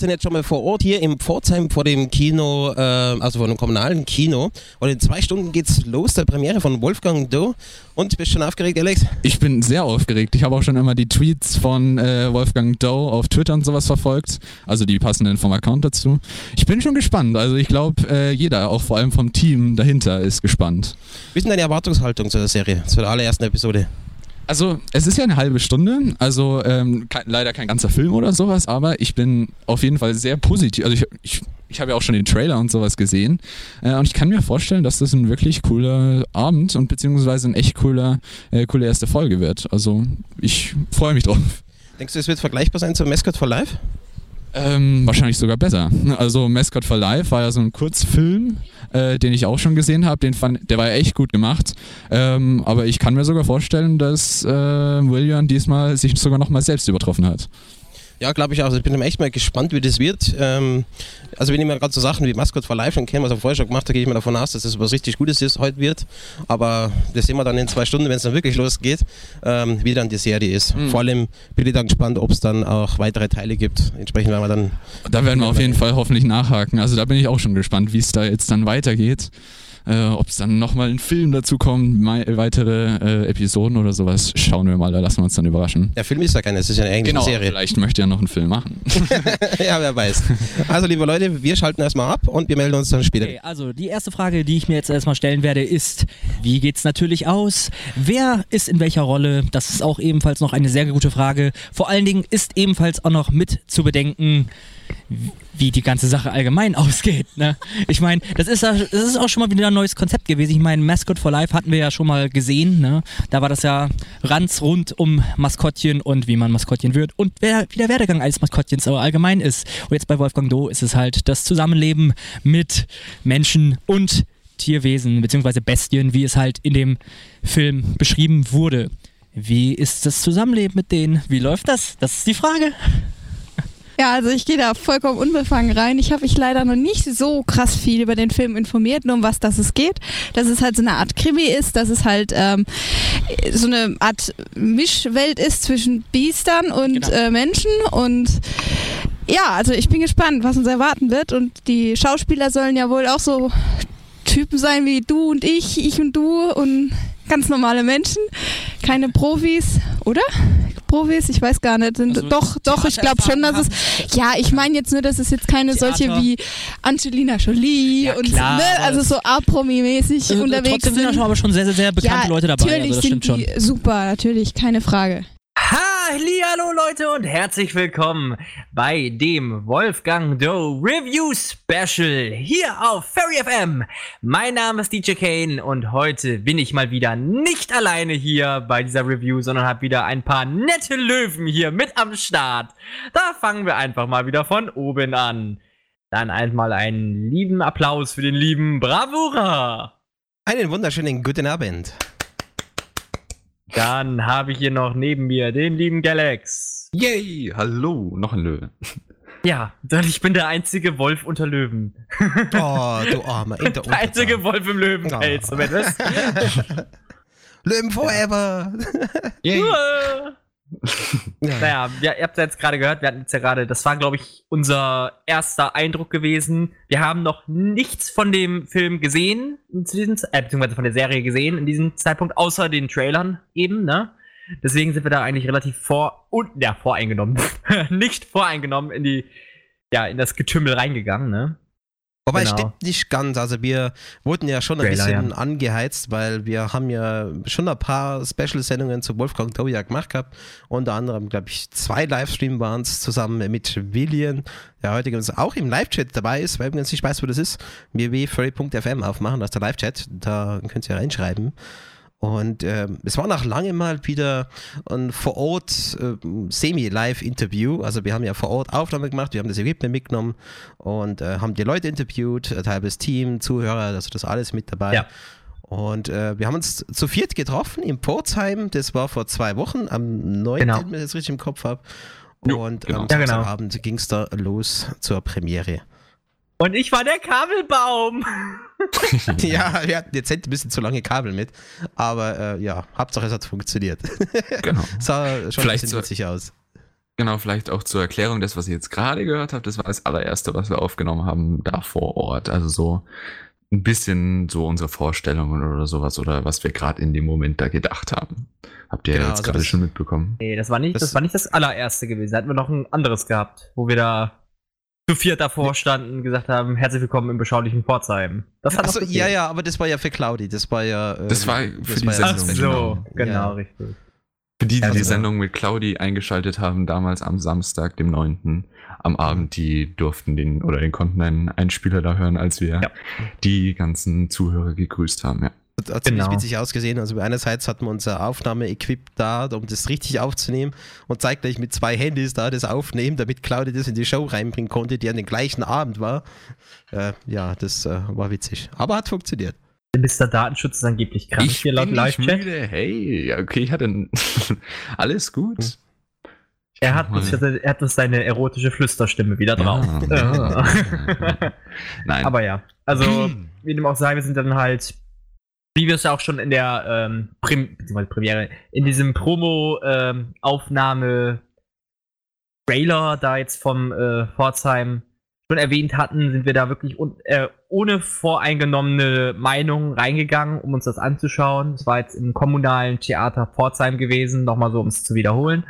Sind jetzt schon mal vor Ort hier im Pforzheim vor dem Kino, äh, also vor dem kommunalen Kino. Und in zwei Stunden geht's los, der Premiere von Wolfgang Doe. Und bist du schon aufgeregt, Alex? Ich bin sehr aufgeregt. Ich habe auch schon immer die Tweets von äh, Wolfgang Doe auf Twitter und sowas verfolgt. Also die passenden vom Account dazu. Ich bin schon gespannt. Also ich glaube, äh, jeder, auch vor allem vom Team dahinter, ist gespannt. Wie ist denn deine Erwartungshaltung zu der Serie, zu der allerersten Episode? Also, es ist ja eine halbe Stunde, also ähm, kein, leider kein ganzer Film oder sowas, aber ich bin auf jeden Fall sehr positiv. Also, ich, ich, ich habe ja auch schon den Trailer und sowas gesehen äh, und ich kann mir vorstellen, dass das ein wirklich cooler Abend und beziehungsweise ein echt cooler, äh, coole erste Folge wird. Also, ich freue mich drauf. Denkst du, es wird vergleichbar sein zu Mascot for Life? Ähm, wahrscheinlich sogar besser. Also Mascot for Life war ja so ein Kurzfilm, äh, den ich auch schon gesehen habe. Der war ja echt gut gemacht. Ähm, aber ich kann mir sogar vorstellen, dass äh, William diesmal sich sogar noch mal selbst übertroffen hat. Ja, glaube ich auch. Also ich bin echt mal gespannt, wie das wird. Ähm, also wenn ich mir gerade so Sachen wie Mascot for Life schon kenne, was er vorher schon gemacht hat, gehe ich mir davon aus, dass das was richtig Gutes ist, heute wird. Aber das sehen wir dann in zwei Stunden, wenn es dann wirklich losgeht, ähm, wie dann die Serie ist. Mhm. Vor allem bin ich dann gespannt, ob es dann auch weitere Teile gibt. Entsprechend werden wir dann... Da werden wir auf jeden Fall hoffentlich nachhaken. Also da bin ich auch schon gespannt, wie es da jetzt dann weitergeht. Äh, Ob es dann nochmal ein Film dazu kommt, weitere äh, Episoden oder sowas, schauen wir mal, da lassen wir uns dann überraschen. Der Film ist ja keine, es ist ja eine eigene genau, Serie. Vielleicht möchte er noch einen Film machen. ja, wer weiß. Also, liebe Leute, wir schalten erstmal ab und wir melden uns dann später. Okay, also, die erste Frage, die ich mir jetzt erstmal stellen werde, ist: Wie geht's natürlich aus? Wer ist in welcher Rolle? Das ist auch ebenfalls noch eine sehr gute Frage. Vor allen Dingen ist ebenfalls auch noch mit zu bedenken, wie die ganze Sache allgemein ausgeht. Ne? Ich meine, das ist, das ist auch schon mal wieder ein neues Konzept gewesen. Ich meine, Mascot for Life hatten wir ja schon mal gesehen. Ne? Da war das ja ganz rund um Maskottchen und wie man Maskottchen wird und wer, wie der Werdegang eines Maskottchens aber allgemein ist. Und jetzt bei Wolfgang Do ist es halt das Zusammenleben mit Menschen und Tierwesen bzw. Bestien, wie es halt in dem Film beschrieben wurde. Wie ist das Zusammenleben mit denen? Wie läuft das? Das ist die Frage. Ja, also ich gehe da vollkommen unbefangen rein. Ich habe mich leider noch nicht so krass viel über den Film informiert, nur um was das es geht. Dass es halt so eine Art Krimi ist, dass es halt ähm, so eine Art Mischwelt ist zwischen Biestern und genau. äh, Menschen und ja, also ich bin gespannt, was uns erwarten wird und die Schauspieler sollen ja wohl auch so Typen sein wie du und ich, ich und du und ganz normale Menschen, keine Profis, oder? Profis? Ich weiß gar nicht. Sind, also doch, doch, ich glaube schon, dass es. Ja, ich meine jetzt nur, dass es jetzt keine Theater. solche wie Angelina Jolie ja, und klar, ne, also so A-Promi-mäßig also, unterwegs trotzdem sind. Trotzdem sind aber schon sehr, sehr, sehr bekannte ja, Leute dabei. Natürlich also sind die schon. super, natürlich, keine Frage. Hallo Leute und herzlich willkommen bei dem Wolfgang Doe Review Special hier auf Fairy FM. Mein Name ist DJ Kane und heute bin ich mal wieder nicht alleine hier bei dieser Review, sondern habe wieder ein paar nette Löwen hier mit am Start. Da fangen wir einfach mal wieder von oben an. Dann einmal einen lieben Applaus für den lieben Bravura. Einen wunderschönen guten Abend. Dann habe ich hier noch neben mir den lieben Galax. Yay, hallo, noch ein Löwe. Ja, ich bin der einzige Wolf unter Löwen. Oh, du armer Inter Der einzige Wolf im Löwenfeld, oh. zumindest. Löwen forever! Yay. ja. Naja, ja, ihr habt ja jetzt gerade gehört, wir hatten jetzt ja gerade, das war, glaube ich, unser erster Eindruck gewesen. Wir haben noch nichts von dem Film gesehen, äh, beziehungsweise von der Serie gesehen in diesem Zeitpunkt, außer den Trailern eben, ne? Deswegen sind wir da eigentlich relativ vor und ja, voreingenommen. Nicht voreingenommen in die, ja, in das Getümmel reingegangen, ne? Wobei genau. stimmt nicht ganz. Also wir wurden ja schon ein Trailer, bisschen ja. angeheizt, weil wir haben ja schon ein paar Special-Sendungen zu Wolfgang Toja gemacht gehabt. Unter anderem, glaube ich, zwei Livestream waren es zusammen mit William, der heute übrigens auch im Live-Chat dabei ist, weil ich ganz nicht weiß, wo das ist. www.furry.fm aufmachen, das ist der Live-Chat. Da könnt ihr reinschreiben. Und äh, es war nach langem mal wieder ein vor Ort äh, Semi-Live-Interview. Also wir haben ja vor Ort Aufnahme gemacht, wir haben das Equipment mitgenommen und äh, haben die Leute interviewt, ein halbes Team, Zuhörer, also das alles mit dabei. Ja. Und äh, wir haben uns zu viert getroffen in Pforzheim. Das war vor zwei Wochen, am 9., genau. wenn ich das richtig im Kopf habe. Und genau. am ja, genau. Abend ging es da los zur Premiere. Und ich war der Kabelbaum. ja, wir hatten jetzt ein bisschen zu lange Kabel mit. Aber äh, ja, Hauptsache es hat funktioniert. genau. Sah schon Vielleicht ein bisschen witzig aus. Genau, vielleicht auch zur Erklärung, das, was ihr jetzt gerade gehört habt, das war das allererste, was wir aufgenommen haben, da vor Ort. Also so ein bisschen so unsere Vorstellungen oder sowas oder was wir gerade in dem Moment da gedacht haben. Habt ihr Genau, jetzt also gerade schon mitbekommen? Nee, das war nicht das, Das- war nicht das allererste gewesen. Da hatten wir noch ein anderes gehabt, wo wir da zu viert davor standen und gesagt haben, herzlich willkommen im beschaulichen Pforzheim. Das hat Achso, ja, ja, aber das war ja für Claudi. Das war ja. ähm, Das war für die ja Ach Sendung, das so, Special. genau, Ja. richtig. Für die, die Also- die Sendung mit Claudi eingeschaltet haben, damals am Samstag, dem 9. am Abend, die durften den oder den konnten einen Einspieler da hören, als wir Ja. die ganzen Zuhörer gegrüßt haben. Ja. Hat, hat ziemlich Genau. witzig ausgesehen. Also einerseits hatten wir unser Aufnahme-Equip da, um das richtig aufzunehmen und zeitgleich mit zwei Handys da das aufnehmen, damit Claudia das in die Show reinbringen konnte, die an den gleichen Abend war. Äh, ja, das äh, war witzig. Aber hat funktioniert. Mr. Datenschutz ist angeblich krank hier laut Live-Chat. Hey, okay, ich hatte alles gut. Hm. Er hat, uns, er hat uns seine erotische Flüsterstimme wieder drauf. Ja. Nein. Aber ja, also wie dem auch sei, wir sind dann halt, wie wir es ja auch schon in der ähm, Prim Premiere, in diesem Promo-Aufnahme Trailer da jetzt vom äh, Pforzheim schon erwähnt hatten, sind wir da wirklich äh, ohne voreingenommene Meinung reingegangen, um uns das anzuschauen. Es war jetzt im kommunalen Theater Pforzheim gewesen, nochmal so, um es zu wiederholen.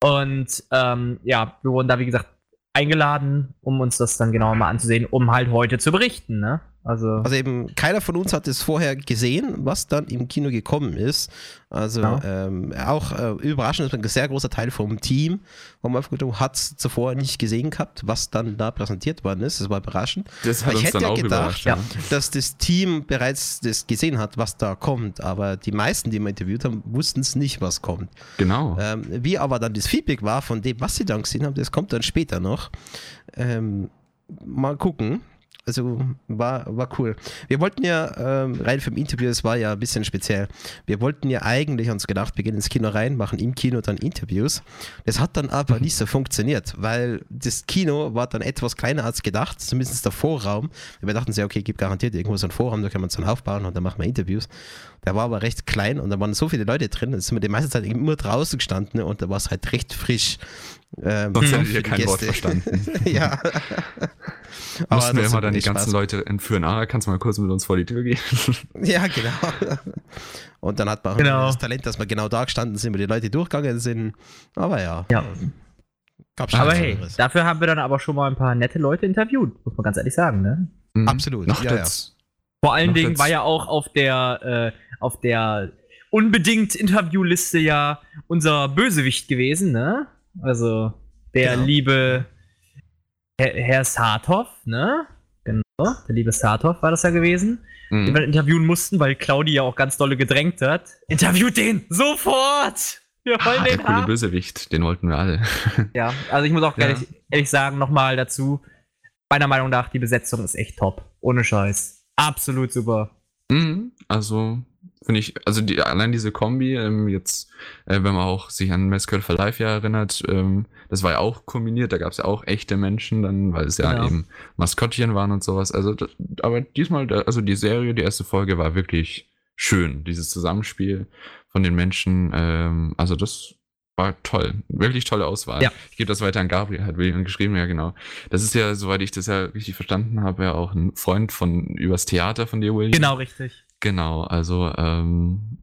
Und ähm, ja, wir wurden da, wie gesagt, eingeladen, um uns das dann genauer mal anzusehen, um halt heute zu berichten, ne? Also, Also eben, keiner von uns hat es vorher gesehen, was dann im Kino gekommen ist. Also Genau. ähm, auch äh, überraschend, dass ein sehr großer Teil vom Team vom hat es zuvor nicht gesehen gehabt, was dann da präsentiert worden ist. Das war überraschend. das hat ich hätte dann ja auch gedacht, ja. dass das Team bereits das gesehen hat, was da kommt, aber die meisten, die wir interviewt haben, wussten es nicht, was kommt. Genau. Ähm, wie aber dann das Feedback war von dem, was sie dann gesehen haben, das kommt dann später noch. Ähm, mal gucken. Also war, war cool. Wir wollten ja ähm, rein vom Interview, es war ja ein bisschen speziell. Wir wollten ja eigentlich uns gedacht, wir gehen ins Kino rein, machen im Kino dann Interviews. Das hat dann aber nicht so funktioniert, weil das Kino war dann etwas kleiner als gedacht, zumindest der Vorraum. Wir dachten sehr, okay, gibt garantiert irgendwo so einen Vorraum, da können wir uns dann aufbauen und dann machen wir Interviews. Der war aber recht klein und da waren so viele Leute drin, da sind wir die meiste Zeit immer draußen gestanden und da war es halt recht frisch. Ähm, Sonst hättet ihr kein Wort Gäste. verstanden. ja. Mussten wir das immer dann die ganzen Spaß. Leute entführen. Ah, kannst du mal kurz mit uns vor die Tür gehen? Ja, genau. Und dann hat man Genau. das Talent, dass wir genau da gestanden sind, wo die Leute durchgegangen sind. Aber ja. Ja. Gab schon aber hey, anderes. dafür haben wir dann aber schon mal ein paar nette Leute interviewt, muss man ganz ehrlich sagen, ne? Mhm. Absolut, Noch ja, ja. das. Vor allen Noch Dingen jetzt- war ja auch auf der, äh, auf der unbedingt Interviewliste ja unser Bösewicht gewesen, ne? Also der Genau. liebe Herr, Herr Saathoff, ne? Genau, der liebe Saathoff war das ja gewesen, den Mhm. wir interviewen mussten, weil Claudi ja auch ganz dolle gedrängt hat. Interviewt den! Sofort! Wir wollen Ah, der den coole haben! Bösewicht, den wollten wir alle. Ja, also ich muss auch Ja. ehrlich, ehrlich sagen, nochmal dazu, meiner Meinung nach, die Besetzung ist echt top. Ohne Scheiß. Absolut super. Mhm. Also, finde ich, also die, allein diese Kombi, ähm, jetzt, äh, wenn man auch sich an Meskell for Life ja erinnert, ähm, das war ja auch kombiniert, da gab es ja auch echte Menschen dann, weil es ja Genau. eben Maskottchen waren und sowas. Also, das, aber diesmal, also die Serie, die erste Folge war wirklich schön, dieses Zusammenspiel von den Menschen. Ähm, also das war toll, wirklich tolle Auswahl. Ja. Ich gebe das weiter an Gabriel, hat William geschrieben, ja genau. Das ist ja, soweit ich das ja richtig verstanden habe, ja auch ein Freund von übers Theater von dir, William. Genau, richtig. Genau, also ähm,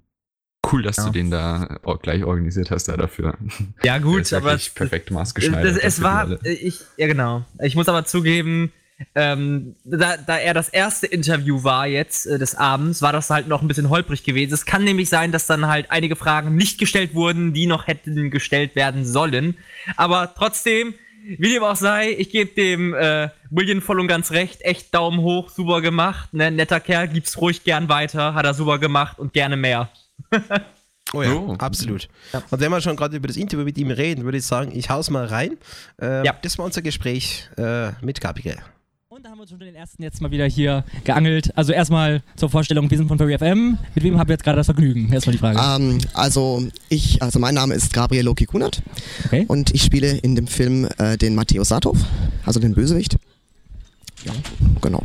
cool, dass Ja. du den da auch gleich organisiert hast da dafür. Ja, gut, aber perfekt es, maßgeschneidert. es war, Rolle. ich, ja genau. Ich muss aber zugeben, ähm, da, da er das erste Interview war jetzt äh, des Abends, war das halt noch ein bisschen holprig gewesen. Es kann nämlich sein, dass dann halt einige Fragen nicht gestellt wurden, die noch hätten gestellt werden sollen. Aber trotzdem, wie dem auch sei, ich gebe dem äh, William voll und ganz recht. Echt Daumen hoch, super gemacht. Ne? Netter Kerl, gib's ruhig gern weiter. Hat er super gemacht und gerne mehr. Oh ja, Oh. absolut. Und wenn wir schon gerade über das Interview mit ihm reden, würde ich sagen, ich hau's mal rein. Äh, Ja. Das war unser Gespräch äh, mit Gabriel. Und da haben wir uns schon den ersten jetzt mal wieder hier geangelt. Also erstmal zur Vorstellung, wir sind von Furry FM. Mit wem habt ihr jetzt gerade das Vergnügen? Erstmal die Frage. Ähm, also ich, also mein Name ist Gabriel Loki Kunert Okay. und ich spiele in dem Film äh, den Matteo Satov, also den Bösewicht. Ja, genau.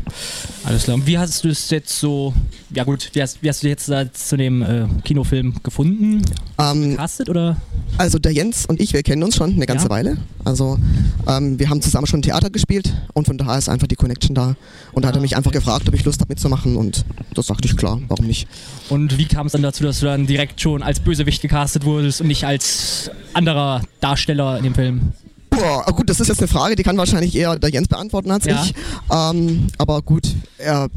Alles klar. Und wie hast du es jetzt so, ja gut, wie hast, wie hast du jetzt da zu dem äh, Kinofilm gefunden? Ähm, Castet oder? Also der Jens und ich, wir kennen uns schon eine ganze Ja. Weile. Also ähm, wir haben zusammen schon Theater gespielt und von daher ist einfach die Connection da. Und da hat er mich einfach gefragt, ob ich Lust habe mitzumachen und das sagte ich klar, warum nicht. Und wie kam es dann dazu, dass du dann direkt schon als Bösewicht gecastet wurdest und nicht als anderer Darsteller in dem Film? Boah, ah, gut, das ist jetzt eine Frage, die kann wahrscheinlich eher der Jens beantworten als Ja. ich. Ähm, aber gut, er,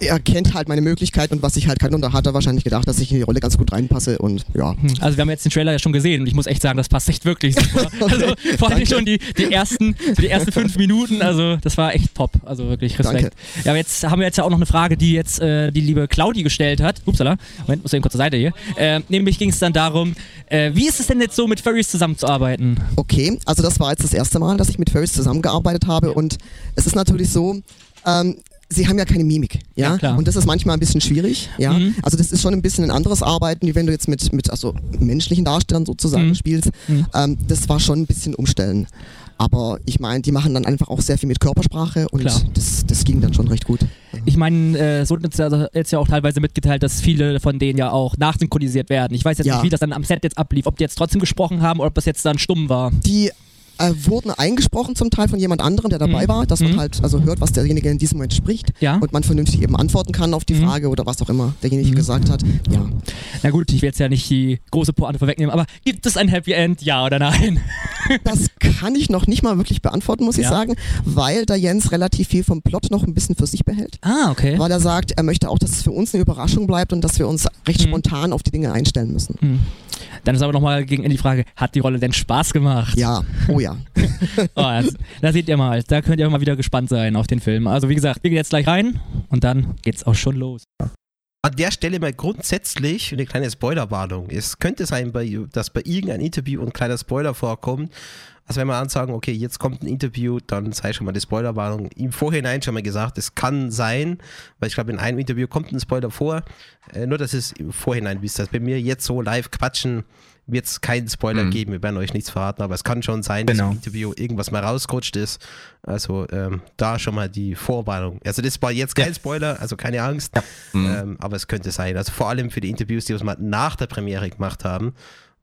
er kennt halt meine Möglichkeiten und was ich halt kann und da hat er wahrscheinlich gedacht, dass ich in die Rolle ganz gut reinpasse und ja. Hm, Also wir haben jetzt den Trailer ja schon gesehen und ich muss echt sagen, das passt echt wirklich super. Also vor allem schon die, die, ersten, die ersten fünf Minuten, also das war echt top. Also wirklich Respekt. Danke. Ja, aber jetzt haben wir jetzt ja auch noch eine Frage, die jetzt äh, die liebe Claudi gestellt hat. Upsala, Moment, muss eben kurz zur Seite hier. Äh, nämlich ging es dann darum, äh, wie ist es denn jetzt so mit Furries zusammenzuarbeiten? Okay, also das war jetzt das erste Mal, dass ich mit Furries zusammengearbeitet habe und es ist natürlich so, ähm, sie haben ja keine Mimik, ja, Ja, klar. und das ist manchmal ein bisschen schwierig, ja, Mhm. also das ist schon ein bisschen ein anderes Arbeiten, wie wenn du jetzt mit, mit also menschlichen Darstellern sozusagen Mhm. spielst, Mhm. ähm, das war schon ein bisschen umstellen. Aber ich meine, die machen dann einfach auch sehr viel mit Körpersprache und Klar. das, das ging dann schon recht gut. Ich meine, äh, es wurde uns ja jetzt ja auch teilweise mitgeteilt, dass viele von denen ja auch nachsynchronisiert werden. Ich weiß jetzt Ja. nicht, wie das dann am Set jetzt ablief, ob die jetzt trotzdem gesprochen haben oder ob das jetzt dann stumm war. Die äh, wurden eingesprochen zum Teil von jemand anderem, der dabei Mhm. war, dass man Mhm. halt also hört, was derjenige in diesem Moment spricht Ja. und man vernünftig eben antworten kann auf die Mhm. Frage oder was auch immer derjenige Mhm. gesagt hat. Ja. Na gut, ich will jetzt ja nicht die große Pointe vorwegnehmen, aber gibt es ein Happy End, ja oder nein? Das kann ich noch nicht mal wirklich beantworten, muss ich Ja. sagen, weil der Jens relativ viel vom Plot noch ein bisschen für sich behält. Ah, okay. Weil er sagt, er möchte auch, dass es für uns eine Überraschung bleibt und dass wir uns recht Mhm. spontan auf die Dinge einstellen müssen. Hm. Dann ist aber nochmal gegen Ende die Frage, hat die Rolle denn Spaß gemacht? Ja, oh ja. Oh, das, da seht ihr mal, da könnt ihr mal wieder gespannt sein auf den Film. Also wie gesagt, wir gehen jetzt gleich rein und dann geht's auch schon los. An der Stelle mal grundsätzlich eine kleine Spoilerwarnung. Es könnte sein, bei, dass bei irgendeinem Interview ein kleiner Spoiler vorkommt. Also wenn wir ansagen, okay, jetzt kommt ein Interview, dann sei schon mal die Spoilerwarnung im Vorhinein schon mal gesagt, es kann sein, weil ich glaube, in einem Interview kommt ein Spoiler vor. Äh, nur, dass es im Vorhinein wisst, dass bei mir jetzt so live quatschen, wird es keinen Spoiler Mhm. geben. Wir werden euch nichts verraten, aber es kann schon sein, dass Genau. im Interview irgendwas mal rausgerutscht ist. Also ähm, da schon mal die Vorwarnung. Also das war jetzt kein Spoiler, also keine Angst. Mhm. Ähm, aber es könnte sein. Also vor allem für die Interviews, die wir mal nach der Premiere gemacht haben,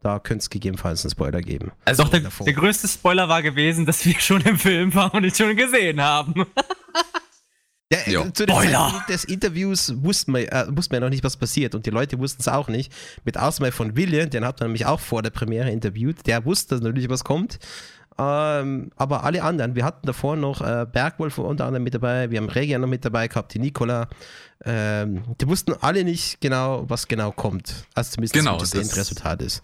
da könnte es gegebenenfalls einen Spoiler geben. Also Doch, der, der größte Spoiler war gewesen, dass wir schon im Film waren und ihn schon gesehen haben. Ja, Ja. zu dem! Zeitpunkt des Interviews wussten wir, äh, wussten wir noch nicht, was passiert und die Leute wussten es auch nicht. Mit Ausnahme von William, den hat man nämlich auch vor der Premiere interviewt, der wusste natürlich, was kommt. Ähm, aber alle anderen, wir hatten davor noch äh, Bergwolf unter anderem mit dabei, wir haben Regia noch mit dabei gehabt, die Nicola. Ähm, die wussten alle nicht genau, was genau kommt. Also zumindest Genau, das das- Endresultat ist.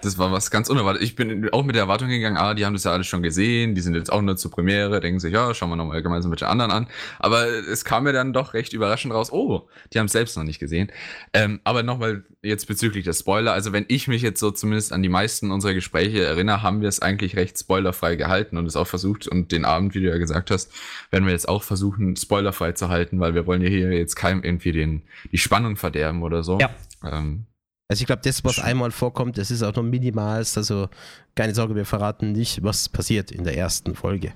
Das war was ganz unerwartet. Ich bin auch mit der Erwartung gegangen, ah, die haben das ja alles schon gesehen, die sind jetzt auch nur zur Premiere, denken sich, ja, schauen wir nochmal gemeinsam mit den anderen an. Aber es kam mir dann doch recht überraschend raus, oh, die haben es selbst noch nicht gesehen. Ähm, aber nochmal jetzt bezüglich der Spoiler, also wenn ich mich jetzt so zumindest an die meisten unserer Gespräche erinnere, haben wir es eigentlich recht spoilerfrei gehalten und es auch versucht und den Abend, wie du ja gesagt hast, werden wir jetzt auch versuchen, spoilerfrei zu halten, weil wir wollen ja hier jetzt keinem irgendwie den, die Spannung verderben oder so. Ja. Ähm, Also ich glaube, das, was einmal vorkommt, das ist auch nur minimalst. Also keine Sorge, wir verraten nicht, was passiert in der ersten Folge.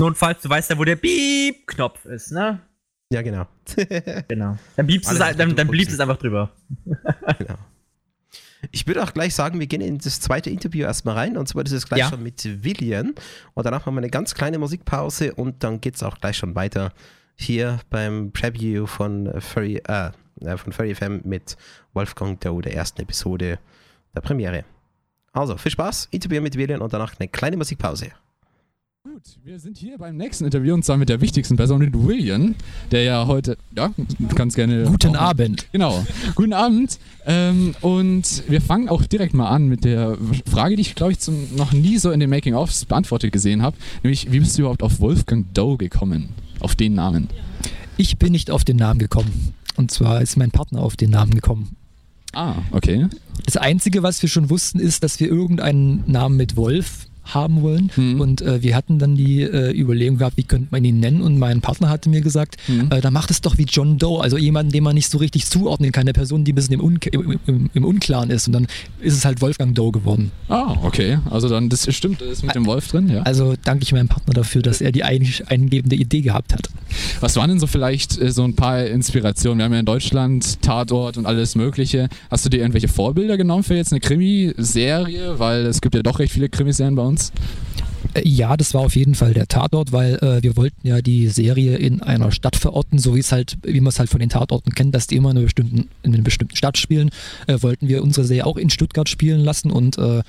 Notfalls, du weißt ja, wo der Beep-Knopf ist, ne? Ja, genau. Genau. Dann bliebst Alle es, dann, dann bliebst es einfach drüber. genau. Ich würde auch gleich sagen, wir gehen in das zweite Interview erstmal rein. Und zwar das ist gleich Ja. schon mit William. Und danach machen wir eine ganz kleine Musikpause und dann geht es auch gleich schon weiter hier beim Preview von Furry, äh, von Furry FM mit Wolfgang Doe, der ersten Episode der Premiere. Also, viel Spaß, Interview mit William und danach eine kleine Musikpause. Gut, wir sind hier beim nächsten Interview und zwar mit der wichtigsten Person, mit William, der ja heute, ja, du kannst gerne. Guten auch- Abend. Genau, guten Abend. Ähm, und wir fangen auch direkt mal an mit der Frage, die ich, glaube ich, zum, noch nie so in den Making-ofs beantwortet gesehen habe. Nämlich, wie bist du überhaupt auf Wolfgang Doe gekommen? Auf den Namen. Ich bin nicht auf den Namen gekommen. Und zwar ist mein Partner auf den Namen gekommen. Ah, okay. Das Einzige, was wir schon wussten, ist, dass wir irgendeinen Namen mit Wolf haben wollen. Mhm. Und äh, wir hatten dann die äh, Überlegung gehabt, wie könnte man ihn nennen. Und mein Partner hatte mir gesagt, mhm. äh, dann macht es doch wie John Doe, also jemanden, den man nicht so richtig zuordnen kann, der Person, die ein bisschen im, Un im, im, im, Unklaren ist. Und dann ist es halt Wolfgang Doe geworden. Ah, okay. Also dann, das stimmt, das ist mit dem Wolf drin, ja. Also danke ich meinem Partner dafür, dass er die eingebende Idee gehabt hat. Was waren denn so vielleicht äh, so ein paar Inspirationen? Wir haben ja in Deutschland Tatort und alles Mögliche. Hast du dir irgendwelche Vorbilder genommen für jetzt eine Krimiserie? Weil es gibt ja doch recht viele Krimiserien bei uns. Äh, ja, das war auf jeden Fall der Tatort, weil äh, wir wollten ja die Serie in einer Stadt verorten, so wie es halt, wie man es halt von den Tatorten kennt, dass die immer in einer bestimmten, in einer bestimmten Stadt spielen. Äh, wollten wir unsere Serie auch in Stuttgart spielen lassen und äh,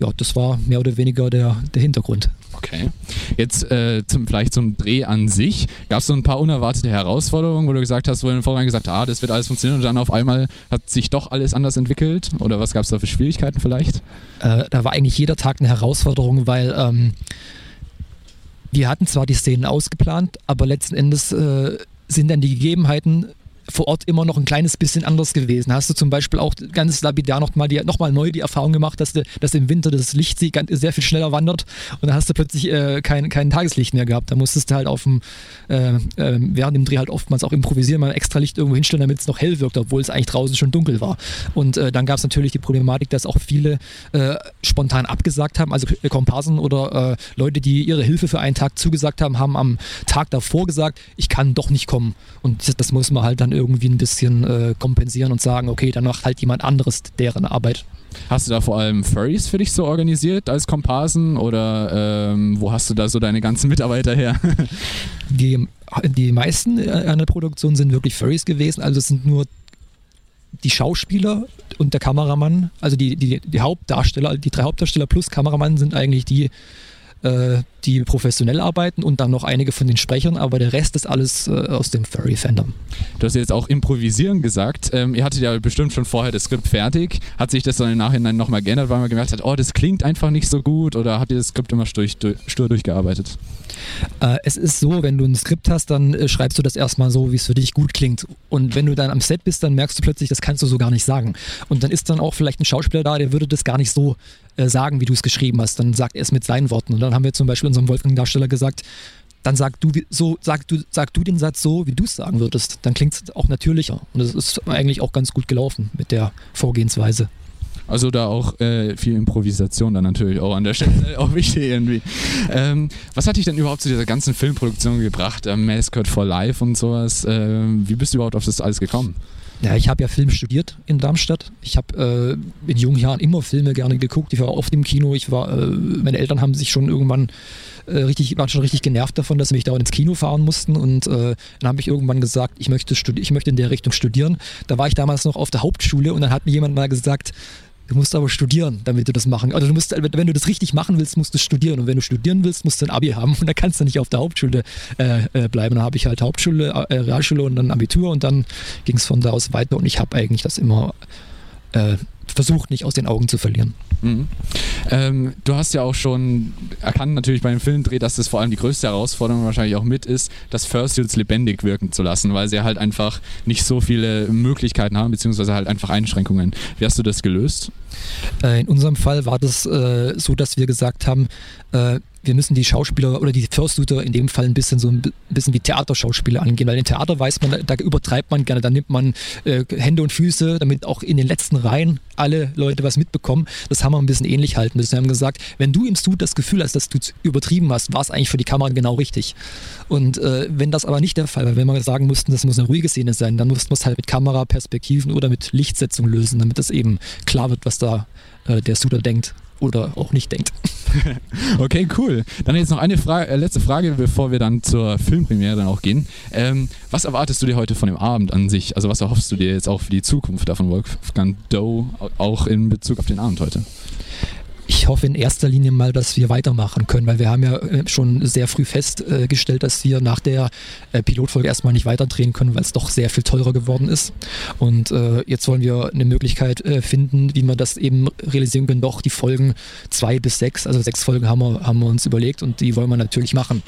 ja, das war mehr oder weniger der, der Hintergrund. Okay. Jetzt äh, zum, vielleicht zum Dreh an sich. Gab es so ein paar unerwartete Herausforderungen, wo du gesagt hast, wo du Vorhinein gesagt hast, ah, das wird alles funktionieren und dann auf einmal hat sich doch alles anders entwickelt? Oder was gab es da für Schwierigkeiten vielleicht? Äh, da war eigentlich jeder Tag eine Herausforderung, weil ähm, wir hatten zwar die Szenen ausgeplant, aber letzten Endes äh, sind dann die Gegebenheiten vor Ort immer noch ein kleines bisschen anders gewesen. Hast du zum Beispiel auch ganz lapidar nochmal noch neu die Erfahrung gemacht, dass, du, dass im Winter das Licht sehr viel schneller wandert und dann hast du plötzlich äh, kein, kein Tageslicht mehr gehabt. Da musstest du halt auf dem, äh, äh, während dem Dreh halt oftmals auch improvisieren, mal extra Licht irgendwo hinstellen, damit es noch hell wirkt, obwohl es eigentlich draußen schon dunkel war. Und äh, dann gab es natürlich die Problematik, dass auch viele äh, spontan abgesagt haben, also äh, Komparsen oder Leute, die ihre Hilfe für einen Tag zugesagt haben, haben am Tag davor gesagt, ich kann doch nicht kommen. Und das, das muss man halt dann irgendwie ein bisschen äh, kompensieren und sagen, okay, dann macht halt jemand anderes deren Arbeit. Hast du da vor allem Furries für dich so organisiert als Komparsen oder ähm, wo hast du da so deine ganzen Mitarbeiter her? die, die meisten an der Produktion sind wirklich Furries gewesen, also es sind nur die Schauspieler und der Kameramann, also die, die, die Hauptdarsteller, die drei Hauptdarsteller plus Kameramann sind eigentlich die, äh, die professionell arbeiten und dann noch einige von den Sprechern, aber der Rest ist alles äh, aus dem Furry-Fandom. Du hast jetzt auch improvisieren gesagt. Ähm, ihr hattet ja bestimmt schon vorher das Skript fertig. Hat sich das dann im Nachhinein nochmal geändert, weil man gemerkt hat, oh, das klingt einfach nicht so gut oder habt ihr das Skript immer stur, stur durchgearbeitet? Äh, es ist so, wenn du ein Skript hast, dann äh, schreibst du das erstmal so, wie es für dich gut klingt. Und wenn du dann am Set bist, dann merkst du plötzlich, das kannst du so gar nicht sagen. Und dann ist dann auch vielleicht ein Schauspieler da, der würde das gar nicht so äh, sagen, wie du es geschrieben hast. Dann sagt er es mit seinen Worten. Und dann haben wir zum Beispiel unserem Wolfgang-Darsteller gesagt, dann sag du, so, sag, du, sag du den Satz so, wie du es sagen würdest. Dann klingt es auch natürlicher. Und es ist eigentlich auch ganz gut gelaufen mit der Vorgehensweise. Also da auch äh, viel Improvisation dann natürlich auch an der Stelle auch wichtig irgendwie. Ähm, was hat dich denn überhaupt zu dieser ganzen Filmproduktion gebracht? Ähm, Mascot for Life und sowas. Ähm, wie bist du überhaupt auf das alles gekommen? Ja, ich habe ja Film studiert in Darmstadt. Ich habe äh, in jungen Jahren immer Filme gerne geguckt. Ich war oft im Kino. Ich war, äh, meine Eltern haben sich schon irgendwann äh, richtig, waren schon richtig genervt davon, dass sie mich dauernd ins Kino fahren mussten. Und äh, dann habe ich irgendwann gesagt, ich möchte, ich möchte in der Richtung studieren. Da war ich damals noch auf der Hauptschule und dann hat mir jemand mal gesagt, Du musst aber studieren, damit du das machen. Also du musst, wenn du das richtig machen willst, musst du studieren. Und wenn du studieren willst, musst du ein Abi haben. Und dann kannst du nicht auf der Hauptschule äh, äh bleiben. Dann habe ich halt Hauptschule, äh, Realschule und dann Abitur und dann ging es von da aus weiter. Und ich habe eigentlich das immer äh, versucht, nicht aus den Augen zu verlieren. Mhm. Ähm, du hast ja auch schon erkannt, natürlich bei dem Filmdreh, dass das vor allem die größte Herausforderung wahrscheinlich auch mit ist, das Fursuits lebendig wirken zu lassen, weil sie halt einfach nicht so viele Möglichkeiten haben, beziehungsweise halt einfach Einschränkungen. Wie hast du das gelöst? Äh, in unserem Fall war das äh, so, dass wir gesagt haben, äh, wir müssen die Schauspieler oder die Fursuiter in dem Fall ein bisschen so ein bisschen wie Theaterschauspieler angehen, weil im Theater weiß man, da übertreibt man gerne, da nimmt man äh, Hände und Füße, damit auch in den letzten Reihen alle Leute was mitbekommen. Das haben wir ein bisschen ähnlich halten müssen. Wir haben gesagt, wenn du im Suit das Gefühl hast, dass du übertrieben hast, war es eigentlich für die Kamera genau richtig. Und äh, wenn das aber nicht der Fall war, wenn wir sagen mussten, das muss eine ruhige Szene sein, dann mussten wir es halt mit Kameraperspektiven oder mit Lichtsetzung lösen, damit es eben klar wird, was da äh, der Suiter denkt oder auch nicht denkt. okay, cool. Dann jetzt noch eine Frage, äh, letzte Frage, bevor wir dann zur Filmpremiere dann auch gehen. Ähm, was erwartest du dir heute von dem Abend an sich? Also was erhoffst du dir jetzt auch für die Zukunft davon, Wolfgang Doe, auch in Bezug auf den Abend heute? Ich hoffe in erster Linie mal, dass wir weitermachen können, weil wir haben ja äh, schon sehr früh festgestellt, dass wir nach der äh, Pilotfolge erstmal nicht weiterdrehen können, weil es doch sehr viel teurer geworden ist. Und äh, jetzt wollen wir eine Möglichkeit finden, wie wir das eben realisieren können. Doch die Folgen zwei bis sechs, also sechs Folgen haben wir, haben wir uns überlegt und die wollen wir natürlich machen.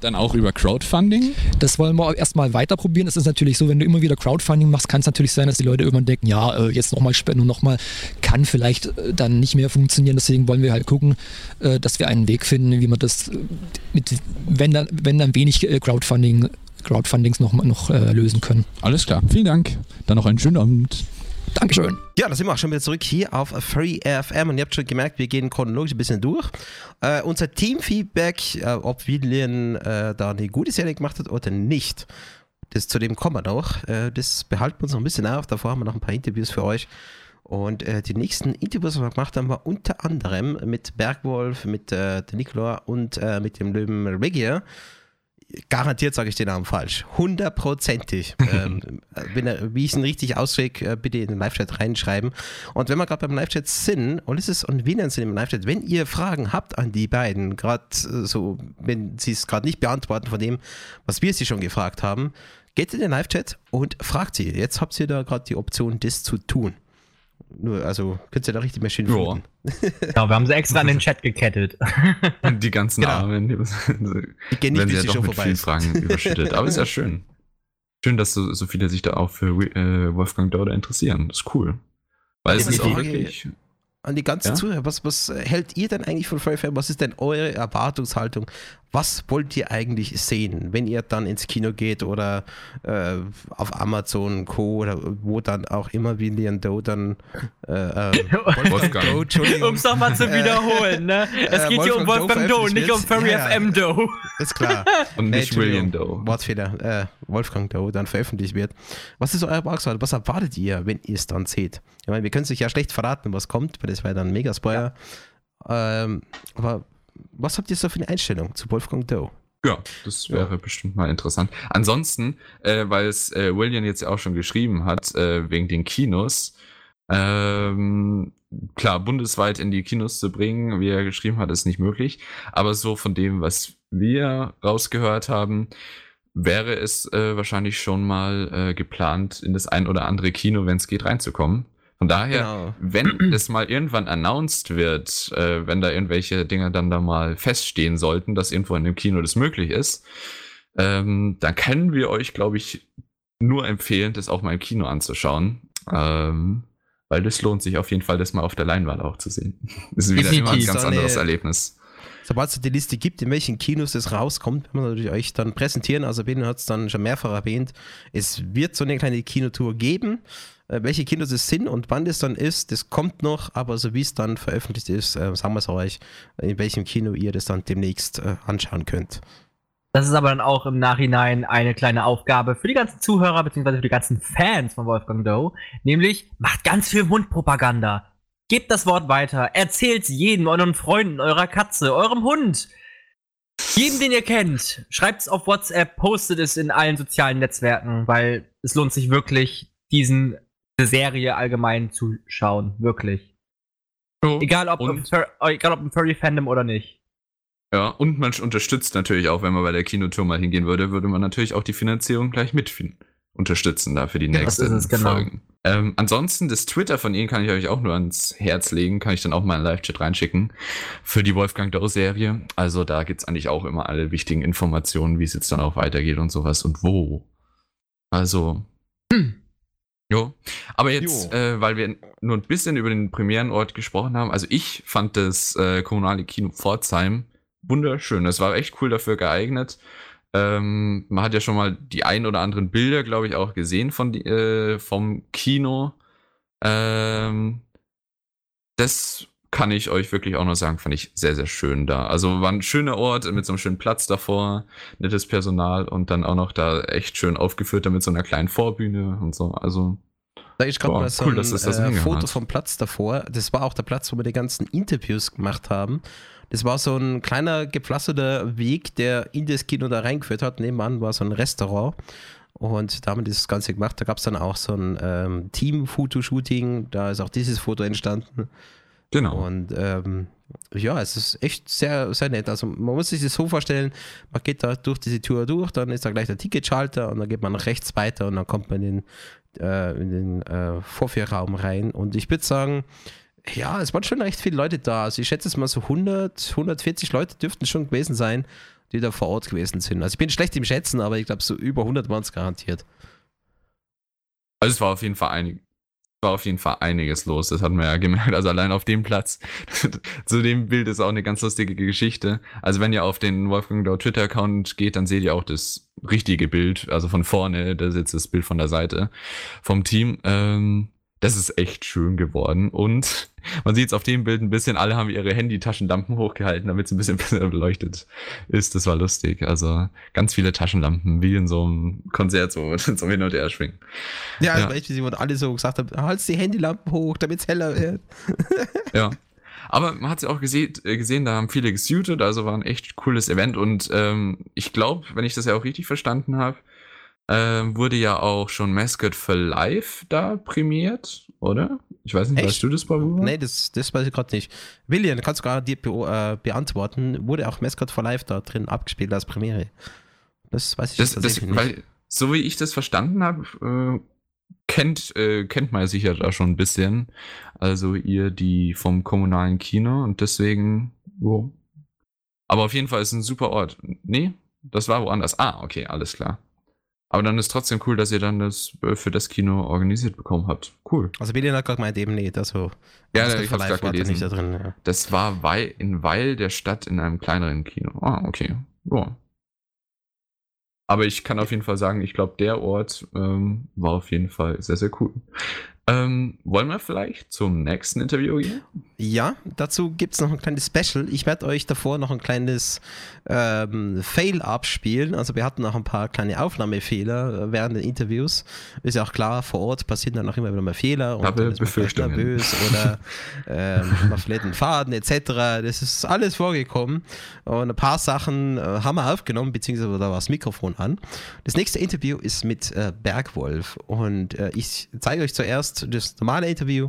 Dann auch über Crowdfunding? Das wollen wir erstmal weiter probieren. Es ist natürlich so, wenn du immer wieder Crowdfunding machst, kann es natürlich sein, dass die Leute irgendwann denken, ja, äh, jetzt nochmal spenden und nochmal, kann vielleicht äh, dann nicht mehr funktionieren. Deswegen wollen wir halt gucken, äh, dass wir einen Weg finden, wie man das mit, wenn dann, wenn dann wenig Crowdfunding, Crowdfundings noch, noch lösen können. Alles klar, vielen Dank. Dann noch einen schönen Abend. Dankeschön. Ja, da sind wir auch schon wieder zurück hier auf Free FM und ihr habt schon gemerkt, wir gehen chronologisch ein bisschen durch. Äh, unser Teamfeedback, äh, ob William äh, da eine gute Serie gemacht hat oder nicht, das, zu dem kommen wir noch. Äh, das behalten wir uns noch ein bisschen auf. Davor haben wir noch ein paar Interviews für euch. Und äh, die nächsten Interviews, die wir gemacht haben, war unter anderem mit Bergwolf, mit äh, Nikola und äh, mit dem Löwen Regia garantiert sage ich den Namen falsch. Hundertprozentig. ähm, wenn er, wie ich ihn richtig ausspreche, äh, bitte in den Live-Chat reinschreiben. Und wenn wir gerade beim Live-Chat sind, Ulysses und Wiener sind im Live-Chat, wenn ihr Fragen habt an die beiden, gerade äh, so, wenn sie es gerade nicht beantworten von dem, was wir sie schon gefragt haben, geht in den Live-Chat und fragt sie. Jetzt habt ihr da gerade die Option, das zu tun. Nur, also könnt ihr da richtig mehr schön finden. Genau, wir haben sie extra an den Chat gekettet. Die ganzen genau. Armen, die, die gehen nicht, sie ja doch mit vielen Fragen überschüttet. Aber ist ja schön. Schön, dass so, so viele sich da auch für äh, Wolfgang Dauder interessieren. Das ist cool. Weil es ist auch wirklich an die ganzen ja? Zuhörer, was, was hält ihr denn eigentlich von Fan? Was ist denn eure Erwartungshaltung? Was wollt ihr eigentlich sehen, wenn ihr dann ins Kino geht oder äh, auf Amazon Co. oder wo dann auch immer Leon Doe dann äh, äh, Wolfgang Doe, Um es nochmal zu wiederholen, ne? Es geht hier um Wolfgang Doe, nicht um Furry ja, FM Doe. Ist klar. Und nicht William Doe. Wortfehler, äh, Wolfgang Doe dann veröffentlicht wird. Was ist euer Erwartungshaltung? Was erwartet ihr, wenn ihr es dann seht? Ich meine, wir können es euch ja schlecht verraten, was kommt, weil das wäre dann ein mega Spoiler. Ja. Ähm, aber was habt ihr so für eine Einstellung zu Wolfgang Doe? Ja, das wäre ja. bestimmt mal interessant. Ansonsten, äh, weil es äh, William jetzt ja auch schon geschrieben hat, äh, wegen den Kinos, ähm, klar, bundesweit in die Kinos zu bringen, wie er geschrieben hat, ist nicht möglich. Aber so von dem, was wir rausgehört haben, wäre es äh, wahrscheinlich schon mal äh, geplant, in das ein oder andere Kino, wenn es geht, reinzukommen. Von daher, genau. wenn es mal irgendwann announced wird, äh, wenn da irgendwelche Dinge dann da mal feststehen sollten, dass irgendwo in dem Kino das möglich ist, ähm, dann können wir euch, glaube ich, nur empfehlen, das auch mal im Kino anzuschauen. Ähm, weil das lohnt sich auf jeden Fall, das mal auf der Leinwand auch zu sehen. Das ist wieder immer ein ganz anderes Erlebnis sobald es die Liste gibt, in welchen Kinos es rauskommt, werden wir natürlich euch dann präsentieren. Also Ben hat es dann schon mehrfach erwähnt. Es wird so eine kleine Kinotour geben. Äh, welche Kinos es sind und wann das dann ist, das kommt noch, aber so wie es dann veröffentlicht ist, äh, sagen wir es euch, in welchem Kino ihr das dann demnächst äh, anschauen könnt. Das ist aber dann auch im Nachhinein eine kleine Aufgabe für die ganzen Zuhörer bzw. für die ganzen Fans von Wolfgang Doe, nämlich macht ganz viel Mundpropaganda. Gebt das Wort weiter, erzählt jedem, euren Freunden, eurer Katze, eurem Hund, jedem, den ihr kennt. Schreibt es auf WhatsApp, postet es in allen sozialen Netzwerken, weil es lohnt sich wirklich, diesen Serie allgemein zu schauen, wirklich. Oh, egal, ob im, egal ob im Furry-Fandom oder nicht. Ja, und man unterstützt natürlich auch, wenn man bei der Kinotour mal hingehen würde, würde man natürlich auch die Finanzierung gleich mit unterstützen da für die nächsten ja, genau. Folgen. Ähm, ansonsten, das Twitter von Ihnen kann ich euch auch nur ans Herz legen, kann ich dann auch mal in Live-Chat reinschicken für die Wolfgang Doe-Serie. Also da gibt es eigentlich auch immer alle wichtigen Informationen, wie es jetzt dann auch weitergeht und sowas und wo. Also, hm. Jo, aber jetzt, äh, weil wir nur ein bisschen über den Premierenort gesprochen haben, also ich fand das äh, kommunale Kino Pforzheim wunderschön. Es war echt cool dafür geeignet. Ähm, man hat ja schon mal die ein oder anderen Bilder, glaube ich, auch gesehen von die, äh, vom Kino. Ähm, das kann ich euch wirklich auch noch sagen, fand ich sehr, sehr schön da. Also war ein schöner Ort mit so einem schönen Platz davor, nettes Personal und dann auch noch da echt schön aufgeführt mit so einer kleinen Vorbühne und so. Also da ist gerade mal so cool, ein das äh, Foto vom Platz davor. Das war auch der Platz, wo wir die ganzen Interviews gemacht haben. Das war so ein kleiner gepflasterter Weg, der in das Kino da reingeführt hat. Nebenan war so ein Restaurant. Und da haben wir das Ganze gemacht. Da gab es dann auch so ein ähm, Team-Fotoshooting. Da ist auch dieses Foto entstanden. Genau. Und ähm, ja, es ist echt sehr, sehr nett. Also man muss sich das so vorstellen, man geht da durch diese Tour durch, dann ist da gleich der Ticketschalter und dann geht man nach rechts weiter und dann kommt man in den, äh, in den äh, Vorführraum rein. Und ich würde sagen, Ja, es waren schon recht viele Leute da. Also ich schätze es mal so 100, 140 Leute dürften schon gewesen sein, die da vor Ort gewesen sind. Also ich bin schlecht im Schätzen, aber ich glaube so über 100 waren es garantiert. Also es war auf jeden Fall einig, war auf jeden Fall einiges los. Das hat man ja gemerkt. Also allein auf dem Platz. Zu dem Bild ist auch eine ganz lustige Geschichte. Also wenn ihr auf den Wolfgang Dau Twitter-Account geht, dann seht ihr auch das richtige Bild. Also von vorne, da sitzt das Bild von der Seite vom Team. Ähm, das ist echt schön geworden. Und man sieht es auf dem Bild ein bisschen, alle haben ihre Handy-Taschenlampen hochgehalten, damit es ein bisschen besser beleuchtet ist. Das war lustig. Also ganz viele Taschenlampen, wie in so einem Konzert, so, so hin und her schwingen. Ja, also ja. echt, wie sie alle so gesagt haben, halt die Handylampen hoch, damit es heller wird. ja. Aber man hat es ja auch gesehen, äh, gesehen, da haben viele gesuited, also war ein echt cooles Event und ähm, ich glaube, wenn ich das ja auch richtig verstanden habe, ähm, wurde ja auch schon Mascot for Life da prämiert, oder? Ich weiß nicht, Echt? weißt du das, Babu? Nee, das, das weiß ich gerade nicht. William, kannst du gerade dir be äh, beantworten, wurde auch Mascot for Life da drin abgespielt als Premiere? Das weiß ich das, das, nicht. Weil, so wie ich das verstanden habe, äh, kennt, äh, kennt man sicher da schon ein bisschen. Also ihr die vom kommunalen Kino und deswegen, wo? Aber auf jeden Fall ist ein super Ort. Nee, das war woanders. Ah, okay, alles klar. Aber dann ist trotzdem cool, dass ihr dann das äh, für das Kino organisiert bekommen habt. Cool. Also Billy hat gerade gemeint, eben nee, das so. Ja, das ich hab's gerade gelesen. Nicht da drin, ja. Das war Weil, in Weil der Stadt in einem kleineren Kino. Ah, okay. Ja. Aber ich kann auf jeden Fall sagen, ich glaube, der Ort ähm, war auf jeden Fall sehr, sehr cool. Ähm, wollen wir vielleicht zum nächsten Interview gehen? Ja, dazu gibt es noch ein kleines Special. Ich werde euch davor noch ein kleines ähm, Fail abspielen. Also wir hatten noch ein paar kleine Aufnahmefehler äh, während den Interviews. Ist ja auch klar, vor Ort passieren dann auch immer wieder mal Fehler und ist man nervös oder ähm, man verliert den Faden etc. Das ist alles vorgekommen. Und ein paar Sachen äh, haben wir aufgenommen, beziehungsweise da war das Mikrofon an. Das nächste Interview ist mit äh, Bergwolf und äh, ich zeige euch zuerst das normale Interview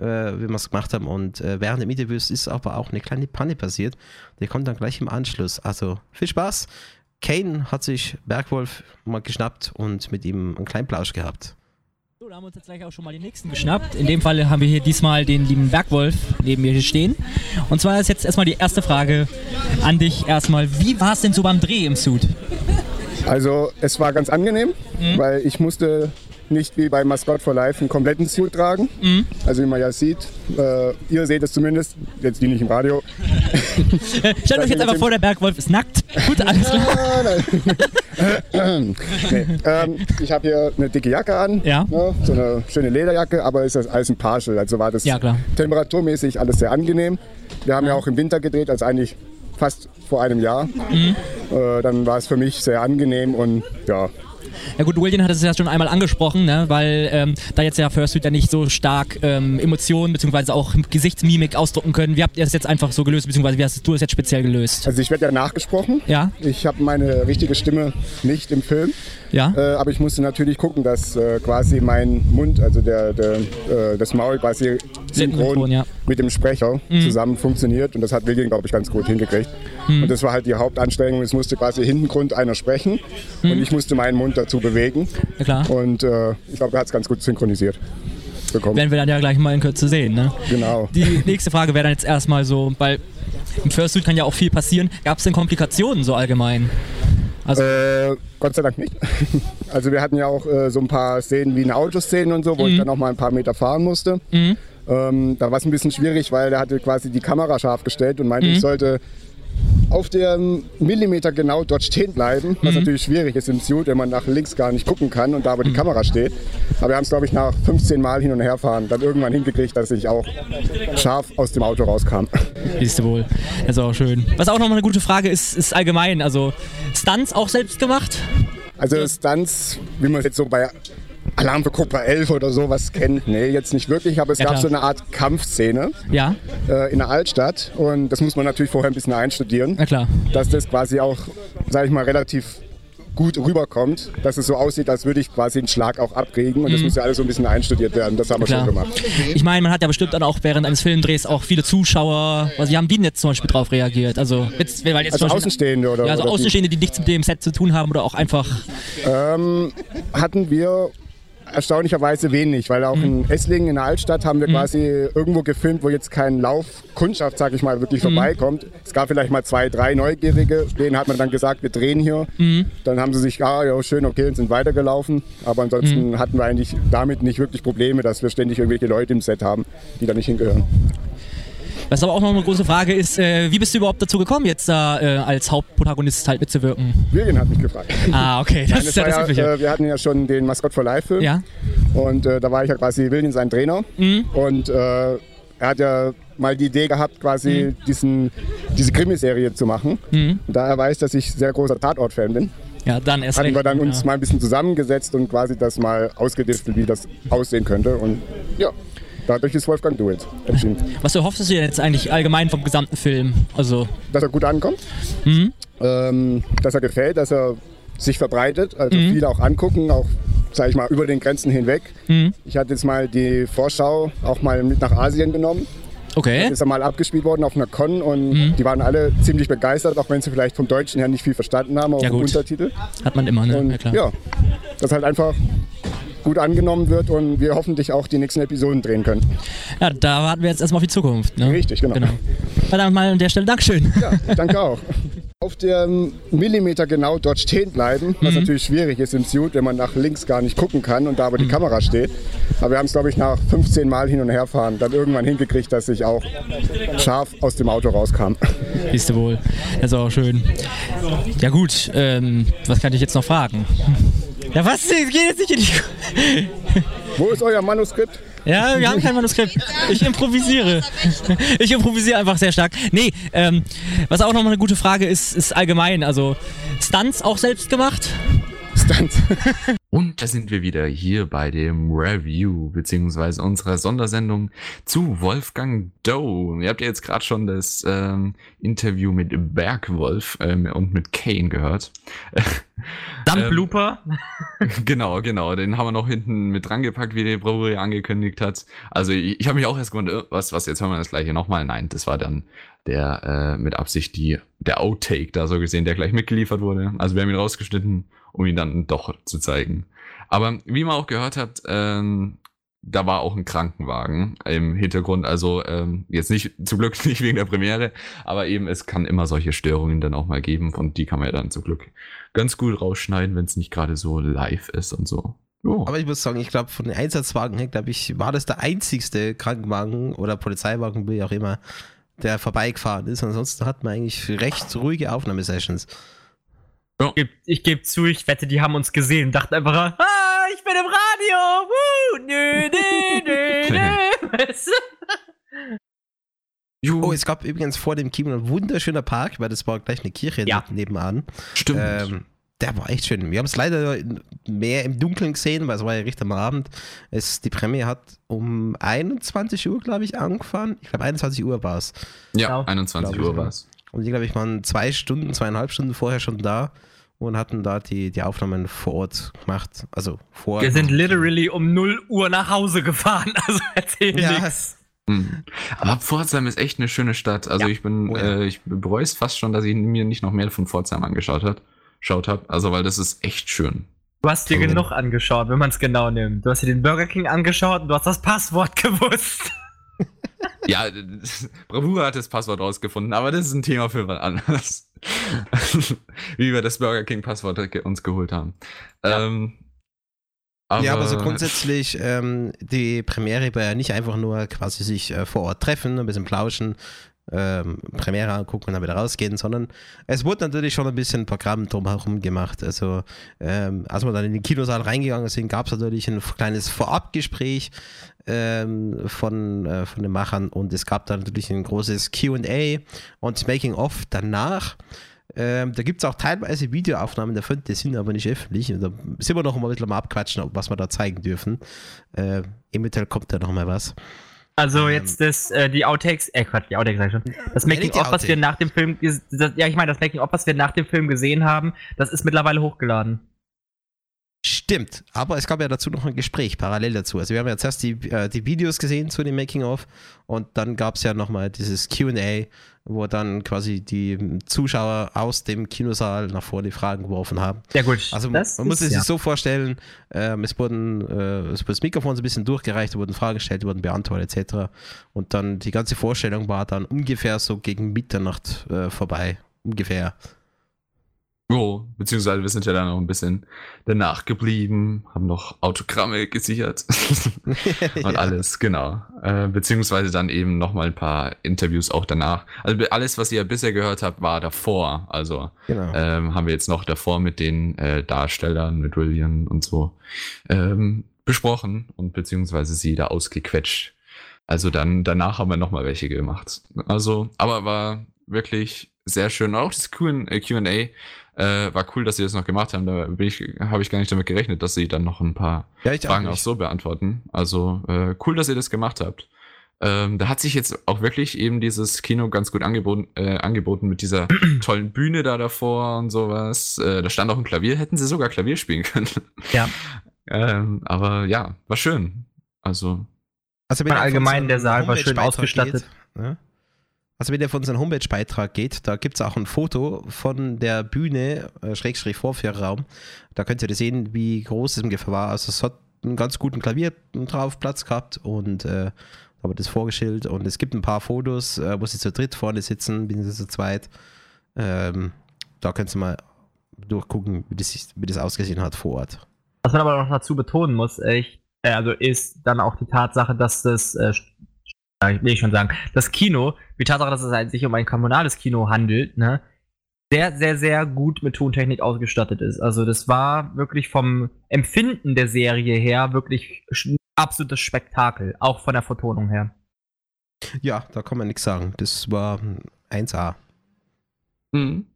äh, wie wir es gemacht haben. Und äh, während dem Interview ist aber auch eine kleine Panne passiert. Die kommt dann gleich im Anschluss. Also viel Spaß. Kane hat sich Bergwolf mal geschnappt und mit ihm einen kleinen Plausch gehabt. So, da haben wir uns jetzt gleich auch schon mal den nächsten geschnappt. In dem Fall haben wir hier diesmal den lieben Bergwolf neben mir hier stehen. Und zwar ist jetzt erstmal die erste Frage an dich erstmal. Wie war es denn so beim Dreh im Suit? Also es war ganz angenehm, mhm. weil ich musste nicht wie bei Mascot for Life einen kompletten Suit tragen. Mhm. Also wie man ja sieht, äh, ihr seht es zumindest, jetzt die nicht im Radio. Stellt euch jetzt einfach vor, der Bergwolf ist nackt. Gut, alles klar. nee, ähm, ich habe hier eine dicke Jacke an, ja. ne, so eine schöne Lederjacke, aber ist das alles ein Partial, also war das ja, temperaturmäßig alles sehr angenehm. Wir haben ja auch im Winter gedreht, also eigentlich fast vor einem Jahr. Mhm. Äh, dann war es für mich sehr angenehm und ja, ja gut, William hat es ja schon einmal angesprochen, ne? weil ähm, da jetzt ja Fursuit ja nicht so stark ähm, Emotionen bzw. auch Gesichtsmimik ausdrucken können. Wie habt ihr das jetzt einfach so gelöst, beziehungsweise wie hast du das jetzt speziell gelöst? Also ich werde ja nachgesprochen. Ja. Ich habe meine richtige Stimme nicht im Film. Ja. Äh, aber ich musste natürlich gucken, dass äh, quasi mein Mund, also der, der äh, das Maul quasi synchron ja. Mit dem Sprecher mhm. zusammen funktioniert. Und das hat William, glaube ich, ganz gut hingekriegt. Mhm. Und das war halt die Hauptanstrengung. Es musste quasi Hintengrund einer sprechen mhm. und ich musste meinen Mund dazu bewegen. Ja, klar. Und äh, ich glaube, er hat es ganz gut synchronisiert. Bekommen. Werden wir dann ja gleich mal in Kürze sehen. Ne? Genau. Die nächste Frage wäre dann jetzt erstmal so, weil im Fursuit kann ja auch viel passieren. Gab es denn Komplikationen so allgemein? Also äh, Gott sei Dank nicht. Also wir hatten ja auch äh, so ein paar Szenen wie eine Autoszene und so, wo mhm. ich dann auch mal ein paar Meter fahren musste. Mhm. Ähm, da war es ein bisschen schwierig, weil der hatte quasi die Kamera scharf gestellt und meinte, mhm. ich sollte auf dem Millimeter genau dort stehen bleiben, was mhm. natürlich schwierig ist im Suit, wenn man nach links gar nicht gucken kann und da aber die mhm. Kamera steht. Aber wir haben es, glaube ich, nach 15 Mal hin und her fahren dann irgendwann hingekriegt, dass ich auch scharf aus dem Auto rauskam. Siehst du wohl. Das ist auch schön. Was auch nochmal eine gute Frage ist, ist allgemein, also Stunts auch selbst gemacht? Also Stunts, wie man es jetzt so bei Alarm für Cobra 11 oder sowas kennt. Nee, jetzt nicht wirklich, aber es ja, gab klar. so eine Art Kampfszene ja. äh, in der Altstadt und das muss man natürlich vorher ein bisschen einstudieren. Ja, klar. Dass das quasi auch, sag ich mal, relativ gut rüberkommt, dass es so aussieht, als würde ich quasi einen Schlag auch abkriegen und mhm. das muss ja alles so ein bisschen einstudiert werden. Das haben wir Klar. schon gemacht. Ich meine, man hat ja bestimmt dann auch während eines Filmdrehs auch viele Zuschauer, also wie haben die denn jetzt zum Beispiel drauf reagiert? Also, jetzt, weil jetzt also Außenstehende oder? Ja, also oder Außenstehende, die nichts mit dem Set zu tun haben oder auch einfach... Ähm, hatten wir erstaunlicherweise wenig, weil auch in Esslingen in der Altstadt haben wir Mhm. quasi irgendwo gefilmt, wo jetzt kein Laufkundschaft, sag ich mal, wirklich Mhm. vorbeikommt. Es gab vielleicht mal zwei, drei Neugierige, denen hat man dann gesagt, wir drehen hier. Mhm. Dann haben sie sich, ah ja, schön, okay, und sind weitergelaufen. Aber ansonsten Mhm. hatten wir eigentlich damit nicht wirklich Probleme, dass wir ständig irgendwelche Leute im Set haben, die da nicht hingehören. Was aber auch noch eine große Frage ist, äh, wie bist du überhaupt dazu gekommen, jetzt da äh, als Hauptprotagonist halt mitzuwirken? Willian hat mich gefragt. Ah, okay, das Nein, ist ja das Übliche. äh, wir hatten ja schon den Maskott for Life Film. Ja. Und äh, da war ich ja quasi William sein Trainer. Mhm. Und äh, er hat ja mal die Idee gehabt, quasi diesen, diese Krimiserie zu machen. Mhm. Und da er weiß, dass ich sehr großer Tatort-Fan bin, Ja, dann erst hatten recht. wir dann uns ja. mal ein bisschen zusammengesetzt und quasi das mal ausgedistet, wie das aussehen könnte. Und ja, dadurch ist Wolfgang Duet entschieden. Was erhoffst du dir jetzt eigentlich allgemein vom gesamten Film? Also, Dass er gut ankommt, mhm. ähm, dass er gefällt, dass er sich verbreitet, also Mhm. viele auch angucken, auch sage ich mal über den Grenzen hinweg. Mhm. Ich hatte jetzt mal die Vorschau auch mal mit nach Asien genommen. okay. Ist er mal abgespielt worden auf einer Con und Mhm. die waren alle ziemlich begeistert, auch wenn sie vielleicht vom Deutschen her nicht viel verstanden haben, auch Ja. Untertitel. Hat man immer, ne? Und ja, klar. ja, dass halt einfach gut angenommen wird und wir hoffentlich auch die nächsten Episoden drehen können. Ja, da warten wir jetzt erstmal auf die Zukunft. Ne? Richtig, genau. genau. Verdammt mal an der Stelle Dankeschön. Ja, danke auch. Auf dem Millimeter genau dort stehen bleiben, was Mhm. natürlich schwierig ist im Suit, wenn man nach links gar nicht gucken kann und da aber die Mhm. Kamera steht. Aber wir haben es, glaube ich, nach 15 Mal hin und her fahren dann irgendwann hingekriegt, dass ich auch scharf aus dem Auto rauskam. Siehst du wohl. Das ist auch schön. Ja gut, ähm, was kann ich jetzt noch fragen? Ja was? Ich geh jetzt nicht in die... Wo ist euer Manuskript? Ja, wir haben kein Manuskript. Ich improvisiere. Ich improvisiere einfach sehr stark. Nee, ähm, was auch nochmal eine gute Frage ist, ist allgemein. Also Stunts auch selbst gemacht? Stunts. Und da sind wir wieder hier bei dem Review, beziehungsweise unserer Sondersendung zu Wolfgang Doe. Ihr habt ja jetzt gerade schon das ähm, Interview mit Bergwolf ähm, und mit Kane gehört. Dann Ähm, Blooper. genau, genau. Den haben wir noch hinten mit dran gepackt, wie der Brauerei angekündigt hat. Also ich, ich habe mich auch erst gewundert, äh, was, was, jetzt hören wir das gleiche nochmal. Nein, das war dann der äh, mit Absicht die, der Outtake da so gesehen, der gleich mitgeliefert wurde. Also wir haben ihn rausgeschnitten, um ihn dann doch zu zeigen. Aber wie man auch gehört hat, ähm, da war auch ein Krankenwagen im Hintergrund. Also ähm, jetzt nicht, zum Glück nicht wegen der Premiere, aber eben es kann immer solche Störungen dann auch mal geben und die kann man ja dann zum Glück ganz gut rausschneiden, wenn es nicht gerade so live ist und so. Jo. Aber ich muss sagen, ich glaube, von den Einsatzwagen her, glaube ich, war das der einzigste Krankenwagen oder Polizeiwagen, wie auch immer, der vorbeigefahren ist. Ansonsten hat man eigentlich recht ruhige Aufnahmesessions. Ich geb- Ich gebe zu, ich wette, die haben uns gesehen, dachten einfach, ah, ich bin im Radio. Woo, nö, nö, nö, nö. Weißt du? Oh, es gab übrigens vor dem Kino ein wunderschöner Park, weil das war gleich eine Kirche Ja. nebenan. Stimmt. Ähm, der war echt schön. Wir haben es leider mehr im Dunkeln gesehen, weil es war ja richtig am Abend. Es, die Premiere hat um 21 Uhr, glaube ich, angefangen. Ich glaube, 21 Uhr war es. ja, genau. 21 Glaub ich, Uhr war es. Und die, glaube ich, waren zwei Stunden, zweieinhalb Stunden vorher schon da und hatten da die, die Aufnahmen vor Ort gemacht. Also vor. Wir sind literally um 0 Uhr nach Hause gefahren, also erzähl Ja. nix. Mhm. Aber Pforzheim ist echt eine schöne Stadt. Also Ja. ich bin, Oh ja. äh, ich bereue es fast schon, dass ich mir nicht noch mehr von Pforzheim angeschaut hat, schaut habe. Also weil das ist echt schön. Du hast dir Okay. genug angeschaut, wenn man es genau nimmt. Du hast dir den Burger King angeschaut und du hast das Passwort gewusst. Ja, Bravura hat das Passwort rausgefunden, aber das ist ein Thema für was anderes. Wie wir das Burger King Passwort uns geholt haben. Ja. Ähm, ja, aber so grundsätzlich, ähm, die Premiere war ja nicht einfach nur quasi sich äh, vor Ort treffen, ein bisschen plauschen, ähm, Premiere angucken und dann wieder rausgehen, sondern es wurde natürlich schon ein bisschen Programm drumherum gemacht. Also, ähm, als wir dann in den Kinosaal reingegangen sind, gab es natürlich ein kleines Vorabgespräch ähm, von, äh, von den Machern und es gab dann natürlich ein großes QA und Making-of danach. Ähm, da gibt es auch teilweise Videoaufnahmen davon, die sind aber nicht öffentlich. Und da sind wir noch mal ein bisschen am Abquatschen, was wir da zeigen dürfen. Äh, Eventuell kommt da noch mal was. Also Ähm. jetzt das, äh, die Outtakes, äh Quatsch, die Outtakes sag ich schon. Das Making of, was wir nach dem Film, das, ja ich meine, das Making of, was wir nach dem Film gesehen haben, das ist mittlerweile hochgeladen. Stimmt, aber es gab ja dazu noch ein Gespräch parallel dazu. Also wir haben ja zuerst die, äh, die Videos gesehen zu dem Making-of und dann gab es ja nochmal dieses QA, wo dann quasi die Zuschauer aus dem Kinosaal nach vorne Fragen geworfen haben. Ja gut, also man, man muss es sich ja. so vorstellen, ähm, es wurden äh, es wurde das Mikrofon so ein bisschen durchgereicht, wurden Fragen gestellt, wurden beantwortet etc. Und dann die ganze Vorstellung war dann ungefähr so gegen Mitternacht äh, vorbei, ungefähr. Oh, beziehungsweise wir sind ja dann noch ein bisschen danach geblieben, haben noch Autogramme gesichert und ja. alles, genau. Äh, beziehungsweise dann eben nochmal ein paar Interviews auch danach. Also alles, was ihr bisher gehört habt, war davor. Also genau. ähm, haben wir jetzt noch davor mit den äh, Darstellern, mit William und so ähm, besprochen und beziehungsweise sie da ausgequetscht. Also dann danach haben wir nochmal welche gemacht. Also, aber war wirklich sehr schön. Auch das QA äh, war cool, dass sie das noch gemacht haben. Da habe ich gar nicht damit gerechnet, dass sie dann noch ein paar ja, Fragen auch, auch, so beantworten. Also äh, cool, dass ihr das gemacht habt. Ähm, da hat sich jetzt auch wirklich eben dieses Kino ganz gut angeboten, äh, angeboten mit dieser tollen Bühne da davor und sowas. Äh, da stand auch ein Klavier, hätten sie sogar Klavier spielen können. Ja. ähm, aber ja, war schön. Also. Also allgemein der Saal war schön ausgestattet. Geht, ne? Also wenn ihr von unserem Homepage-Beitrag geht, da gibt es auch ein Foto von der Bühne, äh, Schrägstrich Vorführraum. Da könnt ihr sehen, wie groß es ungefähr war. Also es hat einen ganz guten Klavier drauf Platz gehabt und äh, da wird das vorgestellt. Und es gibt ein paar Fotos, äh, wo sie zu dritt vorne sitzen, bin sie zu zweit. Ähm, da könnt ihr mal durchgucken, wie das, wie das ausgesehen hat vor Ort. Was man aber noch dazu betonen muss, ich, äh, also ist dann auch die Tatsache, dass das äh, will ich schon sagen, das Kino, die Tatsache, dass es halt sich um ein kommunales Kino handelt, ne, sehr, sehr, sehr gut mit Tontechnik ausgestattet ist. Also das war wirklich vom Empfinden der Serie her wirklich ein absolutes Spektakel, auch von der Vertonung her. Ja, da kann man nichts sagen. Das war 1A. Mhm.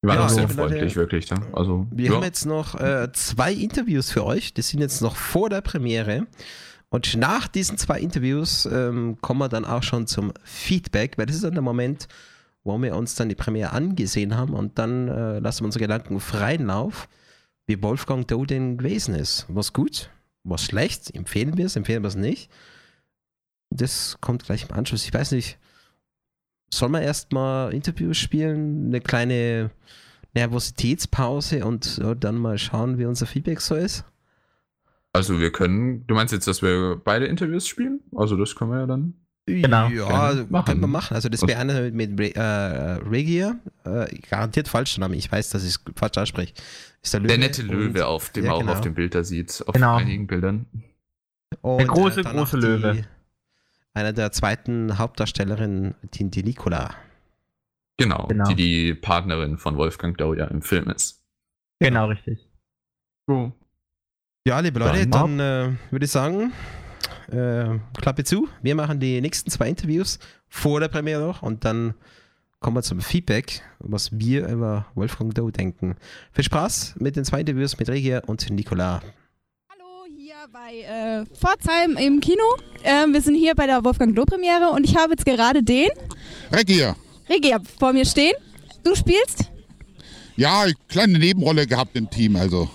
Wir waren ja, auch sehr freundlich, wirklich. Ne? Also, wir ja. haben jetzt noch äh, zwei Interviews für euch. Das sind jetzt noch vor der Premiere. Und nach diesen zwei Interviews ähm, kommen wir dann auch schon zum Feedback, weil das ist dann der Moment, wo wir uns dann die Premiere angesehen haben und dann äh, lassen wir unsere Gedanken freien Lauf, wie Wolfgang Doe denn gewesen ist. Was gut, was schlecht, empfehlen wir es, empfehlen wir es nicht. Das kommt gleich im Anschluss. Ich weiß nicht, soll man erstmal Interviews spielen, eine kleine Nervositätspause und äh, dann mal schauen, wie unser Feedback so ist? Also wir können, du meinst jetzt, dass wir beide Interviews spielen? Also das können wir ja dann. Genau. Ja, machen. können wir machen. Also das wäre eine mit äh, Regia, äh, garantiert falsch Name. Ich weiß, dass ich es falsch ausspreche. Ist der, Löwe der nette Löwe, auf dem ja, man genau. auch auf dem Bild da sieht, auf genau. einigen Bildern. Und, der große, äh, große Löwe. Die, einer der zweiten Hauptdarstellerinnen, die, die Nicola. Genau, genau, die die Partnerin von Wolfgang Dauja im Film ist. Genau, richtig. So. Ja, liebe Leute, dann, dann äh, würde ich sagen, äh, Klappe zu. Wir machen die nächsten zwei Interviews vor der Premiere noch und dann kommen wir zum Feedback, was wir über Wolfgang Doe denken. Viel Spaß mit den zwei Interviews mit Regia und Nicola. Hallo, hier bei äh, Pforzheim im Kino. Ähm, wir sind hier bei der Wolfgang Doe Premiere und ich habe jetzt gerade den Regia. Regia vor mir stehen. Du spielst? Ja, kleine Nebenrolle gehabt im Team, also.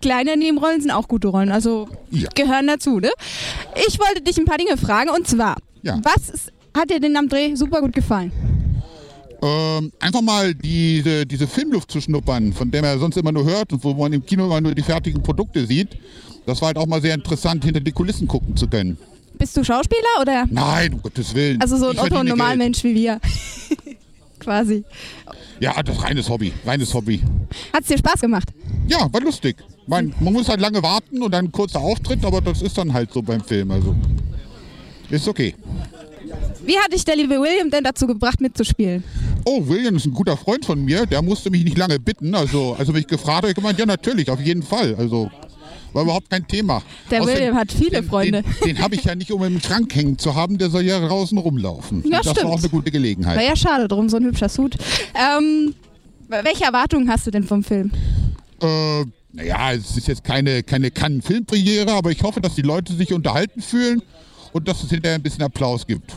Kleine Nebenrollen sind auch gute Rollen, also ja. gehören dazu. Ne? Ich wollte dich ein paar Dinge fragen und zwar, ja. was ist, hat dir denn am Dreh super gut gefallen? Ähm, einfach mal diese, diese Filmluft zu schnuppern, von der man sonst immer nur hört und wo man im Kino immer nur die fertigen Produkte sieht. Das war halt auch mal sehr interessant, hinter die Kulissen gucken zu können. Bist du Schauspieler oder? Nein, um Gottes Willen. Also so ein Otto-Normalmensch wie wir. Quasi. Ja, das ist reines Hobby, reines Hobby. Hat es dir Spaß gemacht? Ja, war lustig. Man, man muss halt lange warten und dann ein kurzer Auftritt, aber das ist dann halt so beim Film. Also ist okay. Wie hat dich der liebe William denn dazu gebracht, mitzuspielen? Oh, William ist ein guter Freund von mir. Der musste mich nicht lange bitten. Also, also mich gefragt, habe ich gemeint, ja natürlich, auf jeden Fall. Also war überhaupt kein Thema. Der Außerdem, William hat viele Freunde. Den, den habe ich ja nicht, um im Schrank hängen zu haben. Der soll ja draußen rumlaufen. Ja, das stimmt. war auch eine gute Gelegenheit. War ja schade drum, so ein hübscher Suit. Ähm, welche Erwartungen hast du denn vom Film? Äh, naja, es ist jetzt keine, keine Cannes-Filmpremiere, aber ich hoffe, dass die Leute sich unterhalten fühlen und dass es hinterher ein bisschen Applaus gibt.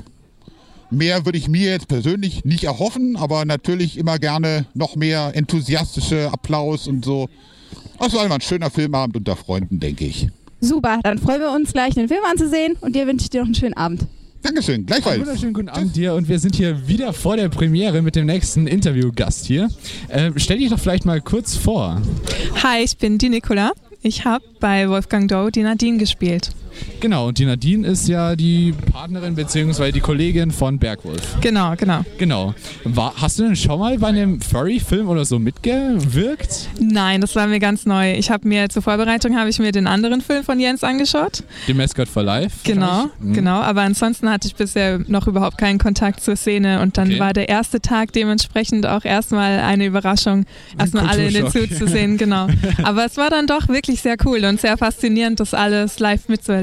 Mehr würde ich mir jetzt persönlich nicht erhoffen, aber natürlich immer gerne noch mehr enthusiastische Applaus und so. Das war immer ein schöner Filmabend unter Freunden, denke ich. Super, dann freuen wir uns gleich, den Film anzusehen und dir wünsche ich dir noch einen schönen Abend. Dankeschön, gleichfalls. Einen wunderschönen guten Abend dir und wir sind hier wieder vor der Premiere mit dem nächsten Interviewgast hier. Ähm, stell dich doch vielleicht mal kurz vor. Hi, ich bin die Nicola. Ich habe bei Wolfgang Doe die Nadine gespielt. Genau, und die Nadine ist ja die Partnerin bzw. die Kollegin von Bergwolf. Genau, genau. Genau. War, hast du denn schon mal bei einem Furry-Film oder so mitgewirkt? Nein, das war mir ganz neu. Ich habe mir zur Vorbereitung habe ich mir den anderen Film von Jens angeschaut. Die Mascot for Life? Genau, mhm. genau. Aber ansonsten hatte ich bisher noch überhaupt keinen Kontakt zur Szene und dann okay. war der erste Tag dementsprechend auch erstmal eine Überraschung, erstmal alle in den Suit zu sehen, genau. Aber es war dann doch wirklich sehr cool und sehr faszinierend, das alles live mitzuerleben.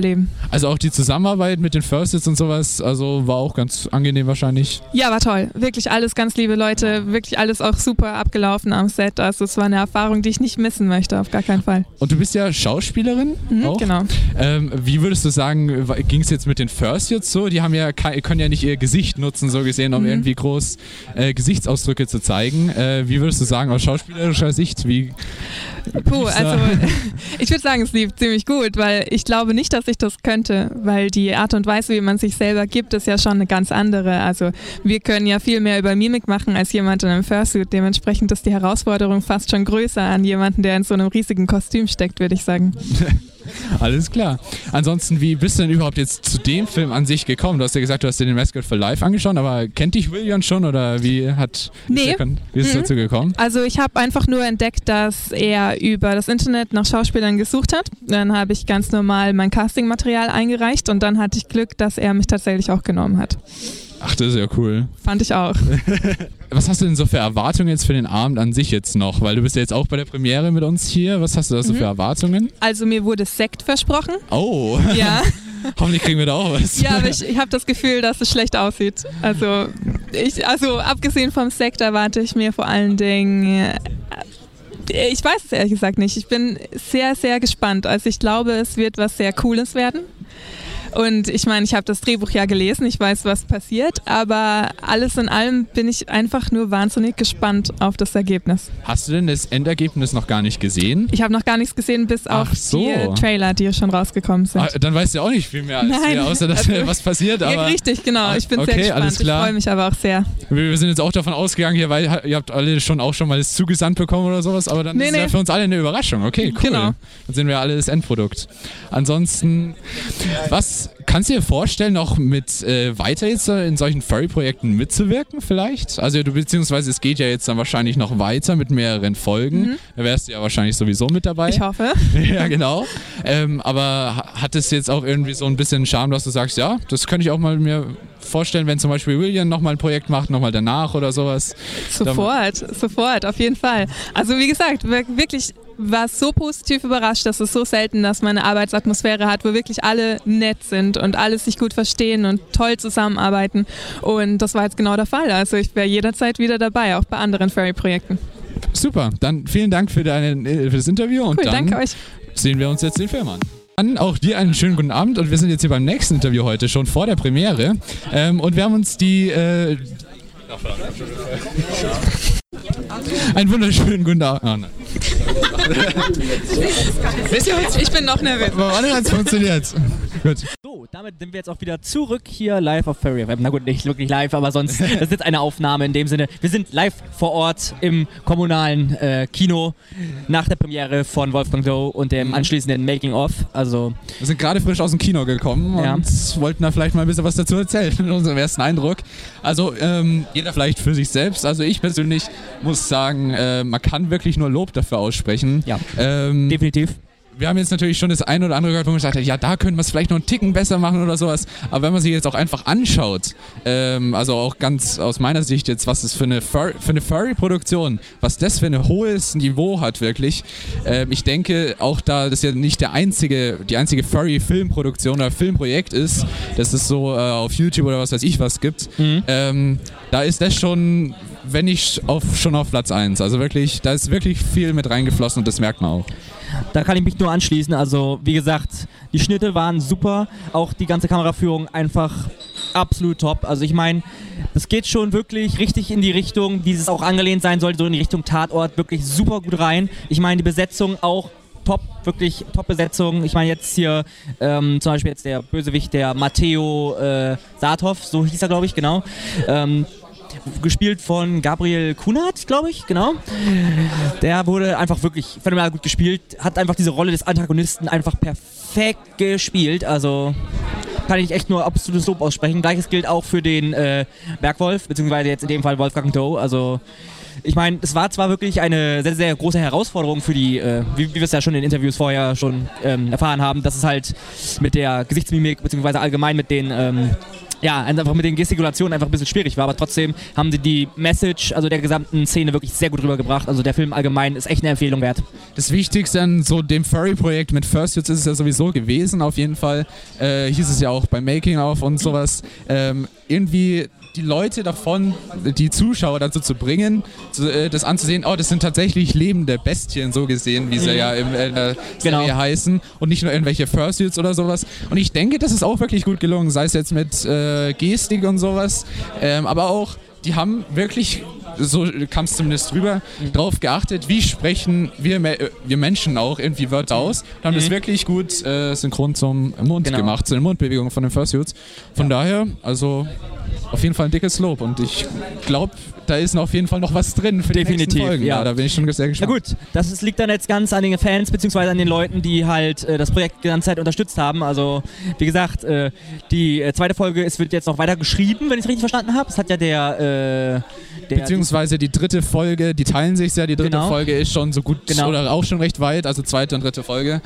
Also auch die Zusammenarbeit mit den Firsts und sowas, also war auch ganz angenehm wahrscheinlich. Ja, war toll. Wirklich alles ganz liebe Leute, wirklich alles auch super abgelaufen am Set. Also es war eine Erfahrung, die ich nicht missen möchte, auf gar keinen Fall. Und du bist ja Schauspielerin mhm, auch? Genau. Ähm, wie würdest du sagen, ging es jetzt mit den Firsts jetzt so? Die haben ja können ja nicht ihr Gesicht nutzen, so gesehen, um mhm. irgendwie groß äh, Gesichtsausdrücke zu zeigen. Äh, wie würdest du sagen, aus schauspielerischer Sicht, wie Puh, also ich würde sagen, es lief ziemlich gut, weil ich glaube nicht, dass ich das könnte, weil die Art und Weise, wie man sich selber gibt, ist ja schon eine ganz andere. Also wir können ja viel mehr über Mimik machen als jemand in einem Fursuit. Dementsprechend ist die Herausforderung fast schon größer an jemanden, der in so einem riesigen Kostüm steckt, würde ich sagen. Alles klar. Ansonsten, wie bist du denn überhaupt jetzt zu dem Film an sich gekommen? Du hast ja gesagt, du hast dir den Mascot for Life angeschaut, aber kennt dich William schon oder wie hat nee. wie ist es mhm. dazu gekommen? Also ich habe einfach nur entdeckt, dass er über das Internet nach Schauspielern gesucht hat. Dann habe ich ganz normal mein Castingmaterial eingereicht und dann hatte ich Glück, dass er mich tatsächlich auch genommen hat. Ach, das ist ja cool. Fand ich auch. Was hast du denn so für Erwartungen jetzt für den Abend an sich jetzt noch? Weil du bist ja jetzt auch bei der Premiere mit uns hier. Was hast du da so mhm. für Erwartungen? Also mir wurde Sekt versprochen. Oh. Ja. Hoffentlich kriegen wir da auch was. Ja, aber ich, ich habe das Gefühl, dass es schlecht aussieht. Also, ich, also abgesehen vom Sekt erwarte ich mir vor allen Dingen äh, ich weiß es ehrlich gesagt nicht. Ich bin sehr, sehr gespannt. Also ich glaube, es wird was sehr Cooles werden. Und ich meine, ich habe das Drehbuch ja gelesen, ich weiß, was passiert, aber alles in allem bin ich einfach nur wahnsinnig gespannt auf das Ergebnis. Hast du denn das Endergebnis noch gar nicht gesehen? Ich habe noch gar nichts gesehen, bis auf so. die Trailer, die schon rausgekommen sind. Ah, dann weißt du auch nicht viel mehr als Nein. wir, außer dass also, was passiert. Aber ja, richtig, genau. Ich bin okay, sehr gespannt. Alles klar. Ich freue mich aber auch sehr. Wir, sind jetzt auch davon ausgegangen hier, weil ihr habt alle schon auch schon mal das zugesandt bekommen oder sowas, aber dann nee, ist nee. ja für uns alle eine Überraschung. Okay, cool. Genau. Dann sehen wir alle das Endprodukt. Ansonsten, was kannst du dir vorstellen, noch mit äh, weiter jetzt in solchen Furry-Projekten mitzuwirken vielleicht? Also du beziehungsweise es geht ja jetzt dann wahrscheinlich noch weiter mit mehreren Folgen. Mhm. Da wärst du ja wahrscheinlich sowieso mit dabei. Ich hoffe. ja, genau. Ähm, aber hat es jetzt auch irgendwie so ein bisschen Charme, dass du sagst, ja, das könnte ich auch mal mir vorstellen, wenn zum Beispiel William nochmal ein Projekt macht, nochmal danach oder sowas? Sofort, sofort, auf jeden Fall. Also wie gesagt, wirklich war so positiv überrascht, dass es so selten, dass man eine Arbeitsatmosphäre hat, wo wirklich alle nett sind und alle sich gut verstehen und toll zusammenarbeiten. Und das war jetzt genau der Fall. Also ich wäre jederzeit wieder dabei, auch bei anderen Ferry-Projekten. Super, dann vielen Dank für, deine, für das Interview cool, und dann sehen wir uns jetzt den Film an. Dann auch dir einen schönen guten Abend und wir sind jetzt hier beim nächsten Interview heute, schon vor der Premiere. Ähm, und wir haben uns die. Äh, einen wunderschönen guten Abend. Oh, ich bin noch nervös. Warte, jetzt funktioniert. Gut. So, damit sind wir jetzt auch wieder zurück hier live auf Fairy FM. Na gut, nicht wirklich live, aber sonst, das ist jetzt eine Aufnahme in dem Sinne. Wir sind live vor Ort im kommunalen äh, Kino nach der Premiere von Wolfgang Doe und dem mhm. anschließenden Making of. Also wir sind gerade frisch aus dem Kino gekommen ja. und wollten da vielleicht mal ein bisschen was dazu erzählen, in unserem ersten Eindruck. Also ähm, jeder vielleicht für sich selbst. Also ich persönlich muss sagen, äh, man kann wirklich nur Lob dafür aussprechen. Ja, ähm, definitiv wir haben jetzt natürlich schon das eine oder andere gehört, wo man gesagt hat, ja, da könnte man es vielleicht noch einen Ticken besser machen oder sowas. Aber wenn man sich jetzt auch einfach anschaut, ähm, also auch ganz aus meiner Sicht jetzt, was es für eine, Fur für eine Furry-Produktion, was das für ein hohes Niveau hat wirklich. Ähm, ich denke auch da das ja nicht der einzige, die einzige Furry-Filmproduktion oder Filmprojekt ist, dass es so äh, auf YouTube oder was weiß ich was gibt. Mhm. Ähm, da ist das schon wenn nicht auf, schon auf Platz 1. Also wirklich, da ist wirklich viel mit reingeflossen und das merkt man auch. Da kann ich mich nur anschließen. Also wie gesagt, die Schnitte waren super, auch die ganze Kameraführung einfach absolut top. Also ich meine, es geht schon wirklich richtig in die Richtung, wie es auch angelehnt sein sollte, so in die Richtung Tatort, wirklich super gut rein. Ich meine, die Besetzung auch top, wirklich Top-Besetzung. Ich meine jetzt hier ähm, zum Beispiel jetzt der Bösewicht, der Matteo äh, Saathoff, so hieß er, glaube ich, genau. Ähm, gespielt von Gabriel Kunert, glaube ich, genau. Der wurde einfach wirklich phänomenal gut gespielt, hat einfach diese Rolle des Antagonisten einfach perfekt gespielt. Also kann ich echt nur absolutes Lob aussprechen. Gleiches gilt auch für den äh, Bergwolf, beziehungsweise jetzt in dem Fall Wolfgang Doe. Also ich meine, es war zwar wirklich eine sehr, sehr große Herausforderung für die, äh, wie, wie wir es ja schon in Interviews vorher schon ähm, erfahren haben, dass es halt mit der Gesichtsmimik, beziehungsweise allgemein mit den ähm, ja, einfach mit den Gestikulationen einfach ein bisschen schwierig war, aber trotzdem haben sie die Message, also der gesamten Szene wirklich sehr gut rübergebracht. Also der Film allgemein ist echt eine Empfehlung wert. Das Wichtigste an so dem Furry-Projekt mit Fursuits ist es ja sowieso gewesen, auf jeden Fall. Äh, hieß es ja auch beim Making-of und sowas. Ähm, irgendwie die Leute davon, die Zuschauer dazu zu bringen, äh, das anzusehen, oh, das sind tatsächlich lebende Bestien, so gesehen, wie sie mhm. ja im äh, Serie genau. heißen und nicht nur irgendwelche Fursuits oder sowas. Und ich denke, das ist auch wirklich gut gelungen, sei es jetzt mit äh, Gestik und sowas, ähm, aber auch die haben wirklich, so kam es zumindest drüber, mhm. darauf geachtet, wie sprechen wir, wir Menschen auch irgendwie Wörter aus. Und haben mhm. das wirklich gut äh, synchron zum Mund genau. gemacht, zu den Mundbewegungen von den Fursuits. Von ja. daher, also auf jeden Fall ein dickes Lob und ich glaube, da ist auf jeden Fall noch was drin für Definitiv, die Folgen. Ja. ja. da bin ich schon sehr gespannt. Na gut, das liegt dann jetzt ganz an den Fans beziehungsweise an den Leuten, die halt äh, das Projekt die ganze Zeit unterstützt haben. Also wie gesagt, äh, die äh, zweite Folge es wird jetzt noch weiter geschrieben, wenn ich es richtig verstanden habe. Es hat ja der, äh, der beziehungsweise die dritte Folge, die teilen sich ja. Die dritte genau. Folge ist schon so gut genau. oder auch schon recht weit, also zweite und dritte Folge.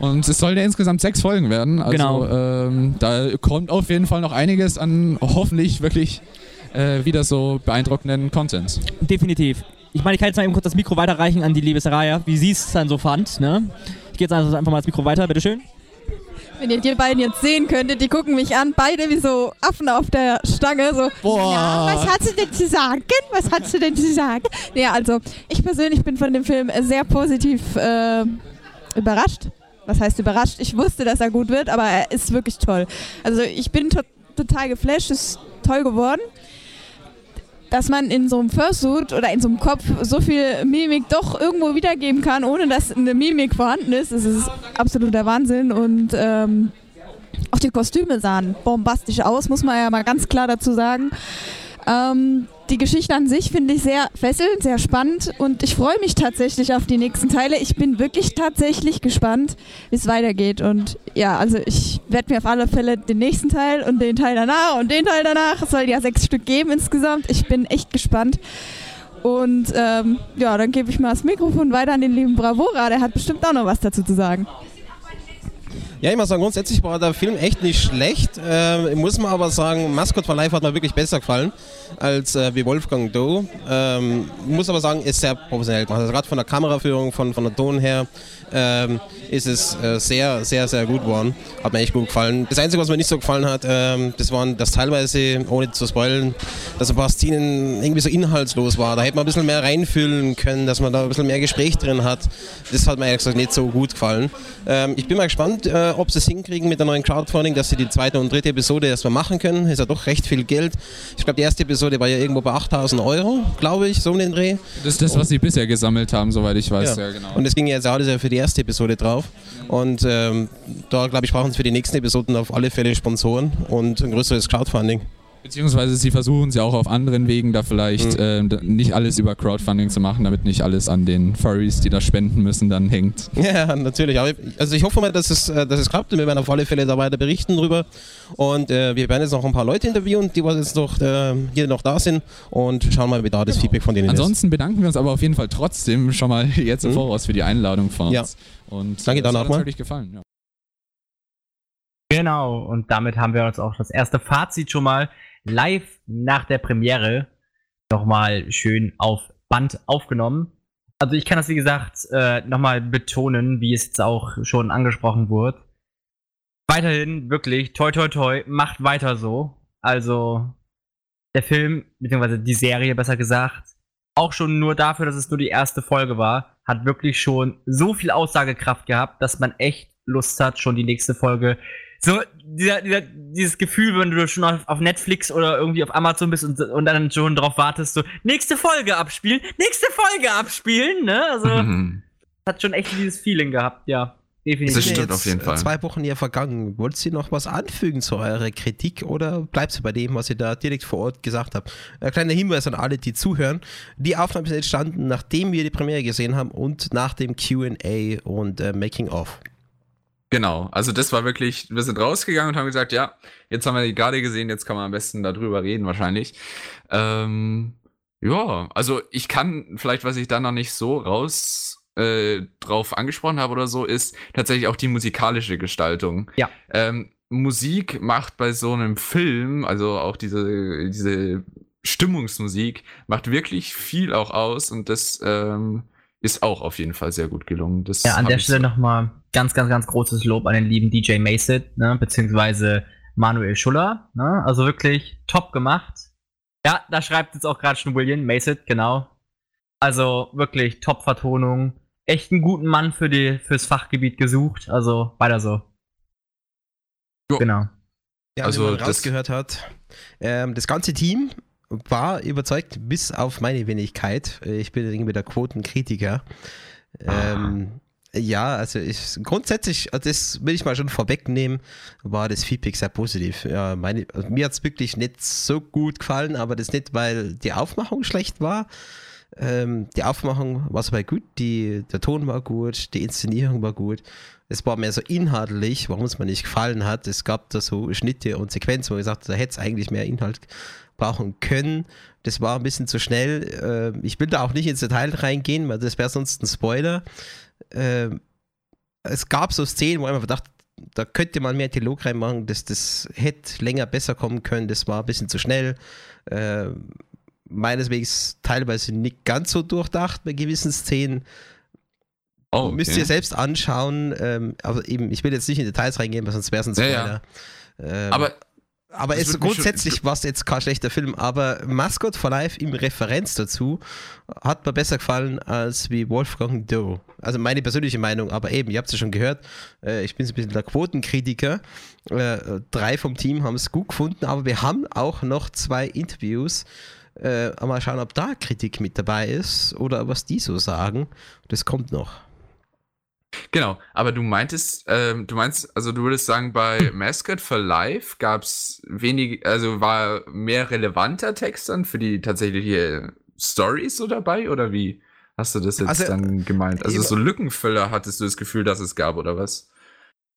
Und es soll ja insgesamt sechs Folgen werden. Also genau. ähm, da kommt auf jeden Fall noch einiges an hoffentlich wirklich äh, wieder so beeindruckenden Content. Definitiv. Ich meine, ich kann jetzt mal eben kurz das Mikro weiterreichen an die liebe Saraya, wie sie es dann so fand. Ne? Ich gehe jetzt also einfach mal das Mikro weiter, bitteschön. Wenn ihr die beiden jetzt sehen könntet, die gucken mich an, beide wie so Affen auf der Stange. So, Boah. Ja, was hat sie denn zu sagen? Was hat sie denn zu sagen? Ja, also ich persönlich bin von dem Film sehr positiv äh, überrascht. Was heißt überrascht? Ich wusste, dass er gut wird, aber er ist wirklich toll. Also ich bin to total geflasht, ist toll geworden dass man in so einem Fursuit oder in so einem Kopf so viel Mimik doch irgendwo wiedergeben kann, ohne dass eine Mimik vorhanden ist. Das ist absoluter Wahnsinn und ähm, auch die Kostüme sahen bombastisch aus, muss man ja mal ganz klar dazu sagen. Ähm, die Geschichte an sich finde ich sehr fesselnd, sehr spannend und ich freue mich tatsächlich auf die nächsten Teile. Ich bin wirklich tatsächlich gespannt, wie es weitergeht. Und ja, also ich werde mir auf alle Fälle den nächsten Teil und den Teil danach und den Teil danach, es soll ja sechs Stück geben insgesamt. Ich bin echt gespannt. Und ähm, ja, dann gebe ich mal das Mikrofon weiter an den lieben Bravora, der hat bestimmt auch noch was dazu zu sagen. Ja, ich muss sagen, grundsätzlich war der Film echt nicht schlecht. Äh, muss man aber sagen, Mascot for Life hat mir wirklich besser gefallen als äh, wie Wolfgang Doe. Ähm, muss aber sagen, ist sehr professionell gemacht. Also gerade von der Kameraführung, von, von der Ton her, ähm, ist es äh, sehr, sehr, sehr gut geworden. Hat mir echt gut gefallen. Das Einzige, was mir nicht so gefallen hat, ähm, das waren, dass teilweise, ohne zu spoilen, dass ein paar Szenen irgendwie so inhaltslos war. Da hätte man ein bisschen mehr reinfühlen können, dass man da ein bisschen mehr Gespräch drin hat. Das hat mir ehrlich gesagt nicht so gut gefallen. Ähm, ich bin mal gespannt, äh, ob sie es hinkriegen mit der neuen Crowdfunding, dass sie die zweite und dritte Episode erstmal machen können. Ist ja doch recht viel Geld. Ich glaube, die erste Episode war ja irgendwo bei 8000 Euro, glaube ich, so um den Dreh. Das ist das, was sie bisher gesammelt haben, soweit ich weiß. Ja. ja genau. Und das ging jetzt auch das ja für die erste Episode drauf. Und ähm, da, glaube ich, brauchen sie für die nächsten Episoden auf alle Fälle Sponsoren und ein größeres Crowdfunding. Beziehungsweise sie versuchen es ja auch auf anderen Wegen, da vielleicht mhm. äh, nicht alles über Crowdfunding zu machen, damit nicht alles an den Furries, die da spenden müssen, dann hängt. Ja, natürlich. also ich hoffe mal, dass es, äh, dass es klappt und wir werden auf alle Fälle da weiter berichten drüber. Und äh, wir werden jetzt noch ein paar Leute interviewen, die jetzt noch, äh, hier noch da sind und schauen mal, wie da das Feedback von denen Ansonsten ist. Ansonsten bedanken wir uns aber auf jeden Fall trotzdem schon mal jetzt im mhm. Voraus für die Einladung von uns. Ja. Und Danke, das hat uns wirklich gefallen. Ja. Genau, und damit haben wir uns auch das erste Fazit schon mal live nach der Premiere nochmal schön auf Band aufgenommen. Also ich kann das, wie gesagt, äh, nochmal betonen, wie es jetzt auch schon angesprochen wurde. Weiterhin wirklich, toi toi toi, macht weiter so. Also der Film, beziehungsweise die Serie besser gesagt, auch schon nur dafür, dass es nur die erste Folge war, hat wirklich schon so viel Aussagekraft gehabt, dass man echt Lust hat, schon die nächste Folge so dieser, dieser, dieses Gefühl, wenn du schon auf, auf, Netflix oder irgendwie auf Amazon bist und, und dann schon drauf wartest, so nächste Folge abspielen, nächste Folge abspielen, ne? Also mhm. hat schon echt dieses Feeling gehabt, ja. Definitiv. Das stimmt auf jeden Fall. Zwei Wochen ja vergangen. Wollt ihr noch was anfügen zu eurer Kritik oder bleibt ihr bei dem, was ihr da direkt vor Ort gesagt habt? Ein kleiner Hinweis an alle, die zuhören. Die Aufnahmen sind entstanden, nachdem wir die Premiere gesehen haben und nach dem QA und äh, Making of. Genau, also das war wirklich, wir sind rausgegangen und haben gesagt, ja, jetzt haben wir die gerade gesehen, jetzt kann man am besten darüber reden wahrscheinlich. Ähm, ja, also ich kann vielleicht, was ich da noch nicht so raus äh, drauf angesprochen habe oder so, ist tatsächlich auch die musikalische Gestaltung. Ja. Ähm, Musik macht bei so einem Film, also auch diese, diese Stimmungsmusik, macht wirklich viel auch aus und das ähm, ist auch auf jeden Fall sehr gut gelungen. Das ja, an der Stelle so. nochmal ganz, ganz, ganz großes Lob an den lieben DJ Macet, ne, beziehungsweise Manuel Schuller. Ne? Also wirklich top gemacht. Ja, da schreibt jetzt auch gerade schon William Macet, genau. Also wirklich Top-Vertonung. Echt einen guten Mann für die, fürs Fachgebiet gesucht. Also weiter so. Jo. Genau. Ja, also, wie man rausgehört hat, ähm, das ganze Team war überzeugt, bis auf meine Wenigkeit. Ich bin irgendwie der Quotenkritiker. Ähm, ja, also ich, grundsätzlich, also das will ich mal schon vorwegnehmen, war das Feedback sehr positiv. Ja, meine, also mir hat es wirklich nicht so gut gefallen, aber das nicht, weil die Aufmachung schlecht war, ähm, die Aufmachung war soweit gut, die, der Ton war gut, die Inszenierung war gut. Es war mehr so inhaltlich, warum es mir nicht gefallen hat. Es gab da so Schnitte und Sequenzen, wo ich sagte, da hätte es eigentlich mehr Inhalt brauchen können. Das war ein bisschen zu schnell. Äh, ich will da auch nicht ins Detail reingehen, weil das wäre sonst ein Spoiler. Äh, es gab so Szenen, wo ich einfach dachte, da könnte man mehr Dialog reinmachen, das, das hätte länger besser kommen können, das war ein bisschen zu schnell. Äh, meines Wegs teilweise nicht ganz so durchdacht bei gewissen Szenen. Oh, okay. Müsst ihr selbst anschauen. Ähm, aber eben, ich will jetzt nicht in Details reingehen, weil sonst wäre es ein Spoiler. Ja, ja. Ähm, aber aber es grundsätzlich war es jetzt kein schlechter Film, aber Mascot for Life im Referenz dazu hat mir besser gefallen als wie Wolfgang Doe. Also meine persönliche Meinung, aber eben, ihr habt es ja schon gehört, äh, ich bin so ein bisschen der Quotenkritiker. Äh, drei vom Team haben es gut gefunden, aber wir haben auch noch zwei Interviews äh, mal schauen, ob da Kritik mit dabei ist oder was die so sagen. Das kommt noch. Genau, aber du meintest, ähm, du meinst, also du würdest sagen, bei Mascot for Life gab es wenig, also war mehr relevanter Text dann für die tatsächliche Stories so dabei oder wie hast du das jetzt also, dann gemeint? Also so Lückenfüller hattest du das Gefühl, dass es gab oder was?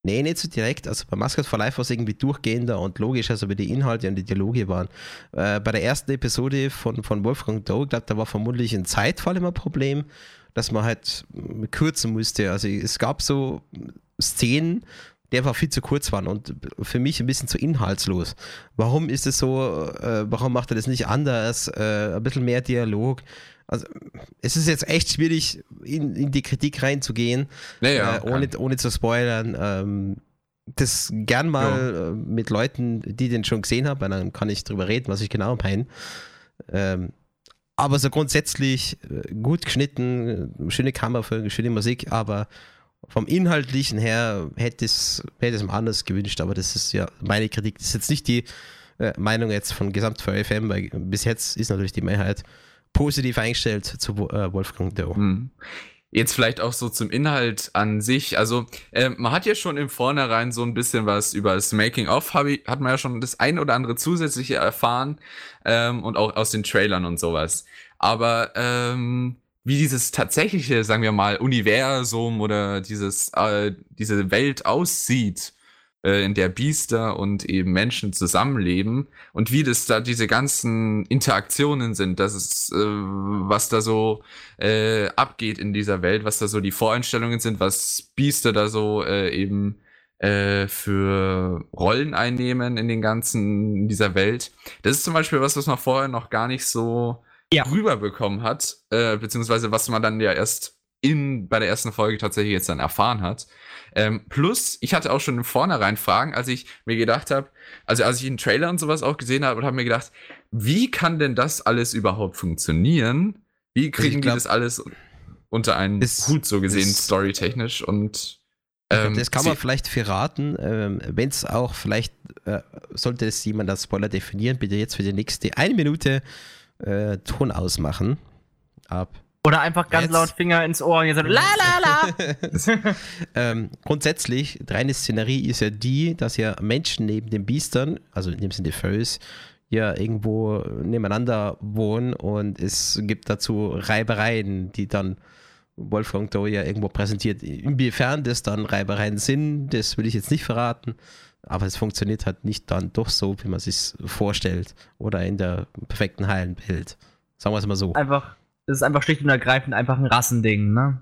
Nee, nicht so direkt. Also bei Mascot for Life war es irgendwie durchgehender und logisch, also wie die Inhalte und die Dialoge waren. Äh, bei der ersten Episode von, von Wolfgang Doe, glaube da war vermutlich ein Zeitfall immer ein Problem, dass man halt kürzen musste. Also es gab so Szenen, die einfach viel zu kurz waren und für mich ein bisschen zu inhaltslos. Warum ist es so? Äh, warum macht er das nicht anders? Äh, ein bisschen mehr Dialog. Also, es ist jetzt echt schwierig, in, in die Kritik reinzugehen, naja, äh, ohne, ohne zu spoilern. Ähm, das gern mal ja. Äh, mit Leuten, die den schon gesehen haben, dann kann ich drüber reden, was ich genau meine. Ähm, aber so grundsätzlich äh, gut geschnitten, schöne Kamera, schöne Musik, aber vom Inhaltlichen her hätte es, hätte es anders gewünscht, aber das ist ja meine Kritik. Das ist jetzt nicht die äh, Meinung jetzt von Gesamt für FM, weil bis jetzt ist natürlich die Mehrheit positiv eingestellt zu äh, Wolfgang Doe. Hm. Jetzt vielleicht auch so zum Inhalt an sich. Also, äh, man hat ja schon im Vornherein so ein bisschen was über das Making-of, hat man ja schon das ein oder andere zusätzliche erfahren ähm, und auch aus den Trailern und sowas. Aber ähm, wie dieses tatsächliche, sagen wir mal, Universum oder dieses, äh, diese Welt aussieht, äh, in der Biester und eben Menschen zusammenleben und wie das da diese ganzen Interaktionen sind, das ist, äh, was da so äh, abgeht in dieser Welt, was da so die Voreinstellungen sind, was Biester da so äh, eben äh, für Rollen einnehmen in den ganzen, in dieser Welt. Das ist zum Beispiel was, was man vorher noch gar nicht so ja. rüberbekommen hat, äh, beziehungsweise was man dann ja erst in, bei der ersten Folge tatsächlich jetzt dann erfahren hat. Ähm, plus, ich hatte auch schon im Vornherein Fragen, als ich mir gedacht habe, also als ich einen Trailer und sowas auch gesehen habe und habe mir gedacht, wie kann denn das alles überhaupt funktionieren? Wie also kriegen glaub, die das alles unter einen ist, Hut so gesehen, storytechnisch und ähm, das kann man vielleicht verraten, ähm, wenn es auch vielleicht, äh, sollte es jemand als Spoiler definieren, bitte jetzt für die nächste eine Minute äh, Ton ausmachen. Ab Oder einfach ganz Jetzt. laut Finger ins Ohr und jetzt so, la la la. ähm, grundsätzlich, reine Szenerie ist ja die, dass ja Menschen neben den Biestern, also in dem Sinne Furries, ja irgendwo nebeneinander wohnen und es gibt dazu Reibereien, die dann Wolfgang Doe ja irgendwo präsentiert. Inwiefern das dann Reibereien sind, das will ich jetzt nicht verraten, aber es funktioniert halt nicht dann doch so, wie man sich vorstellt oder in der perfekten heilen Bild. Sagen wir es mal so. Einfach das ist einfach schlicht und ergreifend einfach ein Rassending, ne?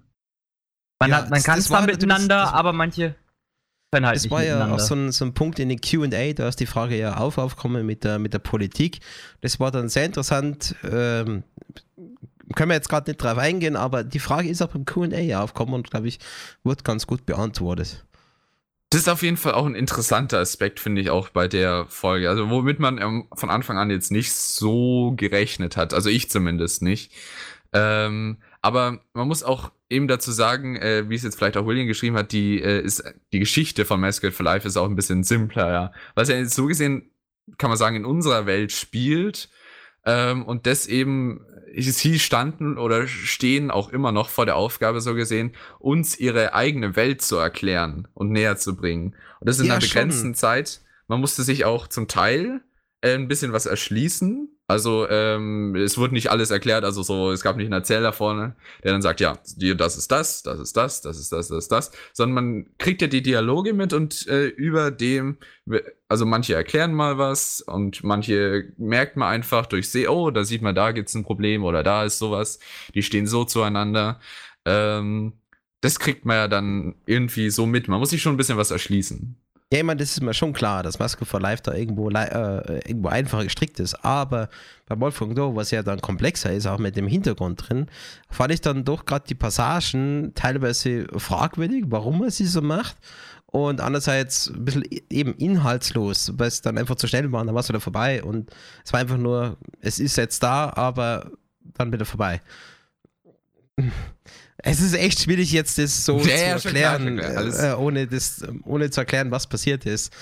Man, ja, hat, man kann zwar miteinander, das, aber manche können halt das nicht war ja auch so ein, so ein Punkt in den QA, da ist die Frage ja auf aufkommen mit der, mit der Politik. Das war dann sehr interessant. Ähm, können wir jetzt gerade nicht drauf eingehen, aber die Frage ist auch beim QA aufkommen und glaube ich, wird ganz gut beantwortet. Das ist auf jeden Fall auch ein interessanter Aspekt, finde ich, auch bei der Folge. Also, womit man ähm, von Anfang an jetzt nicht so gerechnet hat. Also ich zumindest nicht. Ähm, aber man muss auch eben dazu sagen, äh, wie es jetzt vielleicht auch William geschrieben hat, die, äh, ist, die Geschichte von Mascot for Life ist auch ein bisschen simpler, ja. Was ja jetzt so gesehen, kann man sagen, in unserer Welt spielt. Ähm, und das eben sie standen oder stehen auch immer noch vor der Aufgabe, so gesehen, uns ihre eigene Welt zu erklären und näher zu bringen. Und das in ja, einer begrenzten schon. Zeit. Man musste sich auch zum Teil äh, ein bisschen was erschließen, also ähm, es wurde nicht alles erklärt, also so, es gab nicht einen Erzähler vorne, der dann sagt, ja, das ist das, das ist das, das ist das, das ist das, sondern man kriegt ja die Dialoge mit und äh, über dem, also manche erklären mal was und manche merkt man einfach durch See, oh, da sieht man, da gibt's ein Problem oder da ist sowas, die stehen so zueinander. Ähm, das kriegt man ja dann irgendwie so mit. Man muss sich schon ein bisschen was erschließen. Ja, ich meine, das ist mir schon klar, dass Maske for Life da irgendwo, äh, irgendwo einfacher gestrickt ist. Aber bei Wolfgang Do, was ja dann komplexer ist, auch mit dem Hintergrund drin, fand ich dann doch gerade die Passagen teilweise fragwürdig, warum er sie so macht. Und andererseits ein bisschen eben inhaltslos, weil es dann einfach zu schnell war, dann war es wieder vorbei. Und es war einfach nur, es ist jetzt da, aber dann wieder vorbei. Es ist echt schwierig, jetzt das so ja, zu erklären, klar, äh, ohne, das, ohne zu erklären, was passiert ist.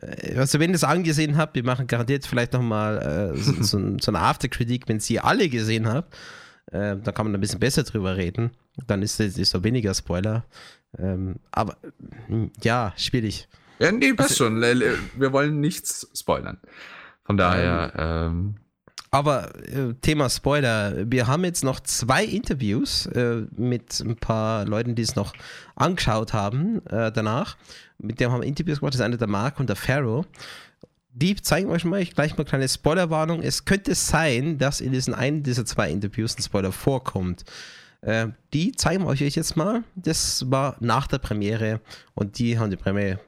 Äh, also, wenn ihr es angesehen habt, wir machen garantiert vielleicht nochmal äh, so, so, so eine Afterkritik, wenn ihr alle gesehen habt. Äh, da kann man ein bisschen besser drüber reden. Dann ist es so weniger Spoiler. Ähm, aber ja, schwierig. Ja, nee, passt also, schon. Wir wollen nichts spoilern. Von daher. Ähm, aber äh, Thema Spoiler, wir haben jetzt noch zwei Interviews äh, mit ein paar Leuten, die es noch angeschaut haben äh, danach. Mit dem haben wir Interviews gemacht, das ist einer der Mark und der Pharaoh. Die zeigen euch mal, ich gleich mal eine kleine Spoilerwarnung. Es könnte sein, dass in diesen einen dieser zwei Interviews ein Spoiler vorkommt. Äh, die zeigen wir euch jetzt mal. Das war nach der Premiere und die haben die Premiere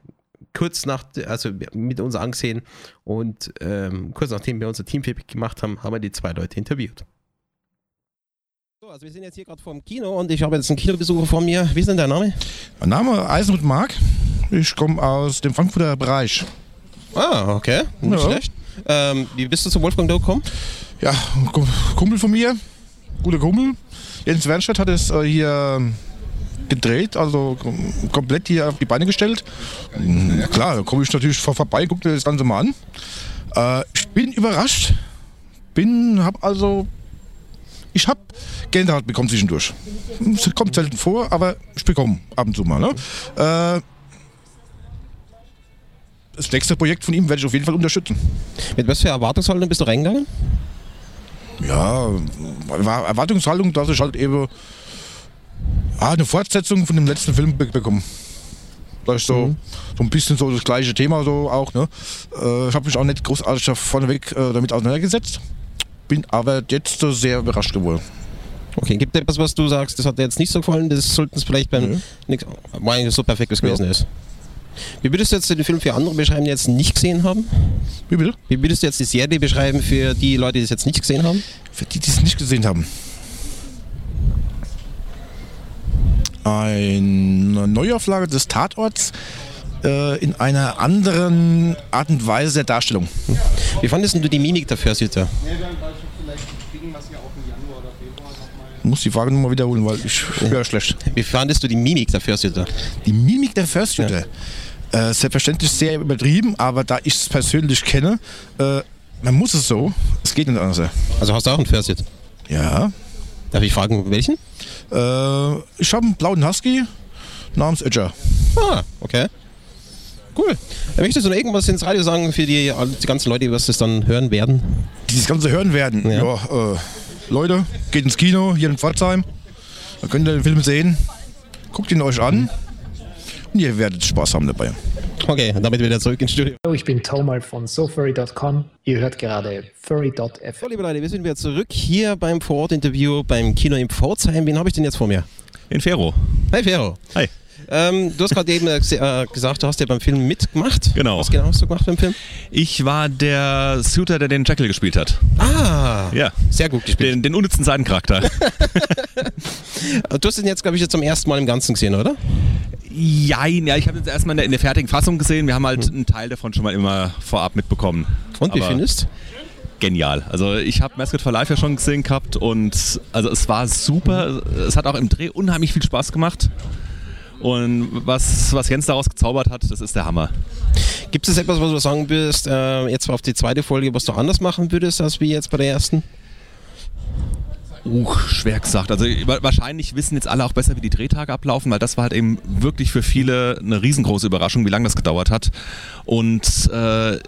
kurz nach, also mit uns angesehen und ähm, kurz nachdem wir unser Teamfeedback gemacht haben, haben wir die zwei Leute interviewt. So, also wir sind jetzt hier gerade vor dem Kino und ich habe jetzt einen Kinobesucher vor mir. Wie ist denn dein Name? Mein Name Eisenhut Mark. Ich komme aus dem Frankfurter Bereich. Ah, okay. Nicht ja. schlecht. Ähm, wie bist du zu Wolfgang Doe gekommen? Ja, Kumpel von mir, guter Kumpel. Jens Wernstadt hat es äh, hier gedreht, also komplett hier auf die Beine gestellt. Klar, da komme ich natürlich vor vorbei, gucke mir das Ganze mal an. Äh, ich bin überrascht. Bin, hab also, ich habe Gänsehaut bekommen zwischendurch. Das kommt selten vor, aber ich bekomme ab und zu mal. Ne? Äh, das nächste Projekt von ihm werde ich auf jeden Fall unterstützen. Mit was für Erwartungshaltung bist du reingegangen? Ja, Erwartungshaltung, dass ich halt eben ah, eine Fortsetzung von dem letzten Film bekommen. Das ist so, mhm. so ein bisschen so das gleiche Thema so auch. Ne? Äh, ich habe mich auch nicht großartig vorneweg äh, damit auseinandergesetzt, bin aber jetzt äh, sehr überrascht geworden. Okay, gibt es etwas, was du sagst, das hat dir jetzt nicht so gefallen, das sollten es vielleicht beim mhm. nix, weil eigentlich so perfekt gewesen ja. ist. Wie würdest du jetzt den Film für andere beschreiben, die jetzt nicht gesehen haben? Wie bitte? Wie würdest du jetzt die Serie beschreiben für die Leute, die es jetzt nicht gesehen haben? Für die, die es nicht gesehen haben. Eine Neuauflage des Tatorts äh, in einer anderen Art und Weise der Darstellung. Wie fandest du die Mimik der Fürstjäger? Ich muss die Frage nochmal wiederholen, weil ich höre schlecht. Wie fandest du die Mimik der Fürstjäger? Die Mimik der Fürstjäger? Ja. Äh, selbstverständlich sehr übertrieben, aber da ich es persönlich kenne, äh, man muss es so, es geht nicht anders. Also hast du auch einen Fürstjäger? Ja. Darf ich fragen, welchen? Äh, ich habe einen blauen Husky namens Edger. Ah, okay. Cool. Möchtest du noch irgendwas ins Radio sagen für die, die ganzen Leute, die das dann hören werden? Die das Ganze hören werden? Ja, ja äh, Leute, geht ins Kino hier in Pforzheim. Da könnt ihr den Film sehen. Guckt ihn euch an. Und ihr werdet Spaß haben dabei. Okay, und damit wieder zurück ins Studio. Hallo, ich bin Tomal von SoFurry.com. Ihr hört gerade Furry.f. So, liebe Leute, wir sind wieder zurück hier beim Vorort-Interview beim Kino in Pforzheim. Wen habe ich denn jetzt vor mir? In Fero. Hi, Fero. Hi. Ähm, du hast gerade eben äh, gesagt, du hast ja beim Film mitgemacht. Genau. Was genau hast du gemacht beim Film? Ich war der Suitor, der den Jackal gespielt hat. Ah, ja. Sehr gut gespielt. Den, den unnützen Seitencharakter. du hast ihn jetzt, glaube ich, jetzt zum ersten Mal im Ganzen gesehen, oder? Jein, ja, ich habe jetzt erstmal in der, in der fertigen Fassung gesehen. Wir haben halt hm. einen Teil davon schon mal immer vorab mitbekommen. Und wie findest genial. Also ich habe Mascot for Life ja schon gesehen gehabt und also es war super. Es hat auch im Dreh unheimlich viel Spaß gemacht. Und was, was Jens daraus gezaubert hat, das ist der Hammer. Gibt es etwas, was du sagen würdest, äh, jetzt auf die zweite Folge, was du anders machen würdest, als wie jetzt bei der ersten? Uh, schwer gesagt. Also wahrscheinlich wissen jetzt alle auch besser, wie die Drehtage ablaufen, weil das war halt eben wirklich für viele eine riesengroße Überraschung, wie lange das gedauert hat. Und äh,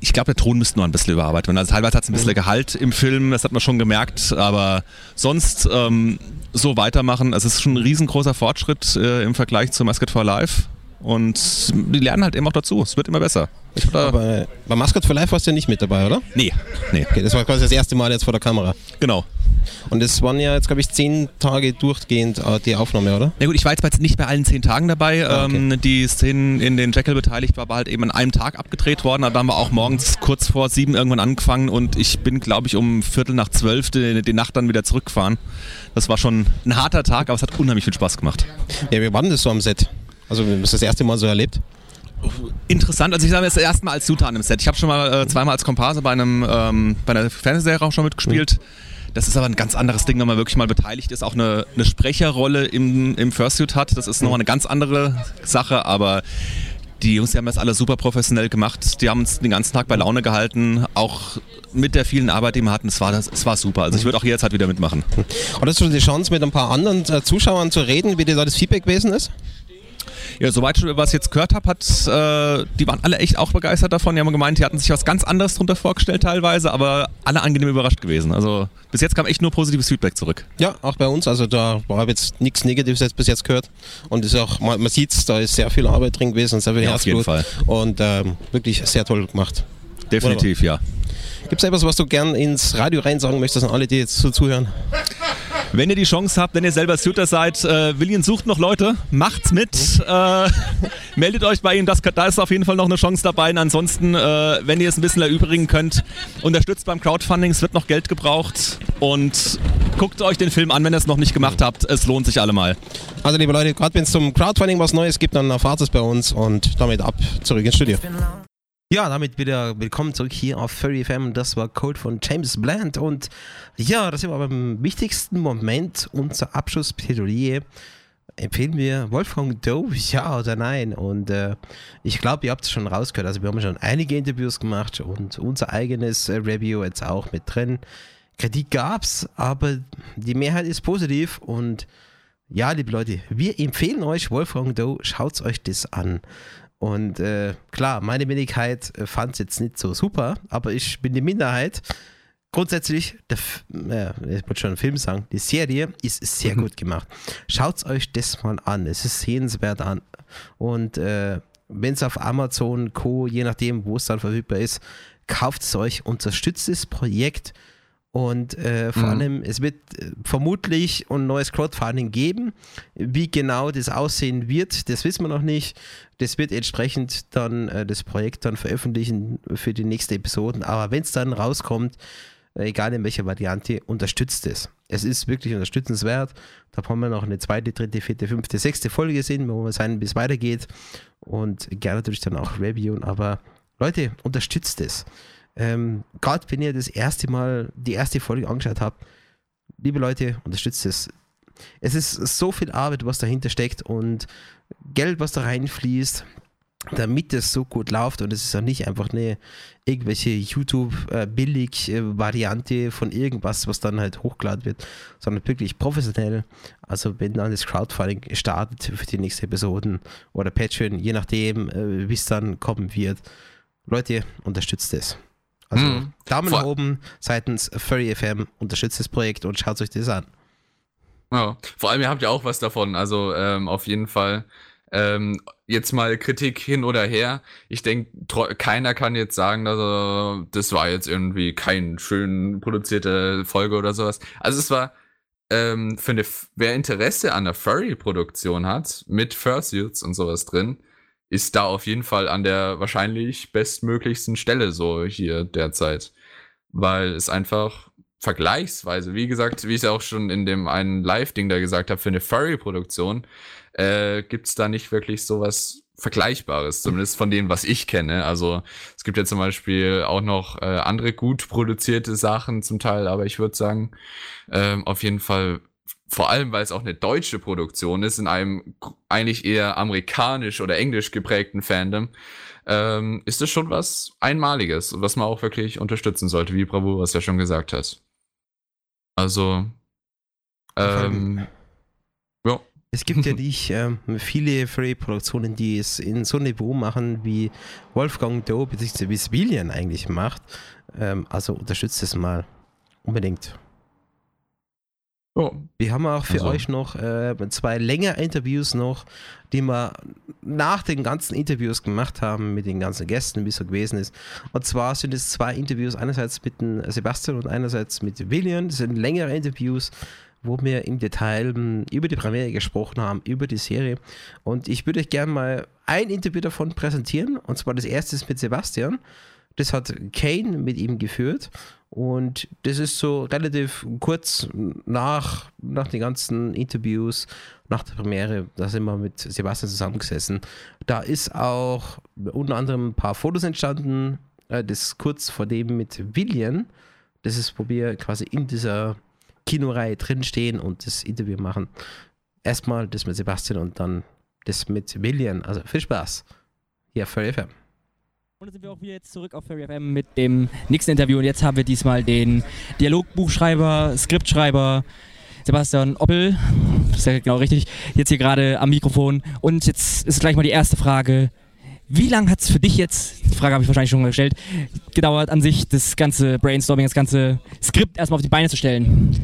ich glaube, der Ton müsste noch ein bisschen überarbeitet werden. Also teilweise hat es ein bisschen Gehalt im Film, das hat man schon gemerkt, aber sonst ähm, so weitermachen. Es ist schon ein riesengroßer Fortschritt äh, im Vergleich zu Mascot for Life. Und die lernen halt eben auch dazu. Es wird immer besser. Aber bei Mascot for Life warst du ja nicht mit dabei, oder? Nee. nee. Okay, das war quasi das erste Mal jetzt vor der Kamera. Genau. Und es waren ja jetzt, glaube ich, zehn Tage durchgehend äh, die Aufnahme, oder? Na gut, ich war jetzt nicht bei allen zehn Tagen dabei. Ah, okay. ähm, die Szenen, in denen Jekyll beteiligt war, war halt eben an einem Tag abgedreht worden. Da haben wir auch morgens kurz vor sieben irgendwann angefangen und ich bin, glaube ich, um Viertel nach zwölf die, die, Nacht dann wieder zurückgefahren. Das war schon ein harter Tag, aber es hat unheimlich viel Spaß gemacht. Ja, wie war denn das so am Set? Also, wir haben das erste Mal so erlebt? Interessant, also ich sage das erste Mal als Zutat im Set. Ich habe schon mal äh, zweimal als Komparse bei, einem, ähm, bei einer Fernsehserie auch schon mitgespielt. Mhm. Das ist aber ein ganz anderes Ding, wenn man wirklich mal beteiligt ist, auch eine, eine Sprecherrolle im, im Fursuit hat. Das ist nochmal eine ganz andere Sache, aber die Jungs, die haben das alle super professionell gemacht. Die haben uns den ganzen Tag bei Laune gehalten, auch mit der vielen Arbeit, die wir hatten. Es war, es war super. Also ich würde auch jederzeit wieder mitmachen. Hast du die Chance, mit ein paar anderen äh, Zuschauern zu reden, wie dir da das Feedback gewesen ist? Ja, soweit ich was ich jetzt gehört habe, hat, äh, die waren alle echt auch begeistert davon. Die haben gemeint, die hatten sich was ganz anderes drunter vorgestellt teilweise, aber alle angenehm überrascht gewesen. Also bis jetzt kam echt nur positives Feedback zurück. Ja, auch bei uns. Also da war jetzt nichts Negatives jetzt bis jetzt gehört. Und ist auch, man, man sieht es, da ist sehr viel Arbeit drin gewesen, sehr viel ja, Herzblut. Auf jeden Fall. Und ähm, wirklich sehr toll gemacht. Definitiv, Wunderbar. ja. Gibt es etwas, was du gern ins Radio rein sagen möchtest an alle, die jetzt so zuhören? Wenn ihr die Chance habt, wenn ihr selber Shooter seid, äh, William sucht noch Leute, macht's mit, äh, meldet euch bei ihm, das, da ist auf jeden Fall noch eine Chance dabei. Und ansonsten, äh, wenn ihr es ein bisschen erübrigen könnt, unterstützt beim Crowdfunding, es wird noch Geld gebraucht und guckt euch den Film an, wenn ihr es noch nicht gemacht habt. Es lohnt sich allemal. Also liebe Leute, gerade wenn es zum Crowdfunding was Neues gibt, dann erfahrt es bei uns und damit ab zurück ins Studio. Ja, damit wieder willkommen zurück hier auf Furry FM. Das war Code von James Bland. Und ja, das sind wir beim wichtigsten Moment, unser Abschlussplädoyer. Empfehlen wir Wolfgang Doe, ja oder nein? Und äh, ich glaube, ihr habt es schon rausgehört. Also, wir haben schon einige Interviews gemacht und unser eigenes äh, Review jetzt auch mit drin. Kritik gab's, aber die Mehrheit ist positiv. Und ja, liebe Leute, wir empfehlen euch Wolfgang Doe. Schaut euch das an. Und äh, klar, meine Minderheit äh, fand es jetzt nicht so super, aber ich bin die Minderheit. Grundsätzlich, der, äh, ich wollte schon einen Film sagen, die Serie ist sehr mhm. gut gemacht. Schaut euch das mal an, es ist sehenswert an. Und äh, wenn es auf Amazon, Co., je nachdem, wo es dann verfügbar ist, kauft es euch, unterstützt das Projekt und äh, vor mhm. allem, es wird äh, vermutlich ein neues Crowdfunding geben. Wie genau das aussehen wird, das wissen wir noch nicht. Das wird entsprechend dann äh, das Projekt dann veröffentlichen für die nächsten Episoden. Aber wenn es dann rauskommt, äh, egal in welcher Variante, unterstützt es. Es ist wirklich unterstützenswert. Da haben wir noch eine zweite, dritte, vierte, fünfte, sechste Folge gesehen, wo wir sein, bis es weitergeht. Und gerne natürlich dann auch reviewen. Aber Leute, unterstützt es. Ähm, Gerade wenn ihr das erste Mal die erste Folge angeschaut habt, liebe Leute, unterstützt es. Es ist so viel Arbeit, was dahinter steckt und Geld, was da reinfließt. damit es so gut läuft und es ist auch nicht einfach eine irgendwelche YouTube-Billig-Variante äh, von irgendwas, was dann halt hochgeladen wird, sondern wirklich professionell. Also wenn dann das Crowdfunding startet für die nächsten Episoden oder Patreon, je nachdem, äh, wie es dann kommen wird. Leute, unterstützt es. Also hm. Daumen nach oben seitens Furry FM, unterstützt das Projekt und schaut euch das an. Ja, vor allem ihr habt ja auch was davon, also ähm, auf jeden Fall ähm, jetzt mal Kritik hin oder her. Ich denke, keiner kann jetzt sagen, dass er, das war jetzt irgendwie kein schön produzierte Folge oder sowas. Also es war ähm, für eine, wer Interesse an der Furry-Produktion hat, mit Fursuits und sowas drin, ist da auf jeden Fall an der wahrscheinlich bestmöglichsten Stelle so hier derzeit. Weil es einfach vergleichsweise, wie gesagt, wie ich es auch schon in dem einen Live-Ding da gesagt habe, für eine Furry-Produktion äh, gibt es da nicht wirklich sowas Vergleichbares, zumindest von dem, was ich kenne. Also es gibt ja zum Beispiel auch noch äh, andere gut produzierte Sachen zum Teil, aber ich würde sagen, äh, auf jeden Fall, vor allem weil es auch eine deutsche Produktion ist, in einem eigentlich eher amerikanisch oder englisch geprägten Fandom, ähm, ist das schon was Einmaliges was man auch wirklich unterstützen sollte, wie Bravo was ja schon gesagt hat. Also, ähm, ja. Es gibt ja nicht ähm, viele Free-Produktionen, die es in so einem Niveau machen, wie Wolfgang Doe bzw. wie Svillian eigentlich macht. Ähm, also unterstützt es mal. Unbedingt. Oh. Wir haben auch für also. euch noch äh, zwei längere Interviews noch, die wir nach den ganzen Interviews gemacht haben mit den ganzen Gästen, wie es so gewesen ist. Und zwar sind es zwei Interviews, einerseits mit Sebastian und einerseits mit William. Das sind längere Interviews, wo wir im Detail hm, über die Premiere gesprochen haben, über die Serie. Und ich würde euch gerne mal ein Interview davon präsentieren. Und zwar das erste ist mit Sebastian. Das hat Kane mit ihm geführt. Und das ist so relativ kurz nach, nach den ganzen Interviews, nach der Premiere, da sind wir mit Sebastian zusammengesessen. Da ist auch unter anderem ein paar Fotos entstanden, äh, das kurz vor dem mit William. Das ist, wo wir quasi in dieser Kinoreihe drinstehen und das Interview machen. Erstmal das mit Sebastian und dann das mit William. Also viel Spaß. Hier für FM. Und dann sind wir auch wieder jetzt zurück auf Fairy FM mit dem nächsten Interview. Und jetzt haben wir diesmal den Dialogbuchschreiber, Skriptschreiber Sebastian Oppel. Das ist ja genau richtig. Jetzt hier gerade am Mikrofon. Und jetzt ist gleich mal die erste Frage. Wie lange hat es für dich jetzt, die Frage habe ich wahrscheinlich schon gestellt, gedauert, an sich das ganze Brainstorming, das ganze Skript erstmal auf die Beine zu stellen?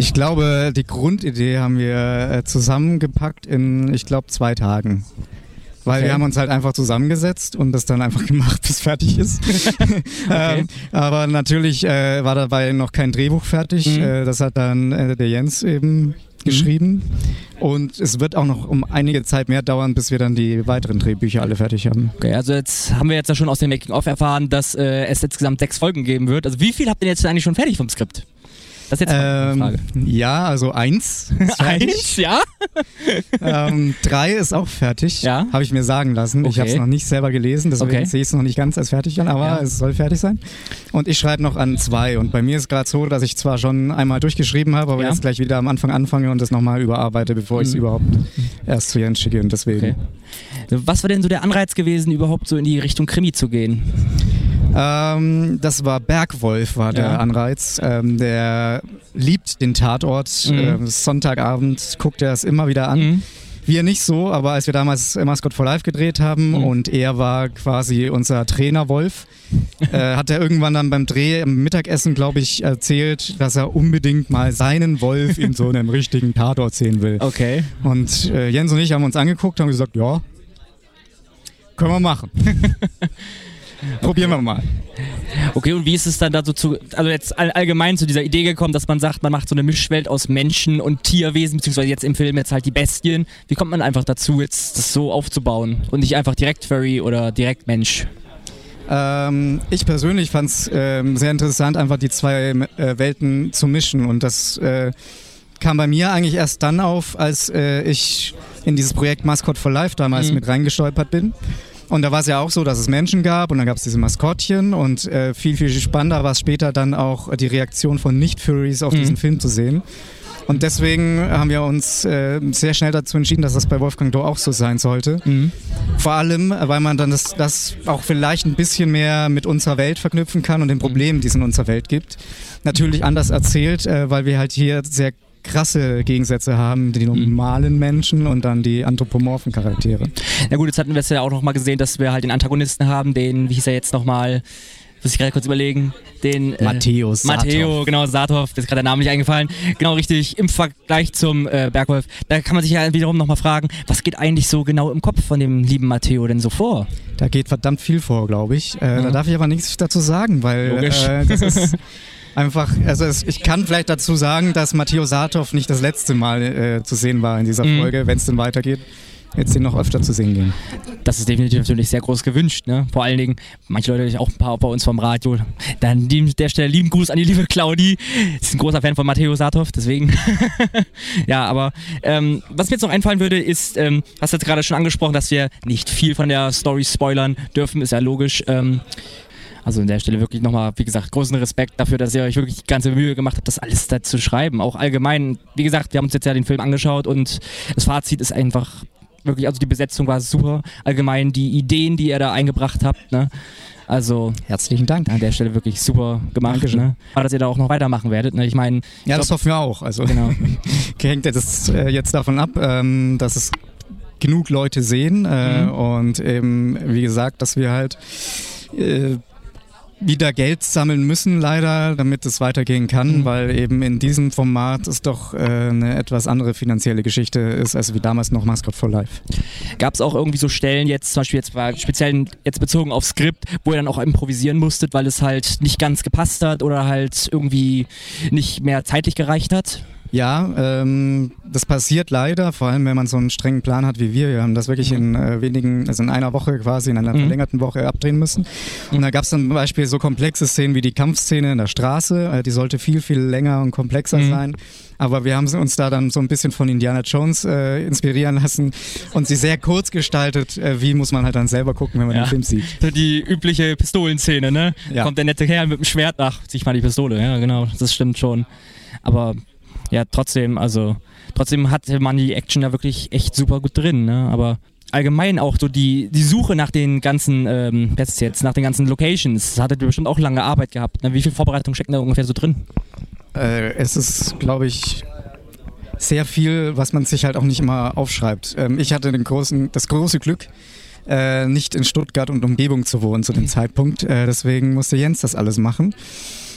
Ich glaube, die Grundidee haben wir äh, zusammengepackt in, ich glaube, zwei Tagen. Weil okay. wir haben uns halt einfach zusammengesetzt und das dann einfach gemacht, bis fertig ist. ähm, aber natürlich äh, war dabei noch kein Drehbuch fertig. Mhm. Äh, das hat dann äh, der Jens eben mhm. geschrieben. Und es wird auch noch um einige Zeit mehr dauern, bis wir dann die weiteren Drehbücher alle fertig haben. Okay, also jetzt haben wir jetzt ja schon aus dem Making-of erfahren, dass äh, es insgesamt sechs Folgen geben wird. Also wie viel habt ihr jetzt eigentlich schon fertig vom Skript? Das ist jetzt ähm, Frage. Ja, also eins. eins, ja. ähm, drei ist auch fertig. Ja. Habe ich mir sagen lassen. Okay. Ich habe es noch nicht selber gelesen, deswegen okay. sehe ich es noch nicht ganz als fertig an, aber ja. es soll fertig sein. Und ich schreibe noch an zwei. Und bei mir ist gerade so, dass ich zwar schon einmal durchgeschrieben habe, aber ja. jetzt gleich wieder am Anfang anfange und das nochmal überarbeite, bevor ich es mhm. überhaupt erst zu Jens schicke. Und deswegen. Okay. Was war denn so der Anreiz gewesen, überhaupt so in die Richtung Krimi zu gehen? Ähm, das war Bergwolf, war der Anreiz. Ähm, der liebt den Tatort. Mhm. Ähm, Sonntagabend guckt er es immer wieder an. Mhm. Wir nicht so, aber als wir damals Mascot for Life gedreht haben mhm. und er war quasi unser Trainer Wolf, äh, hat er irgendwann dann beim Dreh im Mittagessen, glaube ich, erzählt, dass er unbedingt mal seinen Wolf in so einem richtigen Tatort sehen will. Okay. Und äh, Jens und ich haben uns angeguckt und gesagt, ja, können wir machen. Probieren wir mal. Okay, und wie ist es dann dazu zu, also jetzt allgemein zu dieser Idee gekommen, dass man sagt, man macht so eine Mischwelt aus Menschen und Tierwesen, beziehungsweise jetzt im Film jetzt halt die Bestien. Wie kommt man einfach dazu, jetzt das so aufzubauen und nicht einfach direkt Furry oder direkt Mensch? Ähm, ich persönlich fand es ähm, sehr interessant, einfach die zwei äh, Welten zu mischen und das äh, kam bei mir eigentlich erst dann auf, als äh, ich in dieses Projekt Mascot for Life damals mhm. mit reingestolpert bin. Und da war es ja auch so, dass es Menschen gab und dann gab es diese Maskottchen und äh, viel, viel spannender war es später dann auch die Reaktion von Nicht-Furries auf mhm. diesen Film zu sehen. Und deswegen haben wir uns äh, sehr schnell dazu entschieden, dass das bei Wolfgang Do auch so sein sollte. Mhm. Vor allem, weil man dann das, das auch vielleicht ein bisschen mehr mit unserer Welt verknüpfen kann und den Problemen, die es in unserer Welt gibt. Natürlich anders erzählt, äh, weil wir halt hier sehr krasse Gegensätze haben, die normalen Menschen und dann die anthropomorphen Charaktere. Na gut, jetzt hatten wir es ja auch nochmal gesehen, dass wir halt den Antagonisten haben, den, wie hieß er jetzt nochmal, muss ich gerade kurz überlegen, den äh, Matthäus Matteo, genau, Satov, das ist gerade der Name nicht eingefallen. Genau richtig, im Vergleich zum äh, Bergwolf. Da kann man sich ja wiederum nochmal fragen, was geht eigentlich so genau im Kopf von dem lieben Matteo denn so vor? Da geht verdammt viel vor, glaube ich. Äh, mhm. Da darf ich aber nichts dazu sagen, weil äh, das ist einfach, also es, ich kann vielleicht dazu sagen, dass Matteo Saathoff nicht das letzte Mal äh, zu sehen war in dieser mhm. Folge, wenn es denn weitergeht. Jetzt den noch öfter zu sehen gehen. Das ist definitiv natürlich sehr groß gewünscht. Ne? Vor allen Dingen, manche Leute, auch ein paar bei uns vom Radio. Dann an der Stelle lieben Gruß an die liebe Claudi. Sie ist ein großer Fan von Matteo Saathoff, deswegen. ja, aber ähm, was mir jetzt noch einfallen würde, ist, ähm, hast du jetzt gerade schon angesprochen, dass wir nicht viel von der Story spoilern dürfen, ist ja logisch. Ähm, also an der Stelle wirklich nochmal, wie gesagt, großen Respekt dafür, dass ihr euch wirklich die ganze Mühe gemacht habt, das alles da zu schreiben. Auch allgemein, wie gesagt, wir haben uns jetzt ja den Film angeschaut und das Fazit ist einfach wirklich, also die Besetzung war super. Allgemein die Ideen, die ihr da eingebracht habt, ne? Also herzlichen Dank. An der Stelle wirklich super gemacht. Ne? Aber dass ihr da auch noch weitermachen werdet. Ne? Ich meine. Ja, das hoffen wir auch. Also genau. hängt das äh, jetzt davon ab, ähm, dass es genug Leute sehen äh, mhm. und eben, wie gesagt, dass wir halt äh, wieder Geld sammeln müssen, leider, damit es weitergehen kann, mhm. weil eben in diesem Format es doch äh, eine etwas andere finanzielle Geschichte ist, als wie damals noch Mascot for Life. Gab es auch irgendwie so Stellen, jetzt zum Beispiel jetzt war speziell jetzt bezogen auf Skript, wo ihr dann auch improvisieren musstet, weil es halt nicht ganz gepasst hat oder halt irgendwie nicht mehr zeitlich gereicht hat? Ja, ähm, das passiert leider, vor allem wenn man so einen strengen Plan hat wie wir. Wir haben das wirklich mhm. in äh, wenigen, also in einer Woche quasi, in einer mhm. verlängerten Woche abdrehen müssen. Und da gab es dann zum Beispiel so komplexe Szenen wie die Kampfszene in der Straße. Äh, die sollte viel, viel länger und komplexer mhm. sein. Aber wir haben uns da dann so ein bisschen von Indiana Jones äh, inspirieren lassen und sie sehr kurz gestaltet. Äh, wie muss man halt dann selber gucken, wenn man ja. den Film sieht? So die übliche Pistolenszene, ne? Ja. Kommt der nette Kerl mit dem Schwert nach, sich mal die Pistole. Ja, genau, das stimmt schon. Aber ja, trotzdem, also trotzdem hatte man die Action da wirklich echt super gut drin, ne? Aber allgemein auch so die, die Suche nach den ganzen, ähm, jetzt, nach den ganzen Locations, hattet ihr bestimmt auch lange Arbeit gehabt. Ne? Wie viel Vorbereitung steckt da ungefähr so drin? Äh, es ist, glaube ich, sehr viel, was man sich halt auch nicht immer aufschreibt. Ähm, ich hatte den großen, das große Glück, äh, nicht in Stuttgart und Umgebung zu wohnen zu dem Zeitpunkt. Äh, deswegen musste Jens das alles machen.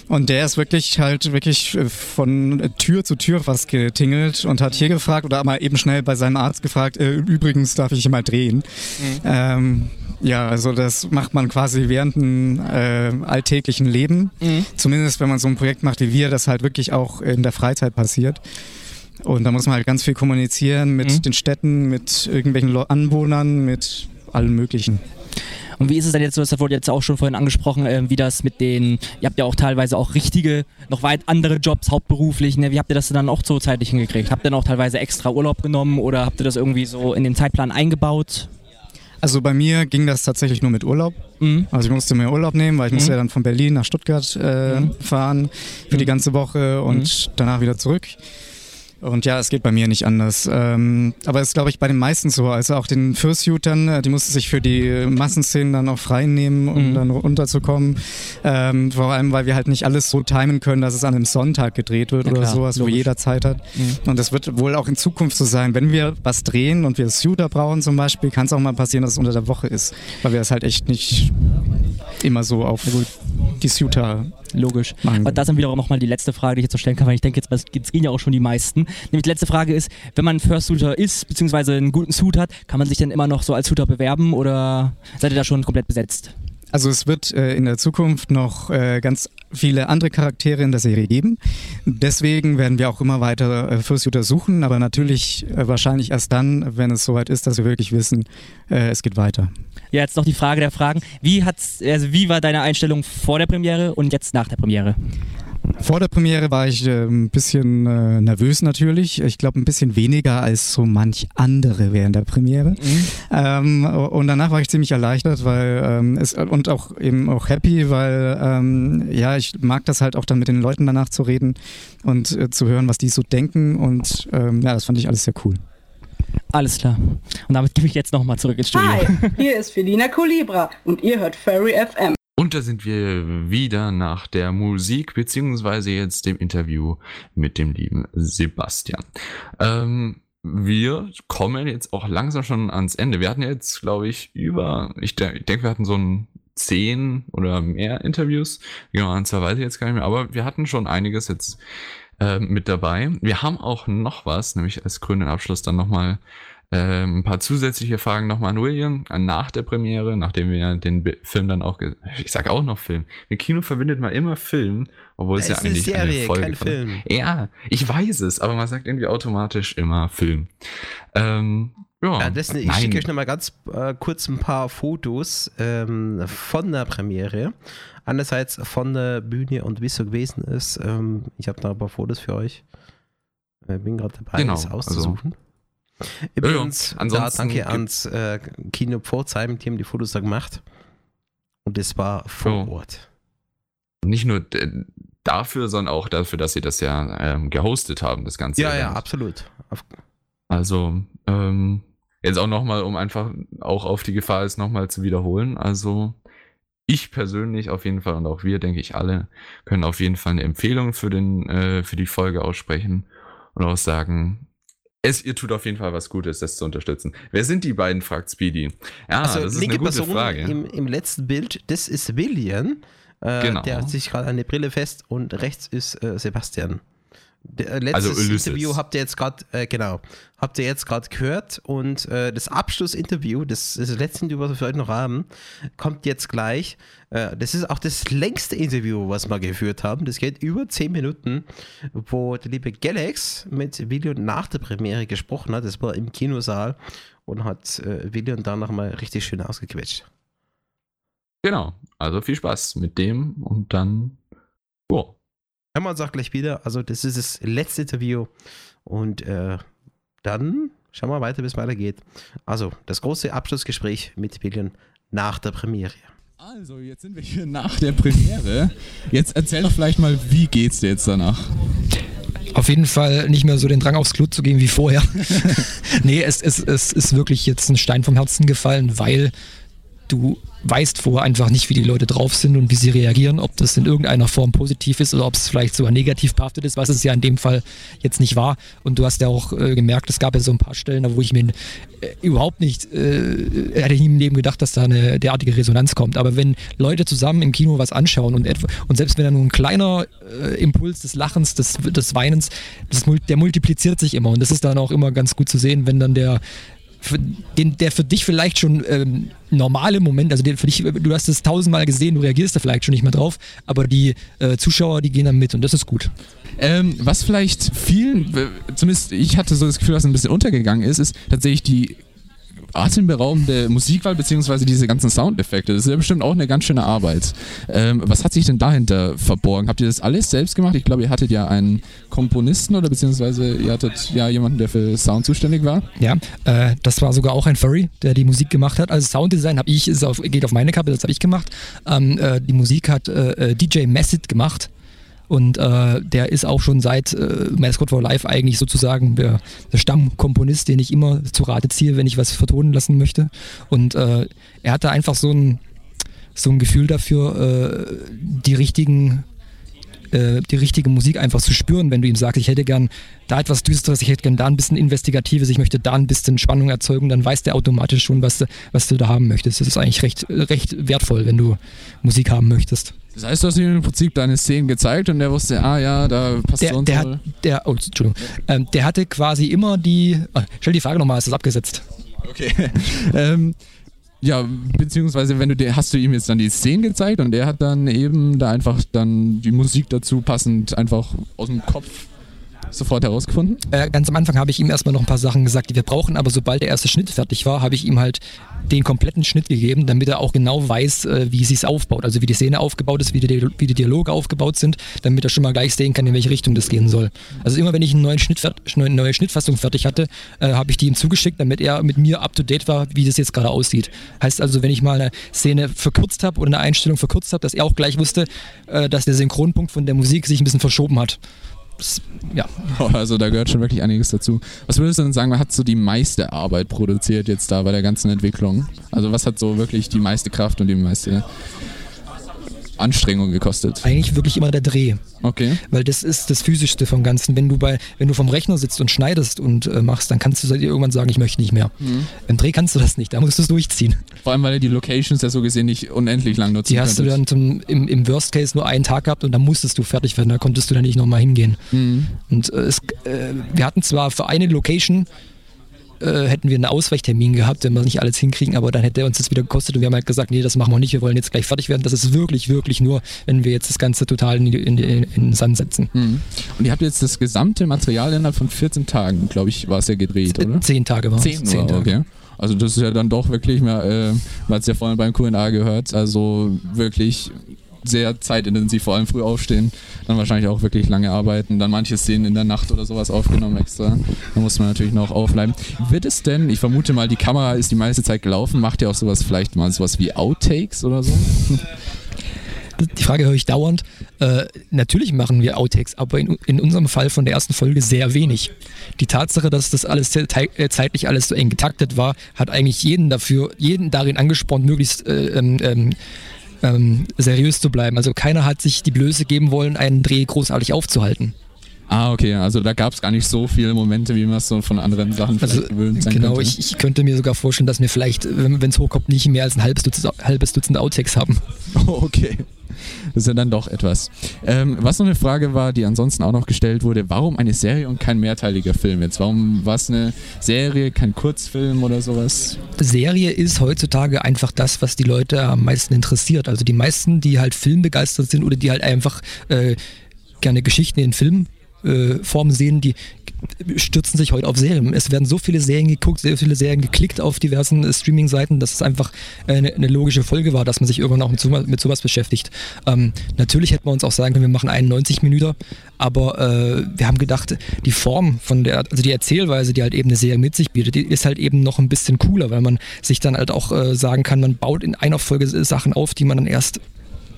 Und der ist wirklich halt wirklich äh, von Tür zu Tür fast getingelt und hat hier gefragt oder mal eben schnell bei seinem Arzt gefragt, äh, übrigens darf ich mal drehen. Mhm. Ähm, ja, also das macht man quasi während dem äh, alltäglichen Leben. Mhm. Zumindest wenn man so ein Projekt macht wie wir, das halt wirklich auch in der Freizeit passiert. Und da muss man halt ganz viel kommunizieren mit mhm. den Städten, mit irgendwelchen Anwohnern, mit allen möglichen. Und wie ist es denn jetzt so, das wurde jetzt auch schon vorhin angesprochen, äh, wie das mit den, ihr habt ja auch teilweise auch richtige, noch weit andere Jobs hauptberuflich, ne? wie habt ihr das dann auch so zeitlich hingekriegt? Habt ihr dann auch teilweise extra Urlaub genommen oder habt ihr das irgendwie so in den Zeitplan eingebaut? Also bei mir ging das tatsächlich nur mit Urlaub. Mhm. Also ich musste mir Urlaub nehmen, weil ich mhm. musste ja dann von Berlin nach Stuttgart äh, mhm. fahren für die mhm. ganze Woche und mhm. danach wieder zurück. Und ja, es geht bei mir nicht anders. Ähm, aber es ist, glaube ich, bei den meisten so. Also auch den Fursuitern, äh, die mussten sich für die Massenszenen dann auch frei nehmen, um mhm. dann runterzukommen. Ähm, vor allem, weil wir halt nicht alles so timen können, dass es an einem Sonntag gedreht wird ja, oder klar, sowas, logisch. wo jeder Zeit hat. Mhm. Und das wird wohl auch in Zukunft so sein. Wenn wir was drehen und wir Suiter brauchen zum Beispiel, kann es auch mal passieren, dass es unter der Woche ist. Weil wir es halt echt nicht immer so auf die Suiter Logisch. Aber das dann wiederum nochmal die letzte Frage, die ich jetzt so stellen kann, weil ich denke, jetzt, jetzt gehen ja auch schon die meisten. Nämlich die letzte Frage ist, wenn man First Suiter ist, beziehungsweise einen guten Suit hat, kann man sich dann immer noch so als Suiter bewerben oder seid ihr da schon komplett besetzt? Also es wird äh, in der Zukunft noch äh, ganz viele andere Charaktere in der Serie geben. Deswegen werden wir auch immer weiter äh, Fursuiter suchen, aber natürlich äh, wahrscheinlich erst dann, wenn es soweit ist, dass wir wirklich wissen, äh, es geht weiter. Ja, jetzt noch die Frage der Fragen. Wie, hat's, also wie war deine Einstellung vor der Premiere und jetzt nach der Premiere? Vor der Premiere war ich äh, ein bisschen äh, nervös natürlich. Ich glaube, ein bisschen weniger als so manch andere während der Premiere. Mhm. Ähm, und danach war ich ziemlich erleichtert, weil ähm, es und auch eben auch happy, weil ähm, ja, ich mag das halt auch dann mit den Leuten danach zu reden und äh, zu hören, was die so denken. Und ähm, ja, das fand ich alles sehr cool. Alles klar. Und damit gebe ich jetzt nochmal zurück ins Studio. Hi, hier ist Felina Colibra und ihr hört Furry FM. Und da sind wir wieder nach der Musik, beziehungsweise jetzt dem Interview mit dem lieben Sebastian. Ähm, wir kommen jetzt auch langsam schon ans Ende. Wir hatten jetzt, glaube ich, über, ich, de ich denke, wir hatten so ein zehn oder mehr Interviews. Genau, Anzahl weiß ich jetzt gar nicht mehr, aber wir hatten schon einiges jetzt äh, mit dabei. Wir haben auch noch was, nämlich als grünen Abschluss dann nochmal ein paar zusätzliche Fragen nochmal an William, nach der Premiere, nachdem wir den Film dann auch, ich sag auch noch Film. Mit Kino verbindet man immer Film, obwohl es, es ja eigentlich eine, Serie, eine Folge kein Film. Ja, ich weiß es, aber man sagt irgendwie automatisch immer Film. Ähm, ja, ja das, ich schicke euch nochmal ganz äh, kurz ein paar Fotos ähm, von der Premiere. Einerseits von der Bühne und wie es so gewesen ist. Ähm, ich habe da ein paar Fotos für euch. Ich äh, bin gerade dabei, genau, das also auszusuchen. Also Übrigens, ja, da danke ans äh, Kino Pforzheim, die haben die Fotos da gemacht. Und es war vor oh. Ort. Nicht nur dafür, sondern auch dafür, dass sie das ja ähm, gehostet haben, das Ganze. Ja, Event. ja, absolut. Also, ähm, jetzt auch nochmal, um einfach auch auf die Gefahr ist, nochmal zu wiederholen. Also, ich persönlich auf jeden Fall und auch wir, denke ich, alle, können auf jeden Fall eine Empfehlung für, den, äh, für die Folge aussprechen und auch sagen, es, ihr tut auf jeden Fall was Gutes, das zu unterstützen. Wer sind die beiden, fragt Speedy. Ja, also, das ist eine gute Person Frage. Im, Im letzten Bild, das ist William. Äh, genau. Der hat sich gerade eine Brille fest und rechts ist äh, Sebastian. Äh, letztes also Ulysses. Interview habt ihr jetzt gerade, äh, genau, habt ihr jetzt gerade gehört und äh, das Abschlussinterview, das, das letzte Interview, was wir heute noch haben, kommt jetzt gleich. Äh, das ist auch das längste Interview, was wir geführt haben. Das geht über 10 Minuten, wo der liebe Galax mit William nach der Premiere gesprochen hat. Das war im Kinosaal und hat äh, William da nochmal richtig schön ausgequetscht. Genau, also viel Spaß mit dem und dann, oh hören wir uns auch gleich wieder. Also, das ist das letzte Interview. Und äh, dann schauen wir weiter, wie es weitergeht. Also, das große Abschlussgespräch mit Billion nach der Premiere. Also, jetzt sind wir hier nach der Premiere. Jetzt erzähl doch vielleicht mal, wie geht's dir jetzt danach? Auf jeden Fall nicht mehr so den Drang aufs Klut zu gehen wie vorher. nee, es, es, es ist wirklich jetzt ein Stein vom Herzen gefallen, weil du weißt vorher einfach nicht, wie die Leute drauf sind und wie sie reagieren, ob das in irgendeiner Form positiv ist oder ob es vielleicht sogar negativ behaftet ist, was es ja in dem Fall jetzt nicht war. Und du hast ja auch äh, gemerkt, es gab ja so ein paar Stellen, wo ich mir äh, überhaupt nicht, äh, hätte ich nie im Leben gedacht, dass da eine derartige Resonanz kommt. Aber wenn Leute zusammen im Kino was anschauen und, und selbst wenn da nur ein kleiner äh, Impuls des Lachens, des, des Weinens, das, der multipliziert sich immer und das ist dann auch immer ganz gut zu sehen, wenn dann der für den, der für dich vielleicht schon ähm, normale Moment, also den für dich, du hast es tausendmal gesehen, du reagierst da vielleicht schon nicht mehr drauf, aber die äh, Zuschauer, die gehen dann mit und das ist gut. Ähm, was vielleicht vielen, zumindest ich hatte so das Gefühl, dass ein bisschen untergegangen ist, ist tatsächlich die atemberaubende Musikwahl beziehungsweise diese ganzen Soundeffekte. Das ist ja bestimmt auch eine ganz schöne Arbeit. Ähm, was hat sich denn dahinter verborgen? Habt ihr das alles selbst gemacht? Ich glaube, ihr hattet ja einen Komponisten oder beziehungsweise ihr hattet ja jemanden, der für Sound zuständig war. Ja, äh, das war sogar auch ein Furry, der die Musik gemacht hat. Also Sounddesign habe ich, auf, geht auf meine Kappe, das habe ich gemacht. Ähm, äh, die Musik hat äh, äh DJ Messit gemacht. Und äh, der ist auch schon seit äh, Mascot for Life eigentlich sozusagen der, der, Stammkomponist, den ich immer zu Rate ziehe, wenn ich was vertonen lassen möchte. Und äh, er hatte einfach so ein, so ein Gefühl dafür, äh, die richtigen äh, die richtige Musik einfach zu spüren, wenn du ihm sagst, ich hätte gern da etwas Düsteres, ich hätte gern da ein bisschen Investigatives, ich möchte da ein bisschen Spannung erzeugen, dann weiß der automatisch schon, was, was du da haben möchtest. Das ist eigentlich recht, recht wertvoll, wenn du Musik haben möchtest. Das heißt, du hast ihm im Prinzip deine Szenen gezeigt und der wusste, ah ja, da passt der, so und der so. Hat, der, oh, Entschuldigung. Ähm, der hatte quasi immer die. Oh, stell die Frage nochmal, ist das abgesetzt? Okay. ähm, ja, beziehungsweise wenn du hast du ihm jetzt dann die Szenen gezeigt und der hat dann eben da einfach dann die Musik dazu passend einfach aus dem Kopf sofort herausgefunden? Äh, ganz am Anfang habe ich ihm erstmal noch ein paar Sachen gesagt, die wir brauchen, aber sobald der erste Schnitt fertig war, habe ich ihm halt den kompletten Schnitt gegeben, damit er auch genau weiß, äh, wie sie es aufbaut. Also wie die Szene aufgebaut ist, wie die, wie die Dialoge aufgebaut sind, damit er schon mal gleich sehen kann, in welche Richtung das gehen soll. Also immer wenn ich einen neuen Schnitt, eine neue Schnittfassung fertig hatte, äh, habe ich die ihm zugeschickt, damit er mit mir up to date war, wie das jetzt gerade aussieht. Heißt also, wenn ich mal eine Szene verkürzt habe oder eine Einstellung verkürzt habe, dass er auch gleich wusste, äh, dass der Synchronpunkt von der Musik sich ein bisschen verschoben hat. Ja. Also da gehört schon wirklich einiges dazu. Was würdest du denn sagen, wer hat so die meiste Arbeit produziert jetzt da bei der ganzen Entwicklung? Also was hat so wirklich die meiste Kraft und die meiste Anstrengung gekostet? Eigentlich wirklich immer der Dreh. Okay. Weil das ist das Physischste vom Ganzen. Wenn du bei, wenn du vom Rechner sitzt und schneidest und äh, machst, dann kannst du dir irgendwann sagen, ich möchte nicht mehr. Mhm. Im Dreh kannst du das nicht, da musst du es durchziehen. Vor allem, weil du die Locations ja so gesehen nicht unendlich lang nutzen Die hast könntest. du dann zum, im, im Worst Case nur einen Tag gehabt und dann musstest du fertig werden, da konntest du dann nicht nochmal hingehen. Mhm. Und äh, es, äh, wir hatten zwar für eine Location äh, hätten wir einen Ausweichtermin gehabt, wenn wir nicht alles hinkriegen, aber dann hätte er uns das wieder gekostet und wir haben halt gesagt, nee, das machen wir nicht, wir wollen jetzt gleich fertig werden. Das ist wirklich, wirklich nur, wenn wir jetzt das Ganze total in, in, in, in den Sand setzen. Mhm. Und ihr habt jetzt das gesamte Material innerhalb von 14 Tagen, glaube ich, war es ja gedreht, oder? Zehn Tage war es. Zehn, Zehn Tage. Okay. Also das ist ja dann doch wirklich, mehr, äh, man hat es ja vorhin beim QA gehört, also wirklich sehr zeitintensiv, vor allem früh aufstehen, dann wahrscheinlich auch wirklich lange arbeiten, dann manche Szenen in der Nacht oder sowas aufgenommen extra. Da muss man natürlich noch aufbleiben. Wird es denn, ich vermute mal, die Kamera ist die meiste Zeit gelaufen, macht ihr auch sowas vielleicht mal sowas wie Outtakes oder so? Die Frage höre ich dauernd. Äh, natürlich machen wir Outtakes, aber in, in, unserem Fall von der ersten Folge sehr wenig. Die Tatsache, dass das alles äh, zeitlich alles so eng getaktet war, hat eigentlich jeden dafür, jeden darin angespornt, möglichst äh, ähm, ähm seriös zu bleiben. Also keiner hat sich die Blöße geben wollen, einen Dreh großartig aufzuhalten. Ah, okay, also da gab es gar nicht so viele Momente, wie man es so von anderen Sachen also, gewöhnt sein Genau, könnte. Ich, ich könnte mir sogar vorstellen, dass wir vielleicht, wenn es hochkommt, nicht mehr als ein halbes Dutzend, halbes Dutzend Outtakes haben. Oh, okay. Das ist ja dann doch etwas. Ähm, was noch eine Frage war, die ansonsten auch noch gestellt wurde, warum eine Serie und kein mehrteiliger Film jetzt? Warum war es eine Serie, kein Kurzfilm oder sowas? Serie ist heutzutage einfach das, was die Leute am meisten interessiert. Also die meisten, die halt filmbegeistert sind oder die halt einfach äh, gerne Geschichten in Filmen äh, Form sehen, die stürzen sich heute auf Serien. Es werden so viele Serien geguckt, sehr viele Serien geklickt auf diversen äh, Streaming-Seiten, dass es einfach eine, eine, logische Folge war, dass man sich irgendwann auch mit, sowas, mit sowas beschäftigt. Ähm, natürlich hätten wir uns auch sagen können, wir machen 91 Minuten, aber äh, wir haben gedacht, die Form von der, also die Erzählweise, die halt eben eine Serie mit sich bietet, die ist halt eben noch ein bisschen cooler, weil man sich dann halt auch äh, sagen kann, man baut in einer Folge Sachen auf, die man dann erst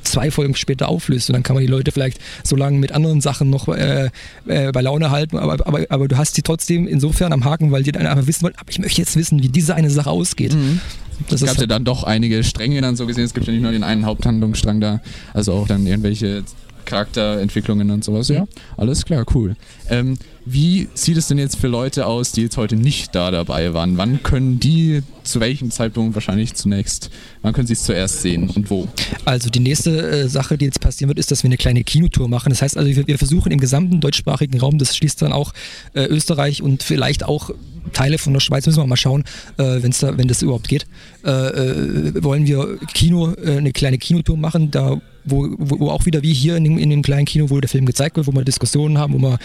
zwei Folgen später auflöst. Und dann kann man die Leute vielleicht so lange mit anderen Sachen noch äh, äh, bei Laune halten, aber, aber, aber du hast sie trotzdem insofern am Haken, weil die dann einfach wissen wollen, aber ich möchte jetzt wissen, wie diese eine Sache ausgeht. Mhm. Das es gab ja dann doch einige Stränge dann so gesehen. Es gibt ja nicht nur den einen Haupthandlungsstrang da, also auch dann irgendwelche Charakterentwicklungen und sowas. Ja, alles klar, cool. Ähm, wie sieht es denn jetzt für Leute aus, die jetzt heute nicht da dabei waren? Wann können die zu welchem Zeitpunkt wahrscheinlich zunächst, wann können sie es zuerst sehen und wo? Also die nächste äh, Sache, die jetzt passieren wird, ist, dass wir eine kleine Kinotour machen. Das heißt also, wir, wir versuchen im gesamten deutschsprachigen Raum, das schließt dann auch äh, Österreich und vielleicht auch Teile von der Schweiz, müssen wir mal schauen, äh, wenn's da, wenn das überhaupt geht, äh, äh, wollen wir Kino, äh, eine kleine Kinotour machen, da wo, wo, auch wieder wie hier in dem, in dem kleinen Kino, wo der Film gezeigt wird, wo wir Diskussionen haben, wo wir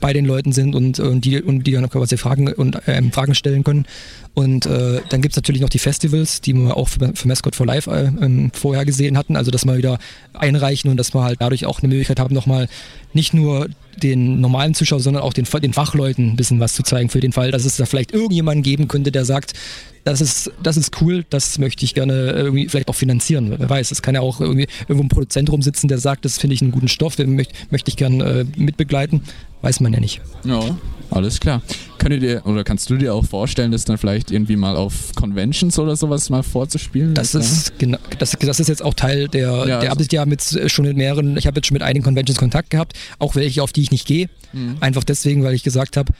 bei den Leuten sind und, und die, und die dann quasi Fragen und ähm, Fragen stellen können. Und äh, dann gibt es natürlich noch die Festivals, die wir auch für, für Mascot for Life äh, ähm, vorher gesehen hatten, also dass wir wieder einreichen und dass wir halt dadurch auch eine Möglichkeit haben, nochmal nicht nur den normalen Zuschauern, sondern auch den, den Fachleuten ein bisschen was zu zeigen für den Fall, dass es da vielleicht irgendjemanden geben könnte, der sagt, das ist, das ist cool, das möchte ich gerne irgendwie vielleicht auch finanzieren. Wer weiß, es kann ja auch irgendwie irgendwo ein Produzent rumsitzen, der sagt, das finde ich einen guten Stoff, den möchte, möchte ich gerne äh, mitbegleiten. Weiß man ja nicht. Ja, alles klar. Könntet ihr oder kannst du dir auch vorstellen, das dann vielleicht irgendwie mal auf Conventions oder sowas mal vorzuspielen? Das ist genau, das, das ist jetzt auch Teil der, ja, der also Absicht ja mit schon mit mehreren, ich habe jetzt schon mit einigen Conventions Kontakt gehabt, auch welche, auf die ich nicht gehe. Mhm. Einfach deswegen, weil ich gesagt habe,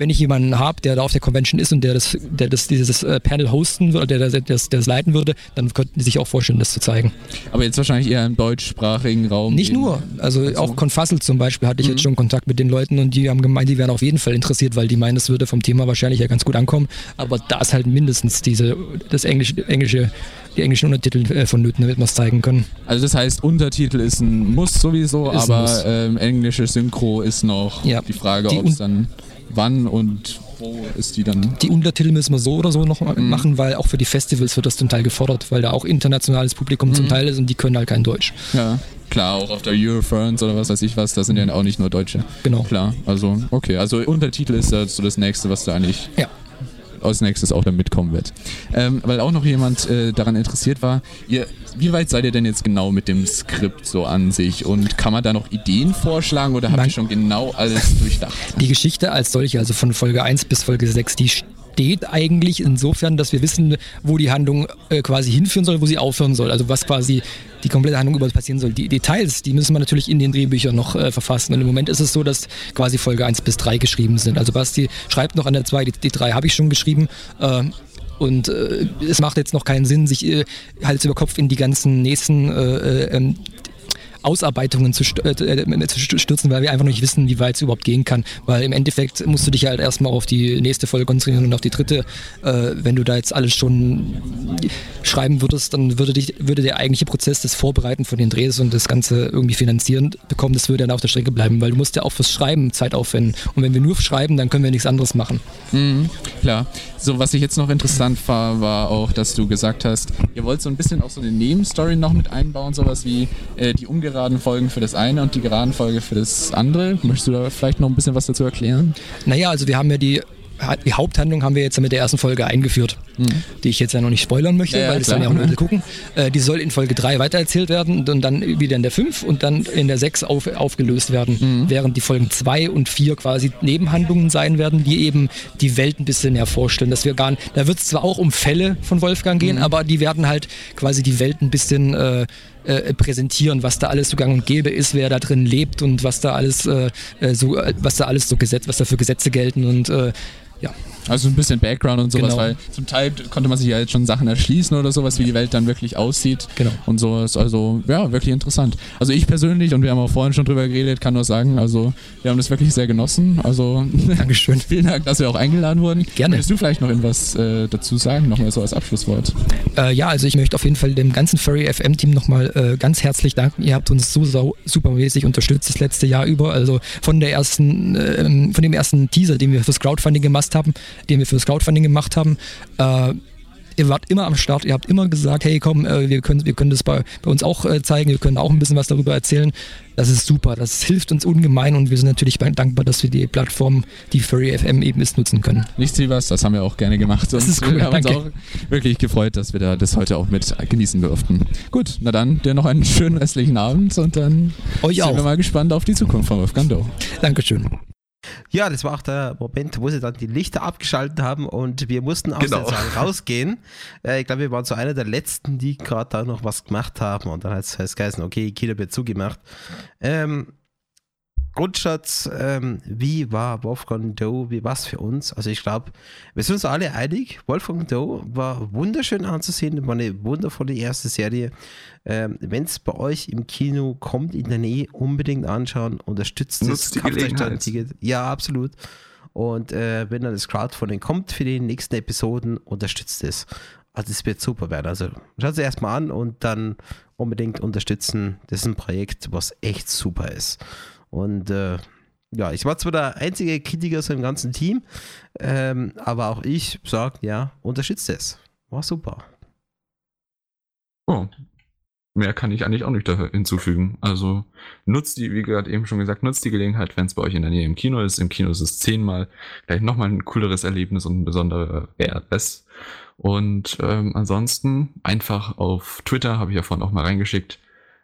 wenn ich jemanden habe, der da auf der Convention ist und der das, der das dieses äh, Panel hosten würde, der, der, das, der das leiten würde, dann könnten die sich auch vorstellen, das zu zeigen. Aber jetzt wahrscheinlich eher im deutschsprachigen Raum. Nicht nur. Also, also auch Confassel zum Beispiel hatte ich mhm. jetzt schon Kontakt mit den Leuten und die haben gemeint, die wären auf jeden Fall interessiert, weil die meinen, das würde vom Thema wahrscheinlich ja ganz gut ankommen. Aber da ist halt mindestens diese, das englische, englische die englischen Untertitel äh, vonnöten, damit wir es zeigen können. Also das heißt, Untertitel ist ein Muss sowieso, ist aber ähm, englische Synchro ist noch ja. die Frage, ob es dann wann und wo ist die dann? Die Untertitel müssen wir so oder so noch mhm. machen, weil auch für die Festivals wird das zum Teil gefordert, weil da auch internationales Publikum mhm. zum Teil ist und die können halt kein Deutsch. Ja. Klar, auch auf der Eurofurence oder was weiß ich was, da sind ja auch nicht nur Deutsche. Genau. Klar, also okay, also Untertitel ist so das nächste, was da eigentlich ja als nächstes auch dann mitkommen wird. Ähm, weil auch noch jemand äh, daran interessiert war, ihr, wie weit seid ihr denn jetzt genau mit dem Skript so an sich und kann man da noch Ideen vorschlagen oder habt ihr schon genau alles durchdacht? Die Geschichte als solche, also von Folge 1 bis Folge 6, die steht eigentlich insofern, dass wir wissen, wo die Handlung äh, quasi hinführen soll, wo sie aufhören soll. Also was quasi die komplette Handlung über passieren soll. Die Details, die müssen wir natürlich in den Drehbüchern noch äh, verfassen. Und im Moment ist es so, dass quasi Folge 1 bis 3 geschrieben sind. Also Basti schreibt noch an der 2, die, die 3 habe ich schon geschrieben. Äh, und äh, es macht jetzt noch keinen Sinn, sich äh, Hals über Kopf in die ganzen nächsten äh, äh ähm, Ausarbeitungen zu, äh, äh zu stürzen, weil wir einfach nicht wissen, wie weit es überhaupt gehen kann. Weil im Endeffekt musst du dich halt erstmal auf die nächste Folge konzentrieren und auf die dritte. Äh, wenn du da jetzt alles schon schreiben würdest, dann würde, dich, würde der eigentliche Prozess des Vorbereiten von den Drehs und das Ganze irgendwie finanzieren bekommen, das würde dann auf der Strecke bleiben, weil du musst ja auch fürs Schreiben Zeit aufwenden. Und wenn wir nur schreiben, dann können wir nichts anderes machen. Mhm, klar. So, was ich jetzt noch interessant war, war auch, dass du gesagt hast, ihr wollt so ein bisschen auch so eine Nebenstory noch mit einbauen, sowas wie äh, die ungeraden Folgen für das eine und die geraden Folge für das andere. Möchtest du da vielleicht noch ein bisschen was dazu erklären? Naja, also wir haben ja die die Haupthandlung haben wir jetzt mit der ersten Folge eingeführt, mhm. die ich jetzt ja noch nicht spoilern möchte, ja, weil das dann ja auch ein bisschen gucken. Äh, die soll in Folge 3 weitererzählt werden und dann wieder in der 5 und dann in der 6 auf, aufgelöst werden, mhm. während die Folgen 2 und 4 quasi Nebenhandlungen sein werden, die eben die Welt ein bisschen näher vorstellen. Dass wir gar nicht, da wird es zwar auch um Fälle von Wolfgang gehen, mhm. aber die werden halt quasi die Welt ein bisschen äh, äh, präsentieren, was da alles so gang und gäbe ist, wer da drin lebt und was da alles äh, äh so, äh, was da alles so Gesetz, was da für Gesetze gelten und äh, ja. Also ein bisschen Background und sowas, genau. weil zum Teil konnte man sich ja jetzt schon Sachen erschließen oder sowas, wie die Welt dann wirklich aussieht. Genau. Und so ist also, ja, wirklich interessant. Also ich persönlich, und wir haben auch vorhin schon drüber geredet, kann nur sagen, also wir haben das wirklich sehr genossen. Also Dankeschön. vielen Dank, dass wir auch eingeladen wurden. Gerne. Würdest du vielleicht noch etwas äh, dazu sagen, nochmal so als Abschlusswort? Äh, ja, also ich möchte auf jeden Fall dem ganzen Furry FM Team nochmal äh, ganz herzlich danken. Ihr habt uns so sau supermäßig unterstützt das letzte Jahr über. Also von der ersten, äh, von dem ersten Teaser, den wir fürs Crowdfunding gemacht haben, den wir fürs Crowdfunding gemacht haben. Äh, ihr wart immer am Start, ihr habt immer gesagt, hey komm, äh, wir, können, wir können das bei, bei uns auch äh, zeigen, wir können auch ein bisschen was darüber erzählen. Das ist super, das hilft uns ungemein und wir sind natürlich dankbar, dass wir die Plattform, die Furry FM eben ist, nutzen können. Nichts wie was, das haben wir auch gerne gemacht. Das ist cool, wir haben danke. uns auch wirklich gefreut, dass wir da das heute auch mit genießen durften. Gut, na dann dir noch einen schönen restlichen Abend und dann Euch sind auch. wir mal gespannt auf die Zukunft von Wolfgang Do. Dankeschön. Ja, das war auch der Moment, wo sie dann die Lichter abgeschaltet haben und wir mussten aus Genau. dem Saal rausgehen. Äh, ich glaube, wir waren so einer der letzten, die gerade da noch was gemacht haben und dann hat es geheißen, okay, Kino wird zugemacht. Ähm, Grundschatz, ähm, wie war Wolfgang Doe, wie war es für uns? Also ich glaube, wir sind uns alle einig, Wolfgang Doe war wunderschön anzusehen, war eine wundervolle erste Serie. Ähm, Wenn es bei euch im Kino kommt, in der Nähe, unbedingt anschauen, unterstützt es, Nutzt die kauft euch da ein Gelegenheit. Ticket. Ja, absolut. Und äh, wenn dann das Crowdfunding kommt für die nächsten Episoden, unterstützt es. Also es wird super werden. Also schaut es erstmal an und dann unbedingt unterstützen. Das ist ein Projekt, was echt super ist. Und äh, ja, ich war zwar der einzige Kritiker so im ganzen Team, ähm, aber auch ich sage, ja, unterstützt es. War super. Oh. Mehr kann ich eigentlich auch nicht da hinzufügen. Also nutzt die, wie gerade eben schon gesagt, nutzt die Gelegenheit, wenn es bei euch in der Nähe im Kino ist. Im Kino ist es zehnmal gleich nochmal ein cooleres Erlebnis und ein besonderer Wert. Und ähm, ansonsten einfach auf Twitter, habe ich ja vorhin auch mal reingeschickt,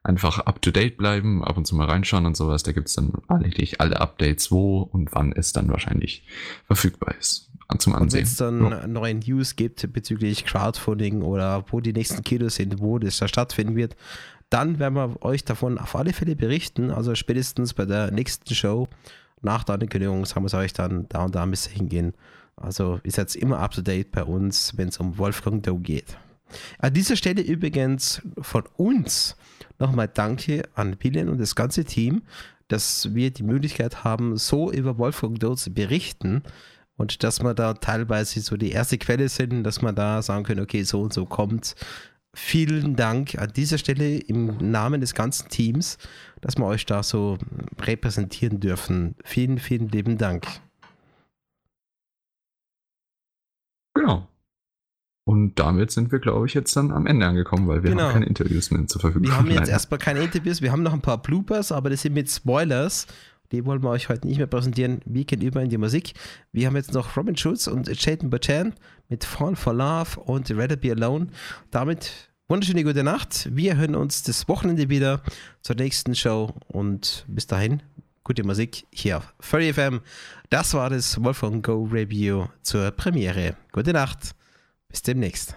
einfach up to date bleiben, ab und zu mal reinschauen und sowas. Da gibt es dann eigentlich alle Updates, wo und wann es dann wahrscheinlich verfügbar ist. Zum Und wenn Ansehen. es dann Ja. neue News gibt bezüglich Crowdfunding oder wo die nächsten Kinos sind, wo das da stattfinden wird, dann werden wir euch davon auf alle Fälle berichten. Also spätestens bei der nächsten Show nach der Ankündigung sagen wir es euch dann, da und da müsst ihr hingehen. Also ihr seid immer up to date bei uns, wenn es um Wolfgang Doe geht. An dieser Stelle übrigens von uns nochmal Danke an Pillen und das ganze Team, dass wir die Möglichkeit haben, so über Wolfgang Doe zu berichten und dass wir da teilweise so die erste Quelle sind, dass man da sagen können, okay, so und so kommt. Vielen Dank an dieser Stelle im Namen des ganzen Teams, dass wir euch da so repräsentieren dürfen. Vielen, vielen lieben Dank. Genau. Und damit sind wir, glaube ich, jetzt dann am Ende angekommen, weil wir genau. haben keine Interviews mehr zur Verfügung. Wir haben jetzt erstmal keine Interviews, wir haben noch ein paar Bloopers, aber das sind mit Spoilers. Die wollen wir euch heute nicht mehr präsentieren. Wir gehen über in die Musik. Wir haben jetzt noch Robin Schulz und Jayden Bachan mit Fall for Love und Rather Be Alone. Damit wunderschöne gute Nacht. Wir hören uns das Wochenende wieder zur nächsten Show und bis dahin gute Musik hier auf Furry FM. Das war das Wolfgang Go Review zur Premiere. Gute Nacht. Bis demnächst.